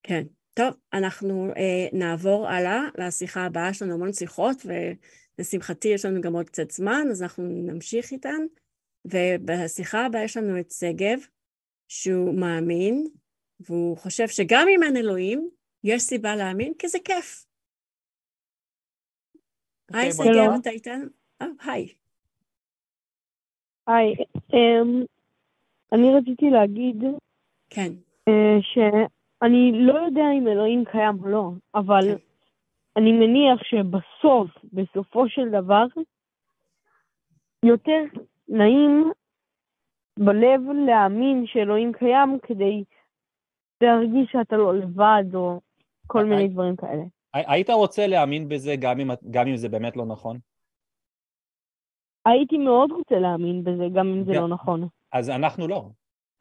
כן, טוב, אנחנו אה, נעבור הלאה לשיחה הבאה, יש לנו המון שיחות ולשמחתי יש לנו גם עוד קצת זמן, אז אנחנו נמשיך איתן. ובשיחה הבאה יש לנו את שגב, שהוא מאמין, והוא חושב שגם אם אין אלוהים, יש סיבה להאמין, כי זה כיף. היי, סגל, אתה איתנו? אה, היי. היי, אמ, אני רציתי להגיד... כן. אה, שאני לא יודע אם אלוהים קיים או לא, אבל כן. אני מניח שבסוף, בסופו של דבר, יותר נעים בלב להאמין שאלוהים קיים כדי להרגיש שאתה לא לבד או כל מיני דברים כאלה. היית רוצה להאמין בזה גם אם, גם אם זה באמת לא נכון? הייתי מאוד רוצה להאמין בזה, גם אם זה לא נכון. אז אנחנו לא.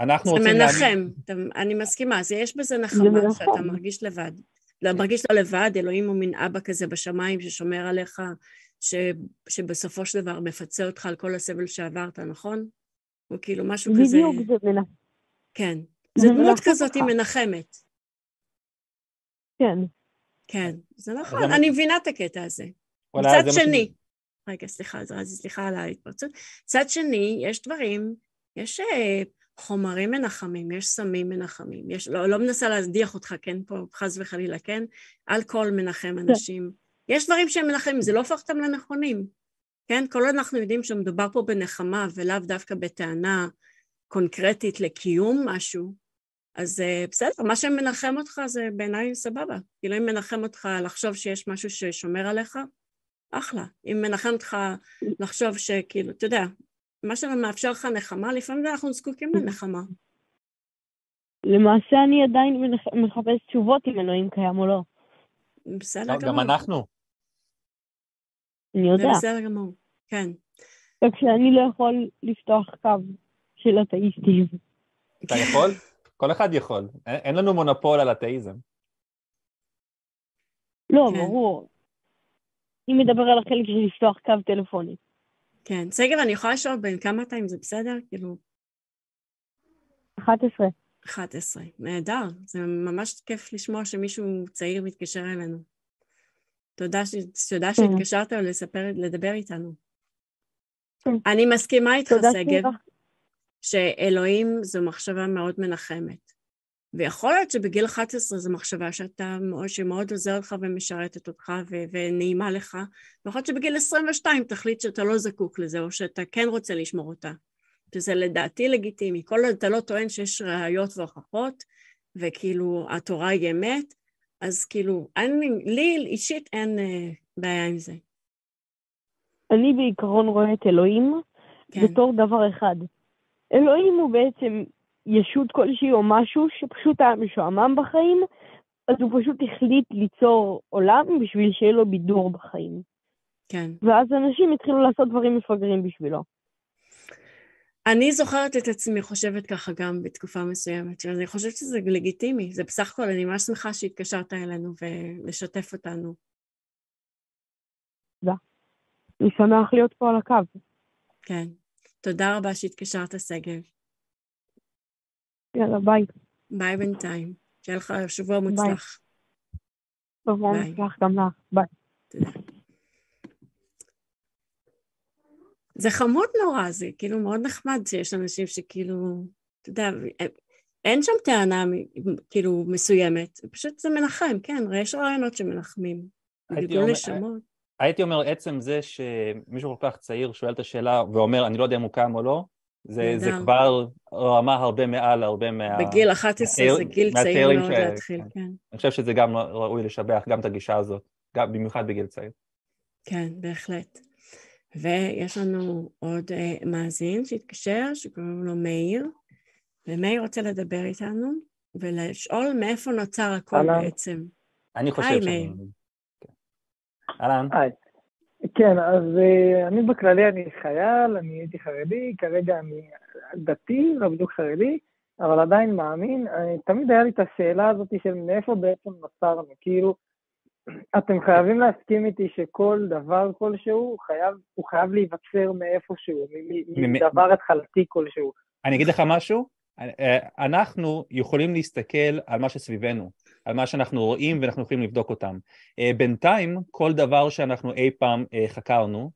אנחנו רוצים להאמין... זה מנחם, אני מסכימה, זה יש בזה נחמה, שאתה מרגיש לבד. לא, מרגיש לא לבד, אלוהים הוא מין אבא כזה בשמיים ששומר עליך, ש, שבסופו של דבר מפצה אותך על כל הסבל שעברת, נכון? הוא כאילו משהו בדיוק, כזה... בדיוק, זה מנחם. כן. זה דמות כזאת היא מנחמת. כן. כן, זה נכון, אני מבינה את הקטע הזה. מצד שני, רגע, סליחה, סליחה על ההתפרצות. מצד שני, יש דברים, יש אה, חומרים מנחמים, יש סמים מנחמים, יש, לא, לא מנסה להדיח אותך, כן, פה חס וחלילה, כן? אלכוהול מנחם כן. אנשים. יש דברים שהם מנחמים, זה לא הופך אותם לנכונים, כן? כל עוד אנחנו יודעים שמדובר פה בנחמה ולאו דווקא בטענה קונקרטית לקיום משהו, אז אה, בסדר, מה שמנחם אותך זה בעיניי סבבה. כאילו אם מנחם אותך לחשוב שיש משהו ששומר עליך, אחלה. אם מנחם אותך לחשוב שכאילו, אתה יודע, מה שמאפשר לך נחמה, לפעמים אנחנו זקוקים לנחמה. למעשה אני עדיין מחפש תשובות אם אלוהים קיים או לא. בסדר גמור. גם אנחנו. אני יודע. זה בסדר גמור, כן. רק שאני לא יכול לפתוח קו של אתאיסטים. אתה יכול? כל אחד יכול. אין לנו מונופול על אתאיזם. לא, כן. ברור. אם מדבר על החלק של לפתוח קו טלפוני. כן. שגב, אני יכולה לשאול בין כמה אתה, אם זה בסדר? כאילו... 11. 11. נהדר. זה ממש כיף לשמוע שמישהו צעיר מתקשר אלינו. תודה, ש... תודה כן. שהתקשרת לספר, לדבר איתנו. כן. אני מסכימה איתך, שגב, שאלוהים זו מחשבה מאוד מנחמת. ויכול להיות שבגיל 11 זו מחשבה שאתה, שמאוד עוזרת לך ומשרתת אותך ו- ונעימה לך, ויכול להיות שבגיל 22 תחליט שאתה לא זקוק לזה, או שאתה כן רוצה לשמור אותה. שזה לדעתי לגיטימי. כל עוד אתה לא טוען שיש ראיות והוכחות, וכאילו התורה היא אמת, אז כאילו, אני, לי אישית אין אה, בעיה עם זה. אני בעיקרון רואה את אלוהים כן. בתור דבר אחד. אלוהים הוא בעצם ישות כלשהי או משהו שפשוט היה משועמם בחיים, אז הוא פשוט החליט ליצור עולם בשביל שיהיה לו בידור בחיים. כן. ואז אנשים התחילו לעשות דברים מפגרים בשבילו. אני זוכרת את עצמי חושבת ככה גם בתקופה מסוימת, שאני חושבת שזה לגיטימי, זה בסך הכל, אני ממש שמחה שהתקשרת אלינו ולשתף אותנו. תודה. אני שמח להיות פה על הקו. כן. תודה רבה שהתקשרת, שגב. יאללה, ביי. ביי בינתיים. שיהיה לך שבוע מוצלח. שבוע מוצלח גם לך. ביי. תודה. זה חמוד נורא, זה כאילו מאוד נחמד שיש אנשים שכאילו, אתה יודע, אין שם טענה כאילו מסוימת, פשוט זה מנחם, כן, יש רעיונות שמנחמים. גידול נשמות. הייתי אומר, עצם זה שמישהו כל כך צעיר שואל את השאלה ואומר, אני לא יודע אם הוא קם או לא, זה, זה כבר רמה הרבה מעל הרבה מה... בגיל 11 זה גיל צעיר מאוד ש... להתחיל, כן. כן. אני חושב שזה גם ראוי לשבח, גם את הגישה הזאת, גם במיוחד בגיל צעיר. כן, בהחלט. ויש לנו עוד uh, מאזין שהתקשר, שקוראים לו מאיר, ומאיר רוצה לדבר איתנו ולשאול מאיפה נוצר הכל אלן. בעצם. אני חושב ש... מאיר. כן. אהלן. היי. כן, אז uh, אני בכללי אני חייל, אני הייתי חרדי, כרגע אני דתי, לא בדיוק חרדי, אבל עדיין מאמין. אני, תמיד היה לי את השאלה הזאת של מאיפה בעצם נוצרנו, כאילו, אתם חייבים להסכים איתי שכל דבר כלשהו חייב, הוא חייב להיווצר מאיפשהו, מדבר התחלתי כלשהו. אני אגיד לך משהו? אה, אנחנו יכולים להסתכל על מה שסביבנו, על מה שאנחנו רואים ואנחנו יכולים לבדוק אותם. אה, בינתיים, כל דבר שאנחנו אי פעם אה, חקרנו,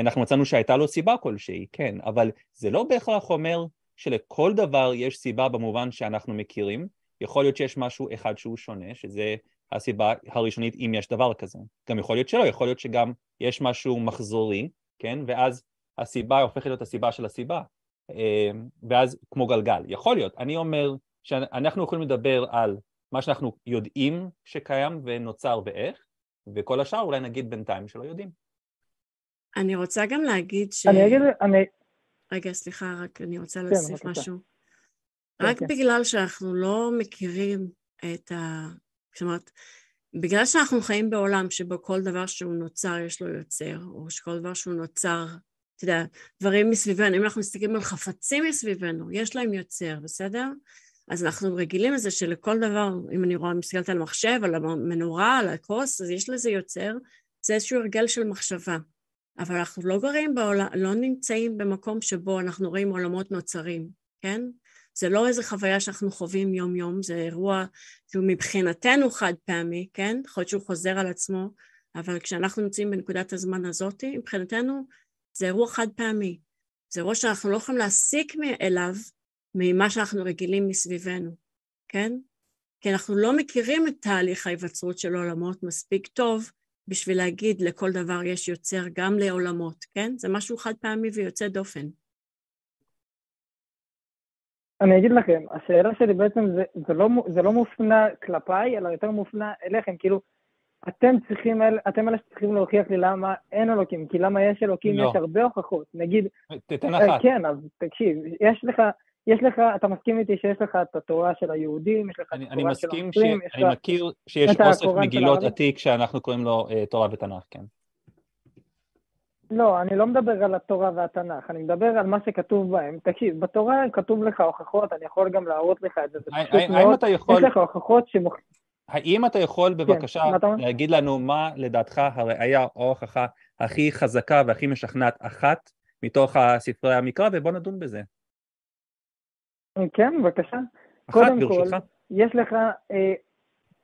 אנחנו מצאנו שהייתה לו סיבה כלשהי, כן, אבל זה לא בהכרח אומר שלכל דבר יש סיבה במובן שאנחנו מכירים, יכול להיות שיש משהו אחד שהוא שונה, שזה הסיבה הראשונית אם יש דבר כזה. גם יכול להיות שלא, יכול להיות שגם יש משהו מחזורי, כן, ואז הסיבה הופכת להיות הסיבה של הסיבה, אמ, ואז כמו גלגל. יכול להיות, אני אומר שאנחנו יכולים לדבר על מה שאנחנו יודעים שקיים ונוצר ואיך, וכל השאר אולי נגיד בינתיים שלא יודעים. אני רוצה גם להגיד ש... אני אגיד, אני... רגע, סליחה, רק אני רוצה כן, להוסיף כן, משהו. כן, רק כן. בגלל שאנחנו לא מכירים את ה... זאת אומרת, בגלל שאנחנו חיים בעולם שבו כל דבר שהוא נוצר יש לו יוצר, או שכל דבר שהוא נוצר, אתה יודע, דברים מסביבנו, אם אנחנו מסתכלים על חפצים מסביבנו, יש להם יוצר, בסדר? אז אנחנו רגילים לזה שלכל דבר, אם אני רואה, מסתכלת על מחשב, על המנורה, על הכוס, אז יש לזה יוצר, זה איזשהו הרגל של מחשבה. אבל אנחנו לא גרים בעולם, לא נמצאים במקום שבו אנחנו רואים עולמות נוצרים, כן? זה לא איזה חוויה שאנחנו חווים יום-יום, זה אירוע שהוא מבחינתנו חד פעמי, כן? יכול להיות שהוא חוזר על עצמו, אבל כשאנחנו נמצאים בנקודת הזמן הזאת, מבחינתנו זה אירוע חד פעמי. זה אירוע שאנחנו לא יכולים להסיק אליו ממה שאנחנו רגילים מסביבנו, כן? כי אנחנו לא מכירים את תהליך ההיווצרות של עולמות מספיק טוב בשביל להגיד לכל דבר יש יוצר גם לעולמות, כן? זה משהו חד פעמי ויוצא דופן. אני אגיד לכם, השאלה שלי בעצם זה, זה, לא, זה לא מופנה כלפיי, אלא יותר מופנה אליכם, כאילו, אתם צריכים, אתם אלה שצריכים להוכיח לי למה אין אלוקים, כי למה יש אלוקים, לא. יש הרבה הוכחות, נגיד... תתן אחת. כן, אז תקשיב, יש לך, יש לך, אתה מסכים איתי שיש לך את התורה של היהודים, יש לך אני, את התורה של הנוצרים, ש... אני מכיר שיש אוסף מגילות עתיק שאנחנו קוראים לו uh, תורה ותנ"ך, כן. לא, אני לא מדבר על התורה והתנ"ך, אני מדבר על מה שכתוב בהם. תקשיב, בתורה כתוב לך הוכחות, אני יכול גם להראות לך את זה, זה פשוט מאוד, יכול... יש לך הוכחות שמוכ... האם אתה יכול כן, בבקשה כן, להגיד לנו מה לדעתך הראייה או ההוכחה הכי חזקה והכי משכנעת אחת מתוך הספרי המקרא, ובוא נדון בזה. כן, בבקשה. קודם ברשותך. כל, יש לך אה,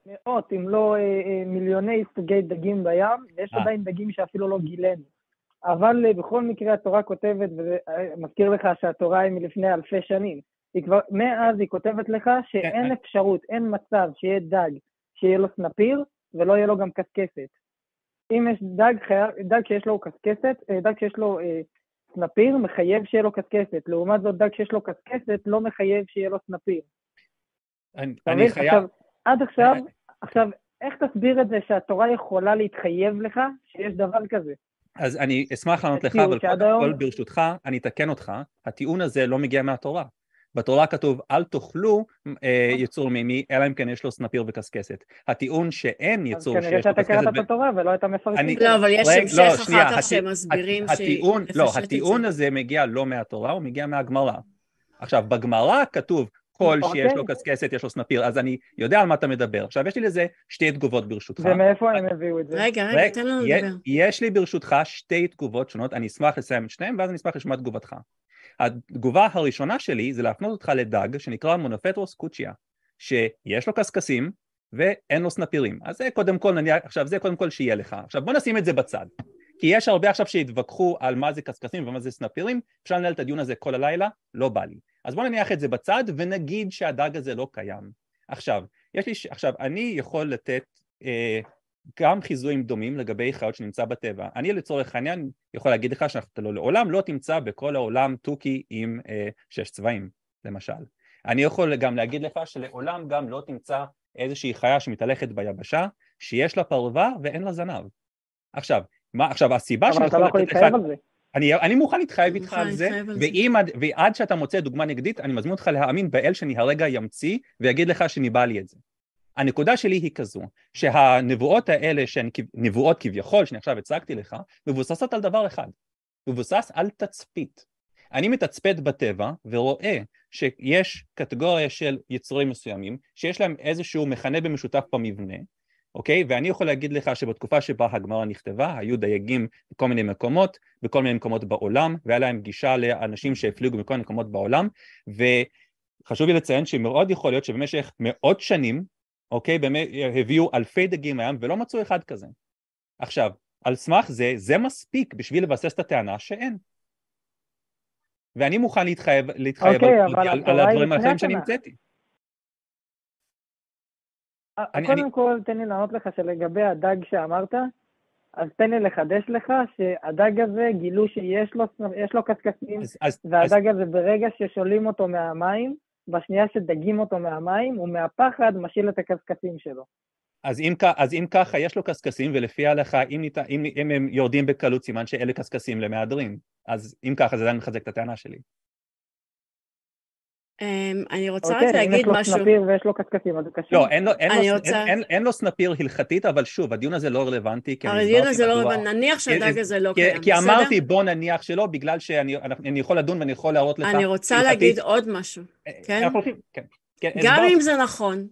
מאות, אם לא אה, אה, מיליוני סוגי דגים בים, ויש אה. עדיין דגים שאפילו לא גילינו. אבל אה, בכל מקרה התורה כותבת, ומזכיר אה, לך שהתורה היא מלפני אלפי שנים. היא כבר, מאז היא כותבת לך שאין כן, אפשרות, אין מצב שיהיה דג שיהיה לו סנפיר ולא יהיה לו גם קשקשת. אם יש דג, דג שיש לו קשקשת, אה, דג שיש לו אה, סנפיר, מחייב שיהיה לו קשקשת. לעומת זאת, דג שיש לו קשקשת לא מחייב שיהיה לו סנפיר. אני, אני חייב... עכשיו, עד עכשיו, עכשיו, איך תסביר את זה שהתורה יכולה להתחייב לך שיש דבר כזה? אז אני אשמח לענות לך, אבל קודם. כל, ברשותך, אני אתקן אותך, הטיעון הזה לא מגיע מהתורה. בתורה כתוב אל תאכלו אה, אוקיי. יצור מימי אלא אם כן יש לו סנפיר וקשקשת. הטיעון שאין יצור שיש לו קשקשת... אז כנראה שאתה קראת את התורה ולא את המפרשים. לא, אבל יש המשך אחר כך שמסבירים ש... לא, הטיעון הזה מגיע לא מהתורה, הוא מגיע מהגמרא. עכשיו, בגמרא כתוב כל אוקיי. שיש לו קשקשת, יש לו סנפיר, אז אני יודע על מה אתה מדבר. עכשיו, יש לי לזה שתי תגובות ברשותך. ומאיפה הם הביאו את זה? רגע, רגע, תן לנו לדבר. יש לי ברשותך שתי תגובות שונות, אני אשמח לסיים את שניהם, ואז אני אשמח לשמוע תגובתך. התגובה הראשונה שלי זה להפנות אותך לדג שנקרא מונופטרוס קוצ'יה, שיש לו קשקשים ואין לו סנפירים. אז זה קודם כל, נניח, עכשיו זה קודם כל שיהיה לך. עכשיו בוא נשים את זה בצד. כי יש הרבה עכשיו שהתווכחו על מה זה קשקשים ומה זה סנפירים, אפשר לנהל את הדיון הזה כל הלילה, לא בא לי. אז בוא נניח את זה בצד ונגיד שהדג הזה לא קיים. עכשיו, יש לי, עכשיו אני יכול לתת אה, גם חיזויים דומים לגבי חיות שנמצא בטבע. אני לצורך העניין יכול להגיד לך שאתה לא, לעולם לא תמצא בכל העולם תוכי עם אה, שש צבעים, למשל. אני יכול גם להגיד לך שלעולם גם לא תמצא איזושהי חיה שמתהלכת ביבשה, שיש לה פרווה ואין לה זנב. עכשיו, מה, עכשיו הסיבה שאני יכול לא לתת לך... אני, אני מוכן להתחייב איתך על זה, ואם, ועד שאתה מוצא דוגמה נגדית, אני מזמין אותך להאמין באל שאני הרגע ימציא ויגיד לך שניבא לי את זה. הנקודה שלי היא כזו, שהנבואות האלה שהן נבואות כביכול, שאני עכשיו הצגתי לך, מבוססות על דבר אחד, מבוסס על תצפית. אני מתצפת בטבע ורואה שיש קטגוריה של יצורים מסוימים שיש להם איזשהו מכנה במשותף במבנה, אוקיי? ואני יכול להגיד לך שבתקופה שבה הגמרא נכתבה היו דייגים בכל מיני מקומות, בכל מיני מקומות בעולם, והיה להם גישה לאנשים שהפליגו מכל מיני מקומות בעולם, וחשוב לי לציין שמאוד יכול להיות שבמשך מאות שנים אוקיי? באמת הביאו אלפי דגים מים ולא מצאו אחד כזה. עכשיו, על סמך זה, זה מספיק בשביל לבסס את הטענה שאין. ואני מוכן להתחייב, להתחייב אוקיי, על, על, על הדברים האחרים שאני המצאתי. אה, קודם אני... כל, תן לי לענות לך שלגבי הדג שאמרת, אז תן לי לחדש לך שהדג הזה, גילו שיש לו, לו קשקשים, והדג אז... הזה ברגע ששולים אותו מהמים, בשנייה שדגים אותו מהמים, הוא מהפחד משאיל את הקשקשים שלו. אז אם, אז אם ככה, יש לו קשקשים, ולפי ההלכה, אם, אם, אם הם יורדים בקלות, סימן שאלה קשקשים למהדרין. אז אם ככה, זה עדיין מחזק את הטענה שלי. אמ, אני רוצה רק להגיד משהו. אוקיי, אם יש לו סנפיר ויש לו קשקשים, אז זה קשה. לא, אין לו, סנפיר הלכתית, אבל שוב, הדיון הזה לא רלוונטי. הדיון הזה לא רלוונטי, נניח שהדג הזה לא קיים, כי אמרתי בוא נניח שלא, בגלל שאני יכול לדון ואני יכול להראות לך. אני רוצה להגיד עוד משהו, אה, כן? כן, כן גם אם זה נכון,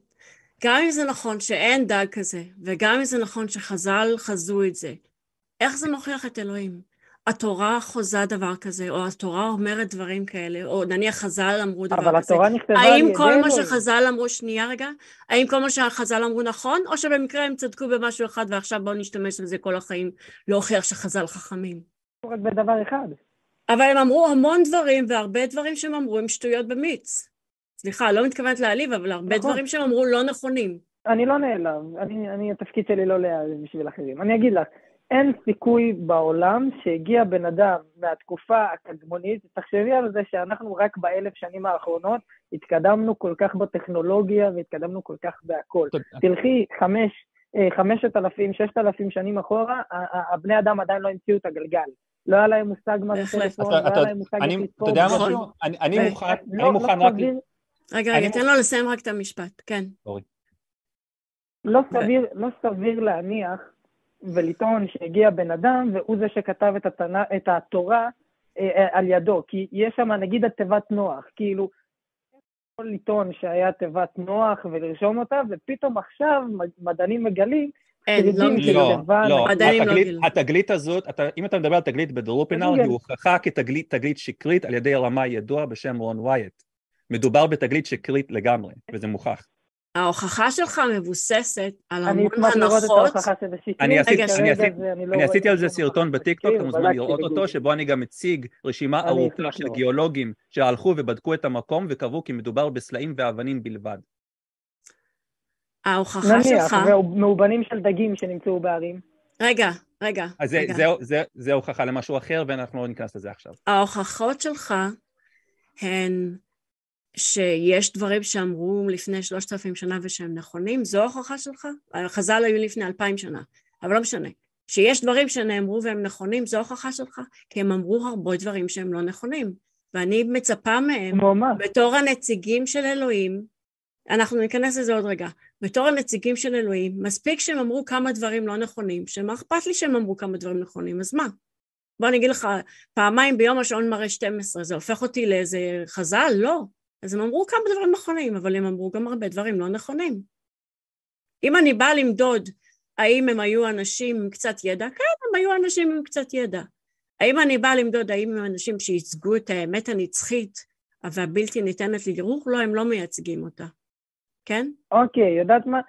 גם אם זה נכון שאין דג כזה, וגם אם זה נכון שחז"ל חזו את זה, איך זה מוכיח את אלוהים? התורה חוזה דבר כזה, או התורה אומרת דברים כאלה, או נניח חז"ל אמרו דבר כזה. אבל התורה נכתבה על ידינו. האם כל מה שחז"ל אמרו, שנייה רגע, האם כל מה שחז"ל אמרו נכון, או שבמקרה הם צדקו במשהו אחד ועכשיו בואו נשתמש בזה כל החיים, להוכיח שחז"ל חכמים. רק בדבר אחד. אבל הם אמרו המון דברים, והרבה דברים שהם אמרו הם שטויות במיץ. סליחה, לא מתכוונת להעליב, אבל הרבה נכון. דברים שהם אמרו לא נכונים. אני לא נעלב, אני, אני, התפקיד שלי לא להעליב בשביל אחרים. אני אגיד לך, אין סיכוי בעולם שהגיע בן אדם מהתקופה הקדמונית, תחשבי על זה שאנחנו רק באלף שנים האחרונות התקדמנו כל כך בטכנולוגיה והתקדמנו כל כך בהכל. תלכי חמש, אה, חמשת אלפים, ששת אלפים שנים אחורה, הבני אדם עדיין לא המציאו את הגלגל. לא היה להם מושג מה זה טלפון, לא היה להם מושג איך לספור. אתה יודע משהו? אני מוכן, אני לא, מוכן לא רק... רגע, רגע, תן לו לסיים רק את המשפט, כן. לא סביר להניח ולטעון שהגיע בן אדם והוא זה שכתב את, התנא, את התורה אה, אה, על ידו, כי יש שם נגיד התיבת נוח, כאילו, יכול לטעון שהיה תיבת נוח ולרשום אותה, ופתאום עכשיו מדענים מגלים אין, לא לא, לא, התגלית, התגלית הזאת, אתה, אם אתה מדבר על תגלית בדרופינר, היא הוכחה כתגלית שקרית על ידי רמאי ידוע בשם רון ווייט. מדובר בתגלית שקרית לגמרי, וזה מוכח. ההוכחה שלך מבוססת על המון הנחות. אני אשמח לראות את ההוכחה שקרי. אני, לא עשיתי על זה סרטון בטיקטוק, אתה מוזמן לראות אותו, שבו אני גם מציג רשימה ארוכה של גיאולוגים שהלכו ובדקו את המקום וקבעו כי מדובר בסלעים ואבנים בלבד. ההוכחה שלך... נניח, ומאובנים של דגים שנמצאו בערים. רגע, רגע. אז זה, זה, זה, זה הוכחה למשהו אחר ואנחנו לא ניכנס לזה עכשיו. ההוכחות שלך הן שיש דברים שאמרו לפני שלושת אלפים שנה ושהם נכונים, זו ההוכחה שלך? חז"ל היו לפני אלפיים שנה, אבל לא משנה. שיש דברים שנאמרו והם נכונים, זו ההוכחה שלך? כי הם אמרו הרבה דברים שהם לא נכונים. ואני מצפה מהם, בתור הנציגים של אלוהים, אנחנו ניכנס לזה עוד רגע, בתור הנציגים של אלוהים, מספיק שהם אמרו כמה דברים לא נכונים, שמה אכפת לי שהם אמרו כמה דברים נכונים, אז מה? בוא אני אגיד לך, פעמיים ביום השעון מראה 12, זה הופך אותי לאיזה חז"ל? לא. אז הם אמרו כמה דברים נכונים, אבל הם אמרו גם הרבה דברים לא נכונים. אם אני באה למדוד האם הם היו אנשים עם קצת ידע, כן, הם היו אנשים עם קצת ידע. האם אני באה למדוד האם הם אנשים שייצגו את האמת הנצחית והבלתי ניתנת לערעור? לא, הם לא מייצגים אותה. כן? אוקיי, יודעת מה?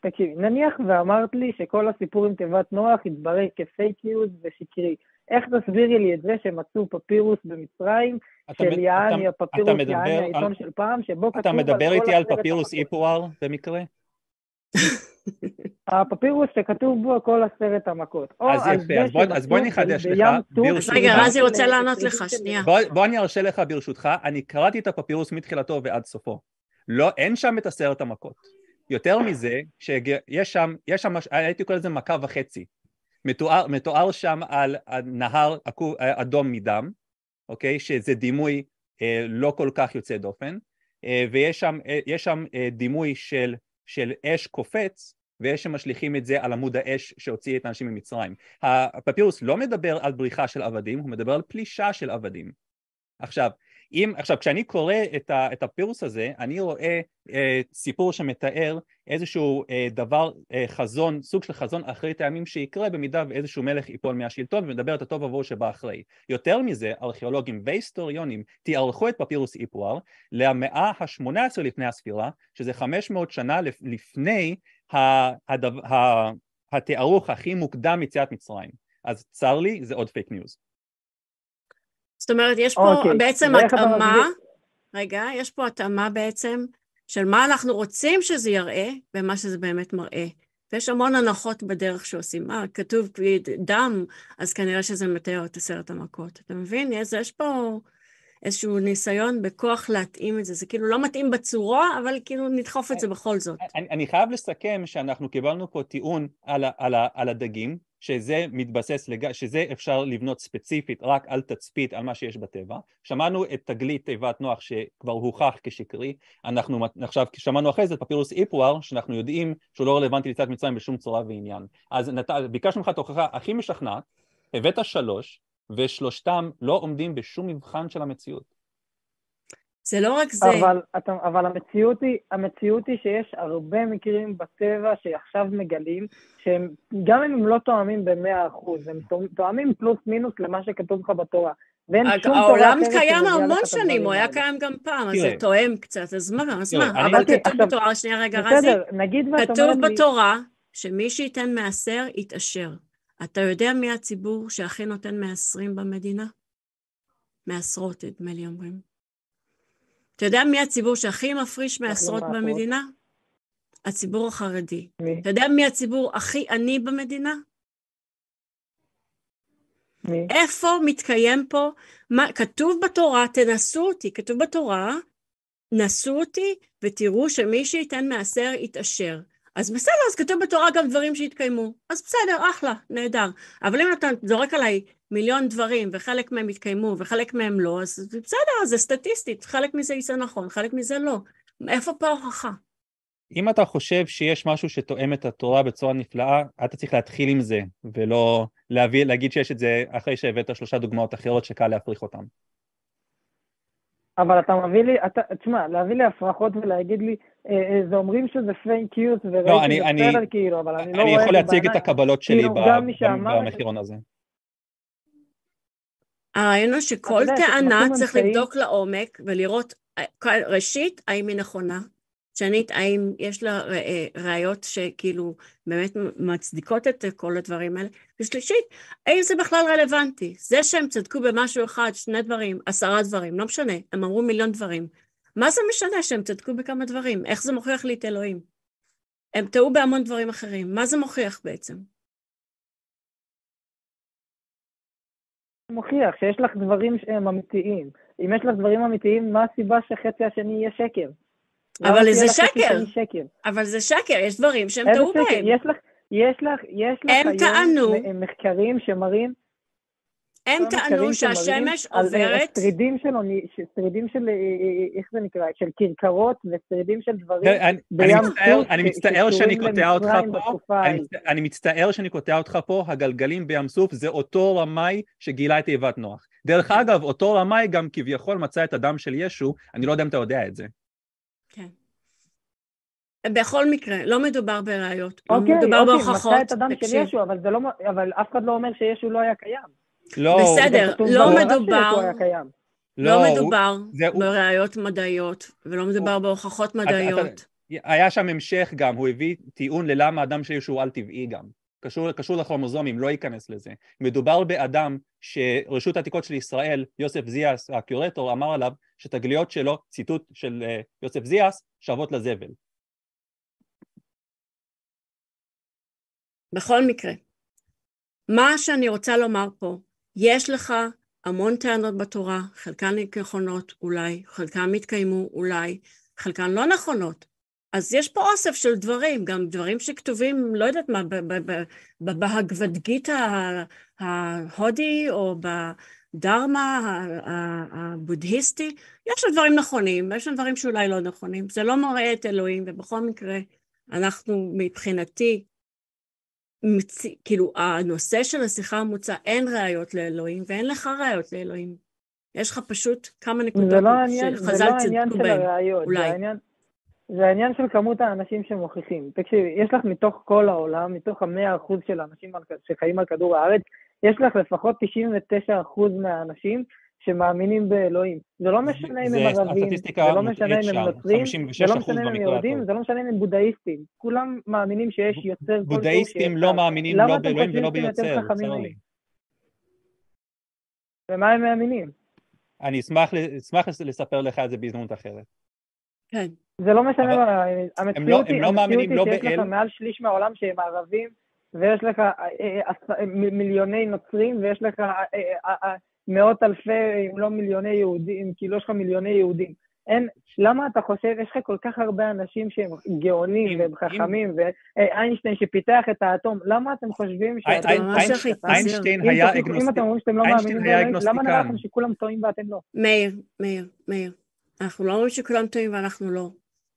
תקשיבי, נניח ואמרת לי שכל הסיפור עם תיבת נוח יתברר כפייק ניוז ושקרי. איך תסבירי לי את זה שמצאו פפירוס במצרים, של יעני, הפפירוס יעני העיתון של פעם, שבו כתוב... אתה מדבר איתי על פפירוס איפואר במקרה? הפפירוס שכתוב בו כל עשרת המכות. אז יפה, אז בוא אני אחדש לך, ברשותך. רגע, רזי רוצה לענות לך, שנייה. בוא אני ארשה לך ברשותך, אני קראתי את הפפירוס מתחילתו ועד סופו. לא, אין שם את עשרת המכות. יותר מזה, שיש שם, יש שם, הייתי קורא לזה מכה וחצי. מתואר, מתואר שם על נהר אדום מדם, אוקיי? שזה דימוי אה, לא כל כך יוצא דופן, אה, ויש שם, אה, שם אה, דימוי של, של אש קופץ, ויש שמשליכים את זה על עמוד האש שהוציא את האנשים ממצרים. הפפירוס לא מדבר על בריחה של עבדים, הוא מדבר על פלישה של עבדים. עכשיו, אם, עכשיו כשאני קורא את, ה, את הפירוס הזה אני רואה אה, סיפור שמתאר איזשהו אה, דבר, אה, חזון, סוג של חזון אחרי טעמים שיקרה במידה ואיזשהו מלך ייפול מהשלטון ומדבר את הטוב עבור שבא אחרי. יותר מזה ארכיאולוגים והיסטוריונים תיארכו את פפירוס איפואר למאה ה-18 לפני הספירה שזה 500 שנה לפני הדבר, התיארוך הכי מוקדם ליציאת מצרים אז צר לי זה עוד פייק ניוז זאת אומרת, יש פה אוקיי. בעצם התאמה, רגע, יש פה התאמה בעצם של מה אנחנו רוצים שזה יראה ומה שזה באמת מראה. ויש המון הנחות בדרך שעושים. אה, כתוב דם, אז כנראה שזה מתאר את עשרת המכות. אתה מבין? יש, יש פה איזשהו ניסיון בכוח להתאים את זה. זה כאילו לא מתאים בצורה, אבל כאילו נדחוף את זה בכל זאת. אני, אני חייב לסכם שאנחנו קיבלנו פה טיעון על, על, על הדגים, שזה מתבסס, לג... שזה אפשר לבנות ספציפית רק על תצפית על מה שיש בטבע. שמענו את תגלית תיבת נוח שכבר הוכח כשקרי, אנחנו עכשיו שמענו אחרי זה את פפירוס איפואר שאנחנו יודעים שהוא לא רלוונטי ליציאת מצרים בשום צורה ועניין. אז נת... ביקשנו ממך את ההוכחה הכי משכנעת, הבאת שלוש ושלושתם לא עומדים בשום מבחן של המציאות. זה לא רק זה. אבל, אבל המציאות, היא, המציאות היא שיש הרבה מקרים בטבע שעכשיו מגלים, שהם, גם אם הם לא תואמים במאה אחוז, הם תואמים פלוס מינוס למה שכתוב לך בתורה. העולם קיים המון שנים, הוא היה קיים גם פעם, אז זה תואם קצת, אז מה, אז מה? אבל כתוב בתורה, שנייה רגע רזי, כתוב בתורה שמי שייתן מעשר יתעשר. אתה יודע מי הציבור שהכי נותן מעשרים במדינה? מעשרות, נדמה לי אומרים. אתה יודע מי הציבור שהכי מפריש מעשרות במדינה? הציבור החרדי. מי? אתה יודע מי הציבור הכי עני במדינה? מי? איפה מתקיים פה, מה, כתוב בתורה, תנסו אותי, כתוב בתורה, נסו אותי ותראו שמי שייתן מעשר יתעשר. אז בסדר, אז כתוב בתורה גם דברים שהתקיימו. אז בסדר, אחלה, נהדר. אבל אם אתה זורק עליי מיליון דברים, וחלק מהם יתקיימו וחלק מהם לא, אז בסדר, זה סטטיסטית, חלק מזה יצא נכון, חלק מזה לא. איפה פה ההוכחה? אם אתה חושב שיש משהו שתואם את התורה בצורה נפלאה, אתה צריך להתחיל עם זה, ולא להביא, להגיד שיש את זה אחרי שהבאת שלושה דוגמאות אחרות שקל להפריך אותן. אבל אתה מביא לי, אתה, תשמע, להביא לי הפרחות ולהגיד לי, אה, אה, זה אומרים שזה פייק ניוז וראיתי לא, בסדר כאילו, אבל אני לא רואה את זה בעיניים. אני יכול להציג את הקבלות שלי כאילו, במחירון הזה. הרעיון הוא שכל טענה צריך לבדוק לעומק ולראות, אה, ראשית, האם היא נכונה, שנית, האם יש לה אה, ראיות שכאילו באמת מצדיקות את כל הדברים האלה? ושלישית, האם זה בכלל רלוונטי? זה שהם צדקו במשהו אחד, שני דברים, עשרה דברים, לא משנה, הם אמרו מיליון דברים. מה זה משנה שהם צדקו בכמה דברים? איך זה מוכיח לי את אלוהים? הם טעו בהמון דברים אחרים, מה זה מוכיח בעצם? מוכיח שיש לך דברים שהם אמיתיים. אם יש לך דברים אמיתיים, מה הסיבה שחצי השני יהיה שקר? אבל זה שקר. שקר. אבל זה שקר, יש דברים שהם טעו בהם. יש לך, יש לך, יש לך הם טענו, מחקרים שמראים... הם טענו שהשמש עוברת... שרידים של, שרידים של, אה, אה, אה, איך זה נקרא? של כרכרות ושרידים של דברים בים סוף. אני מצטער שאני קוטע אותך פה, אני מצטער שאני קוטע אותך פה, הגלגלים בים סוף זה אותו רמאי שגילה את תיבת נוח. דרך אגב, אותו רמאי גם כביכול מצא את הדם של ישו, אני לא יודע אם אתה יודע את זה. כן. בכל מקרה, לא מדובר בראיות, אוקיי, מדובר אוקיי, בהוכחות. מצא את הדם של ישו, אבל, לא, אבל אף אחד לא אומר שישו לא היה קיים. לא, בסדר, לא מדובר, לא, לא מדובר זה... בראיות מדעיות, ולא מדובר אה, בהוכחות מדעיות. אתה, אתה, היה שם המשך גם, הוא הביא טיעון ללמה אדם של ישו על-טבעי גם. קשור, קשור לכרומוזומים, לא ייכנס לזה. מדובר באדם שרשות העתיקות של ישראל, יוסף זיאס, הקיורטור, אמר עליו שתגליות שלו, ציטוט של uh, יוסף זיאס, שוות לזבל. בכל מקרה, מה שאני רוצה לומר פה, יש לך המון טענות בתורה, חלקן נכונות אולי, חלקן התקיימו אולי, חלקן לא נכונות. אז יש פה אוסף של דברים, גם דברים שכתובים, לא יודעת מה, בהגבדגית ההודי או בדרמה הבודהיסטי, יש שם דברים נכונים, ויש שם דברים שאולי לא נכונים. זה לא מראה את אלוהים, ובכל מקרה, אנחנו מבחינתי, מצ... כאילו, הנושא של השיחה המוצע, אין ראיות לאלוהים, ואין לך ראיות לאלוהים. יש לך פשוט כמה נקודות לא שחז"ל לא צדקו בהן, אולי. זה העניין, זה העניין של כמות האנשים שמוכיחים. תקשיבי, יש לך מתוך כל העולם, מתוך המאה אחוז של האנשים שחיים על כדור הארץ, יש לך לפחות 99 אחוז מהאנשים שמאמינים באלוהים. זה לא משנה אם הם ערבים, זה לא משנה אם הם נוצרים, זה לא משנה אם הם יהודים, זה לא משנה אם הם בודהיסטים. כולם מאמינים שיש יוצר כלשהו בודהיסטים לא מאמינים לא באלוהים ולא ביוצר, צר לי. ומה הם מאמינים? אני אשמח לספר לך את זה בהזדמנות אחרת. כן. זה לא משנה, מה, המציאות היא, לא המציאות היא שיש לך מעל שליש מהעולם שהם ערבים, ויש לך אה, אה, אה, מיליוני נוצרים, ויש לך מאות אלפי, אם לא מיליוני יהודים, כאילו יש לך מיליוני יהודים. אין, למה אתה חושב, יש לך כל כך הרבה אנשים שהם גאונים והם חכמים, ואיינשטיין שפיתח את האטום, למה אתם חושבים שאתם... איינשטיין היה אגנוסטיקן. אם אתם אומרים שאתם לא מאמינים למה נראה לכם שכולם טועים ואתם לא? מאיר, מאיר, מאיר. אנחנו לא אומרים שכולם טועים ואנחנו לא.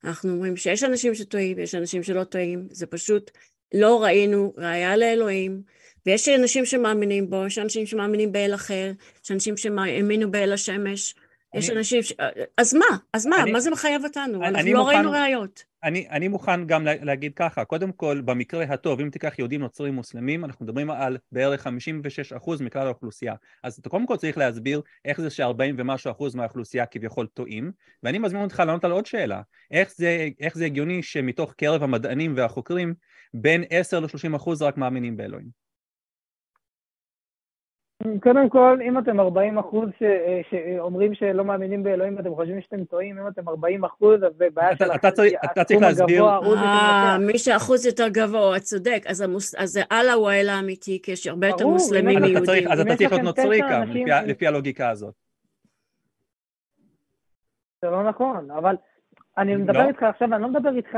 אנחנו אומרים שיש אנשים שטועים ויש אנשים שלא טועים, זה פשוט לא ראינו ראייה לאלוהים, ויש אנשים שמאמינים בו, יש אנשים שמאמינים באל אחר, יש אנשים שמאמינו באל השמש, יש אנשים ש... אז מה? אז מה? אני, מה זה מחייב אותנו? אני, אנחנו אני לא מוכן, ראינו ראיות. אני, אני מוכן גם להגיד ככה, קודם כל, במקרה הטוב, אם תיקח יהודים, נוצרים, מוסלמים, אנחנו מדברים על בערך 56% מכלל האוכלוסייה. אז אתה קודם כל צריך להסביר איך זה ש-40 ומשהו אחוז מהאוכלוסייה כביכול טועים, ואני מזמין אותך לענות על עוד שאלה, איך זה, איך זה הגיוני שמתוך קרב המדענים והחוקרים, בין 10 ל-30 אחוז רק מאמינים באלוהים? קודם כל, אם אתם 40 אחוז שאומרים שלא מאמינים באלוהים ואתם חושבים שאתם טועים, אם אתם 40 אחוז, אז זה בעיה של הסכום הגבוה, אה, מי שאחוז יותר גבוה, צודק, אז זה אללה הוא האל האמיתי, כי יש הרבה יותר מוסלמים מיהודים. אז אתה צריך להיות נוצרי גם, לפי הלוגיקה הזאת. זה לא נכון, אבל אני מדבר לא? איתך עכשיו, אני לא מדבר איתך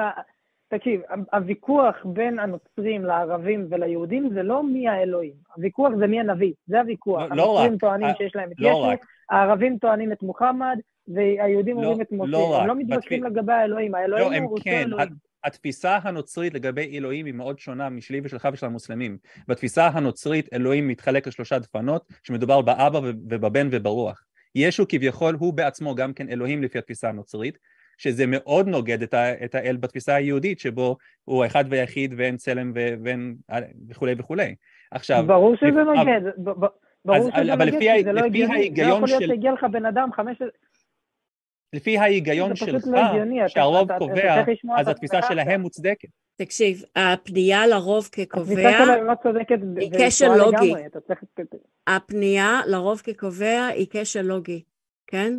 תקשיב, הוויכוח בין הנוצרים לערבים וליהודים זה לא מי האלוהים, הוויכוח זה מי הנביא, זה הוויכוח. לא, לא הנוצרים טוענים אה, שיש להם את לא ישו, הערבים טוענים את מוחמד, והיהודים לא, אומרים את משה, לא הם לא מתווכחים לגבי האלוהים, האלוהים לא, הוא אותו כן. אלוהים. התפיסה הנוצרית לגבי אלוהים היא מאוד שונה משלי ושלך ושל המוסלמים. בתפיסה הנוצרית אלוהים מתחלק לשלושה דפנות, שמדובר באבא ובבן וברוח. ישו כביכול הוא בעצמו גם כן אלוהים לפי התפיסה הנוצרית, שזה מאוד נוגד את, ה, את האל בתפיסה היהודית, שבו הוא אחד ויחיד ואין צלם ואין וכולי וכולי. עכשיו... ברור שזה לפ... נוגד, ברור אז, שזה נוגד, לפי, זה לא הגיוני, לא יכול להיות שהגיע לך בן אדם חמש... לפי ההיגיון שלך, לא שהרוב קובע, אז התפיסה שלהם מוצדקת. תקשיב, הפנייה לרוב כקובע לא היא כשל לוגי. הפנייה לרוב כקובע היא כשל לוגי, כן?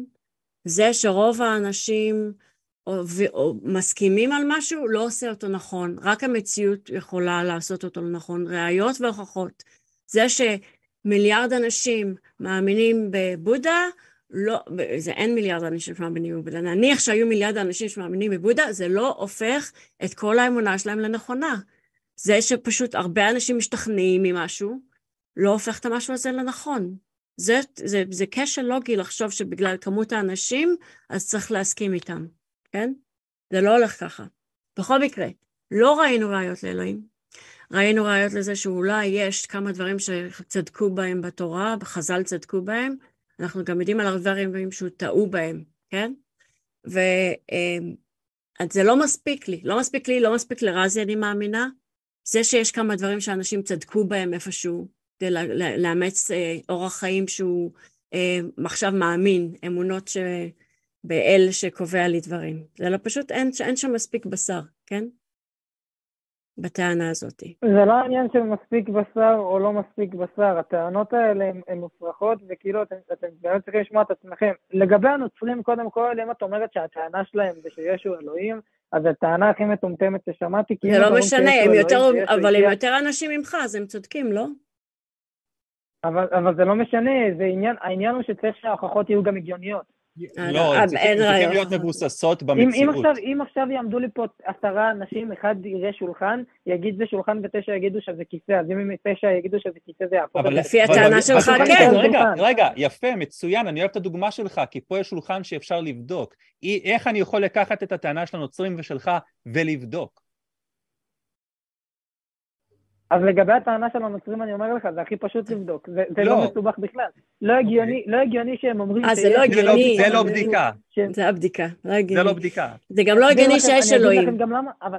זה שרוב האנשים מסכימים על משהו לא עושה אותו נכון, רק המציאות יכולה לעשות אותו נכון, ראיות והוכחות. זה שמיליארד אנשים מאמינים בבודה, לא, זה אין מיליארד אנשים שמאמינים בבודה, נניח שהיו מיליארד אנשים שמאמינים בבודה, זה לא הופך את כל האמונה שלהם לנכונה. זה שפשוט הרבה אנשים משתכנעים ממשהו, לא הופך את המשהו הזה לנכון. זה, זה, זה כשל לוגי לחשוב שבגלל כמות האנשים, אז צריך להסכים איתם, כן? זה לא הולך ככה. בכל מקרה, לא ראינו ראיות לאלוהים. ראינו ראיות לזה שאולי יש כמה דברים שצדקו בהם בתורה, חז"ל צדקו בהם, אנחנו גם יודעים על הרבה דברים שהוא טעו בהם, כן? וזה אמ, לא מספיק לי, לא מספיק לי, לא מספיק לרזי, אני מאמינה. זה שיש כמה דברים שאנשים צדקו בהם איפשהו, כדי לאמץ אה, אורח חיים שהוא אה, עכשיו מאמין, אמונות באל שקובע לי דברים. זה לא פשוט, אין, אין שם מספיק בשר, כן? בטענה הזאת. זה לא עניין של מספיק בשר או לא מספיק בשר, הטענות האלה הן מופרכות וכאילו אתם, אתם באמת צריכים לשמוע את עצמכם. לגבי הנוצרים, קודם כל, אם את אומרת שהטענה שלהם זה שישו אלוהים, אז הטענה הכי מטומטמת ששמעתי, זה לא משנה, הם יותר, אבל הם יותר אנשים ממך, אז הם צודקים, לא? אבל, אבל זה לא משנה, זה עניין, העניין הוא שצריך שההוכחות יהיו גם הגיוניות. לא, הן צריכים להיות מבוססות במציאות. אם עכשיו יעמדו לי פה עשרה אנשים, אחד יראה שולחן, יגיד זה שולחן ותשע יגידו שזה כיסא, אז אם תשע יגידו שזה כיסא זה יהפוך. אבל לפי הטענה שלך כן. רגע, רגע, יפה, מצוין, אני אוהב את הדוגמה שלך, כי פה יש שולחן שאפשר לבדוק. איך אני יכול לקחת את הטענה של הנוצרים ושלך ולבדוק? אז לגבי הטענה של הנוצרים אני אומר לך, זה הכי פשוט לבדוק, זה, זה לא. לא מסובך בכלל. לא הגיוני, okay. לא הגיוני שהם אומרים 아, זה לא הגיוני. זה לא בדיקה. זה הבדיקה, לא הגיוני. זה לא בדיקה. זה גם לא הגיוני שיש אלוהים. אני אגיד לכם גם למה, אבל...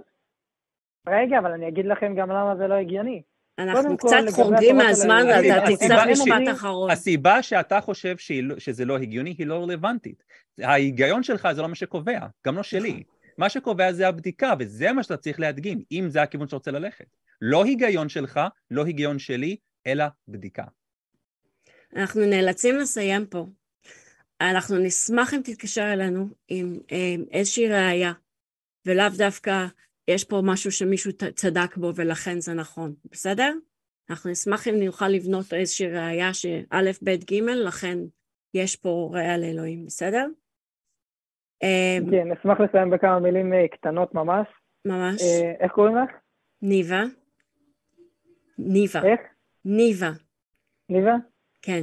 רגע, אבל אני אגיד לכם גם למה זה לא הגיוני. אנחנו קצת חורגים מהזמן ואתה תצטרך משפט אחרון. הסיבה שאתה חושב לא- שזה לא הגיוני היא לא רלוונטית. ההיגיון שלך זה לא מה שקובע, גם לא שלי. מה שקובע זה הבדיקה, וזה מה שאתה צריך להדגים, אם זה הכיוון שאתה רוצה ללכת. לא היגיון שלך, לא היגיון שלי, אלא בדיקה. אנחנו נאלצים לסיים פה. אנחנו נשמח אם תתקשר אלינו עם, עם איזושהי ראייה, ולאו דווקא יש פה משהו שמישהו צדק בו ולכן זה נכון, בסדר? אנחנו נשמח אם נוכל לבנות איזושהי ראייה שא', ב', ג', לכן יש פה ראייה לאלוהים, בסדר? כן, נשמח לסיים בכמה מילים אה, קטנות ממש. ממש. אה, איך קוראים לך? ניבה. ניבה. איך? ניבה. ניבה? כן.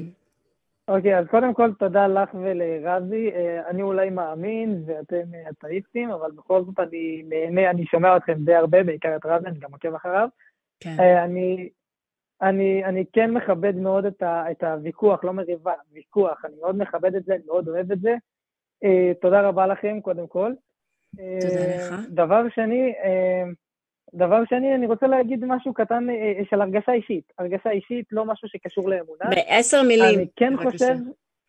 אוקיי, אז קודם כל תודה לך ולרזי. אה, אני אולי מאמין ואתם אתאיסטים, אבל בכל זאת אני נהנה, אני שומע אתכם די הרבה, בעיקר את רזי, אני גם עוקב אחריו. כן. אני, אני, אני כן מכבד מאוד את, ה, את הוויכוח, לא מריבה, ויכוח, אני מאוד מכבד את זה, אני מאוד אוהב את זה. תודה רבה לכם, קודם כל. תודה לך. דבר שני, דבר שני, אני רוצה להגיד משהו קטן uh, של הרגשה אישית. הרגשה אישית, לא משהו שקשור לאמונה. בעשר מילים. אני כן בבקשה. חושב,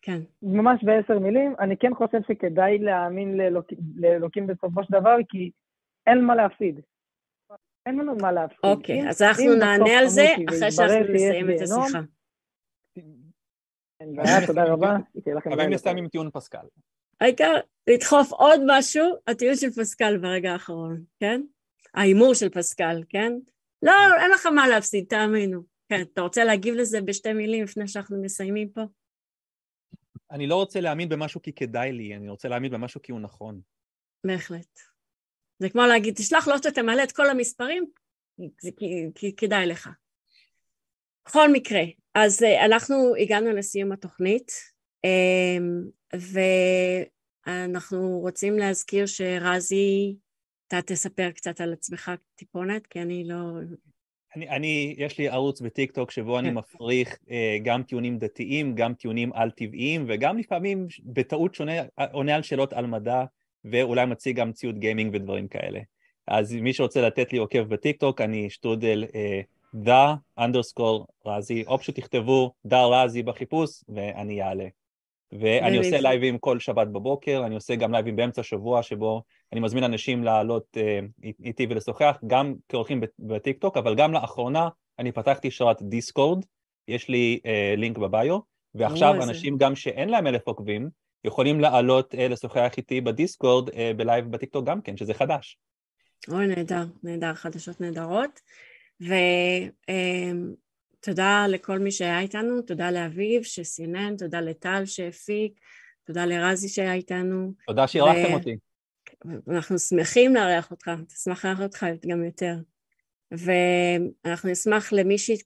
כן. ממש בעשר מילים, אני כן חושב שכדאי להאמין לאלוק, לאלוקים בסופו של דבר, כי אין מה להפסיד. אין לנו מה להפסיד. אוקיי, אז אנחנו נענה על זה אחרי שאנחנו נסיים את השיחה. אין בעיה, תודה רבה. אבל נסיים עם טיעון פסקל. העיקר לדחוף עוד משהו, הטיעון של פסקל ברגע האחרון, כן? ההימור של פסקל, כן? לא, אין לך מה להפסיד, תאמינו. כן, אתה רוצה להגיב לזה בשתי מילים לפני שאנחנו מסיימים פה? אני לא רוצה להאמין במשהו כי כדאי לי, אני רוצה להאמין במשהו כי הוא נכון. בהחלט. זה כמו להגיד, תשלח לא תמלא את כל המספרים, כי, כי, כי כדאי לך. בכל מקרה, אז אה, אנחנו הגענו לסיום התוכנית. אמ, ואנחנו רוצים להזכיר שרזי אתה תספר קצת על עצמך טיפונת, כי אני לא... אני, אני, יש לי ערוץ בטיק טוק שבו אני כן. מפריך אה, גם טיעונים דתיים, גם טיעונים על-טבעיים, וגם לפעמים בטעות שונה, עונה על שאלות על מדע, ואולי מציג גם ציוד גיימינג ודברים כאלה. אז מי שרוצה לתת לי עוקב בטיק טוק, אני שטרודל the underscore רזי, או פשוט תכתבו the רזי בחיפוש, ואני אעלה. ואני עושה לייבים כל שבת בבוקר, אני עושה גם לייבים באמצע השבוע שבו אני מזמין אנשים לעלות אה, איתי ולשוחח, גם כאורחים בטיק טוק, אבל גם לאחרונה אני פתחתי שרת דיסקורד, יש לי אה, לינק בביו, ועכשיו אנשים גם שאין להם אלף עוקבים, יכולים לעלות אה, לשוחח איתי בדיסקורד אה, בלייב בטיק טוק גם כן, שזה חדש. אוי, נהדר, נהדר, חדשות נהדרות. ו... אה, תודה לכל מי שהיה איתנו, תודה לאביב שסינן, תודה לטל שהפיק, תודה לרזי שהיה איתנו. תודה שאירחתם ו... אותי. אנחנו שמחים לארח אותך, תשמח לארח אותך גם יותר. ואנחנו נשמח למי שהת...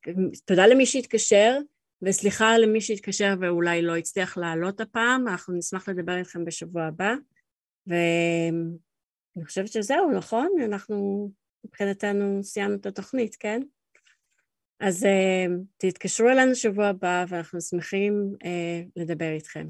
תודה למי שהתקשר, וסליחה למי שהתקשר ואולי לא הצליח לעלות הפעם, אנחנו נשמח לדבר איתכם בשבוע הבא. ואני חושבת שזהו, נכון? אנחנו מבחינתנו סיימנו את התוכנית, כן? אז uh, תתקשרו אלינו שבוע הבא ואנחנו שמחים uh, לדבר איתכם.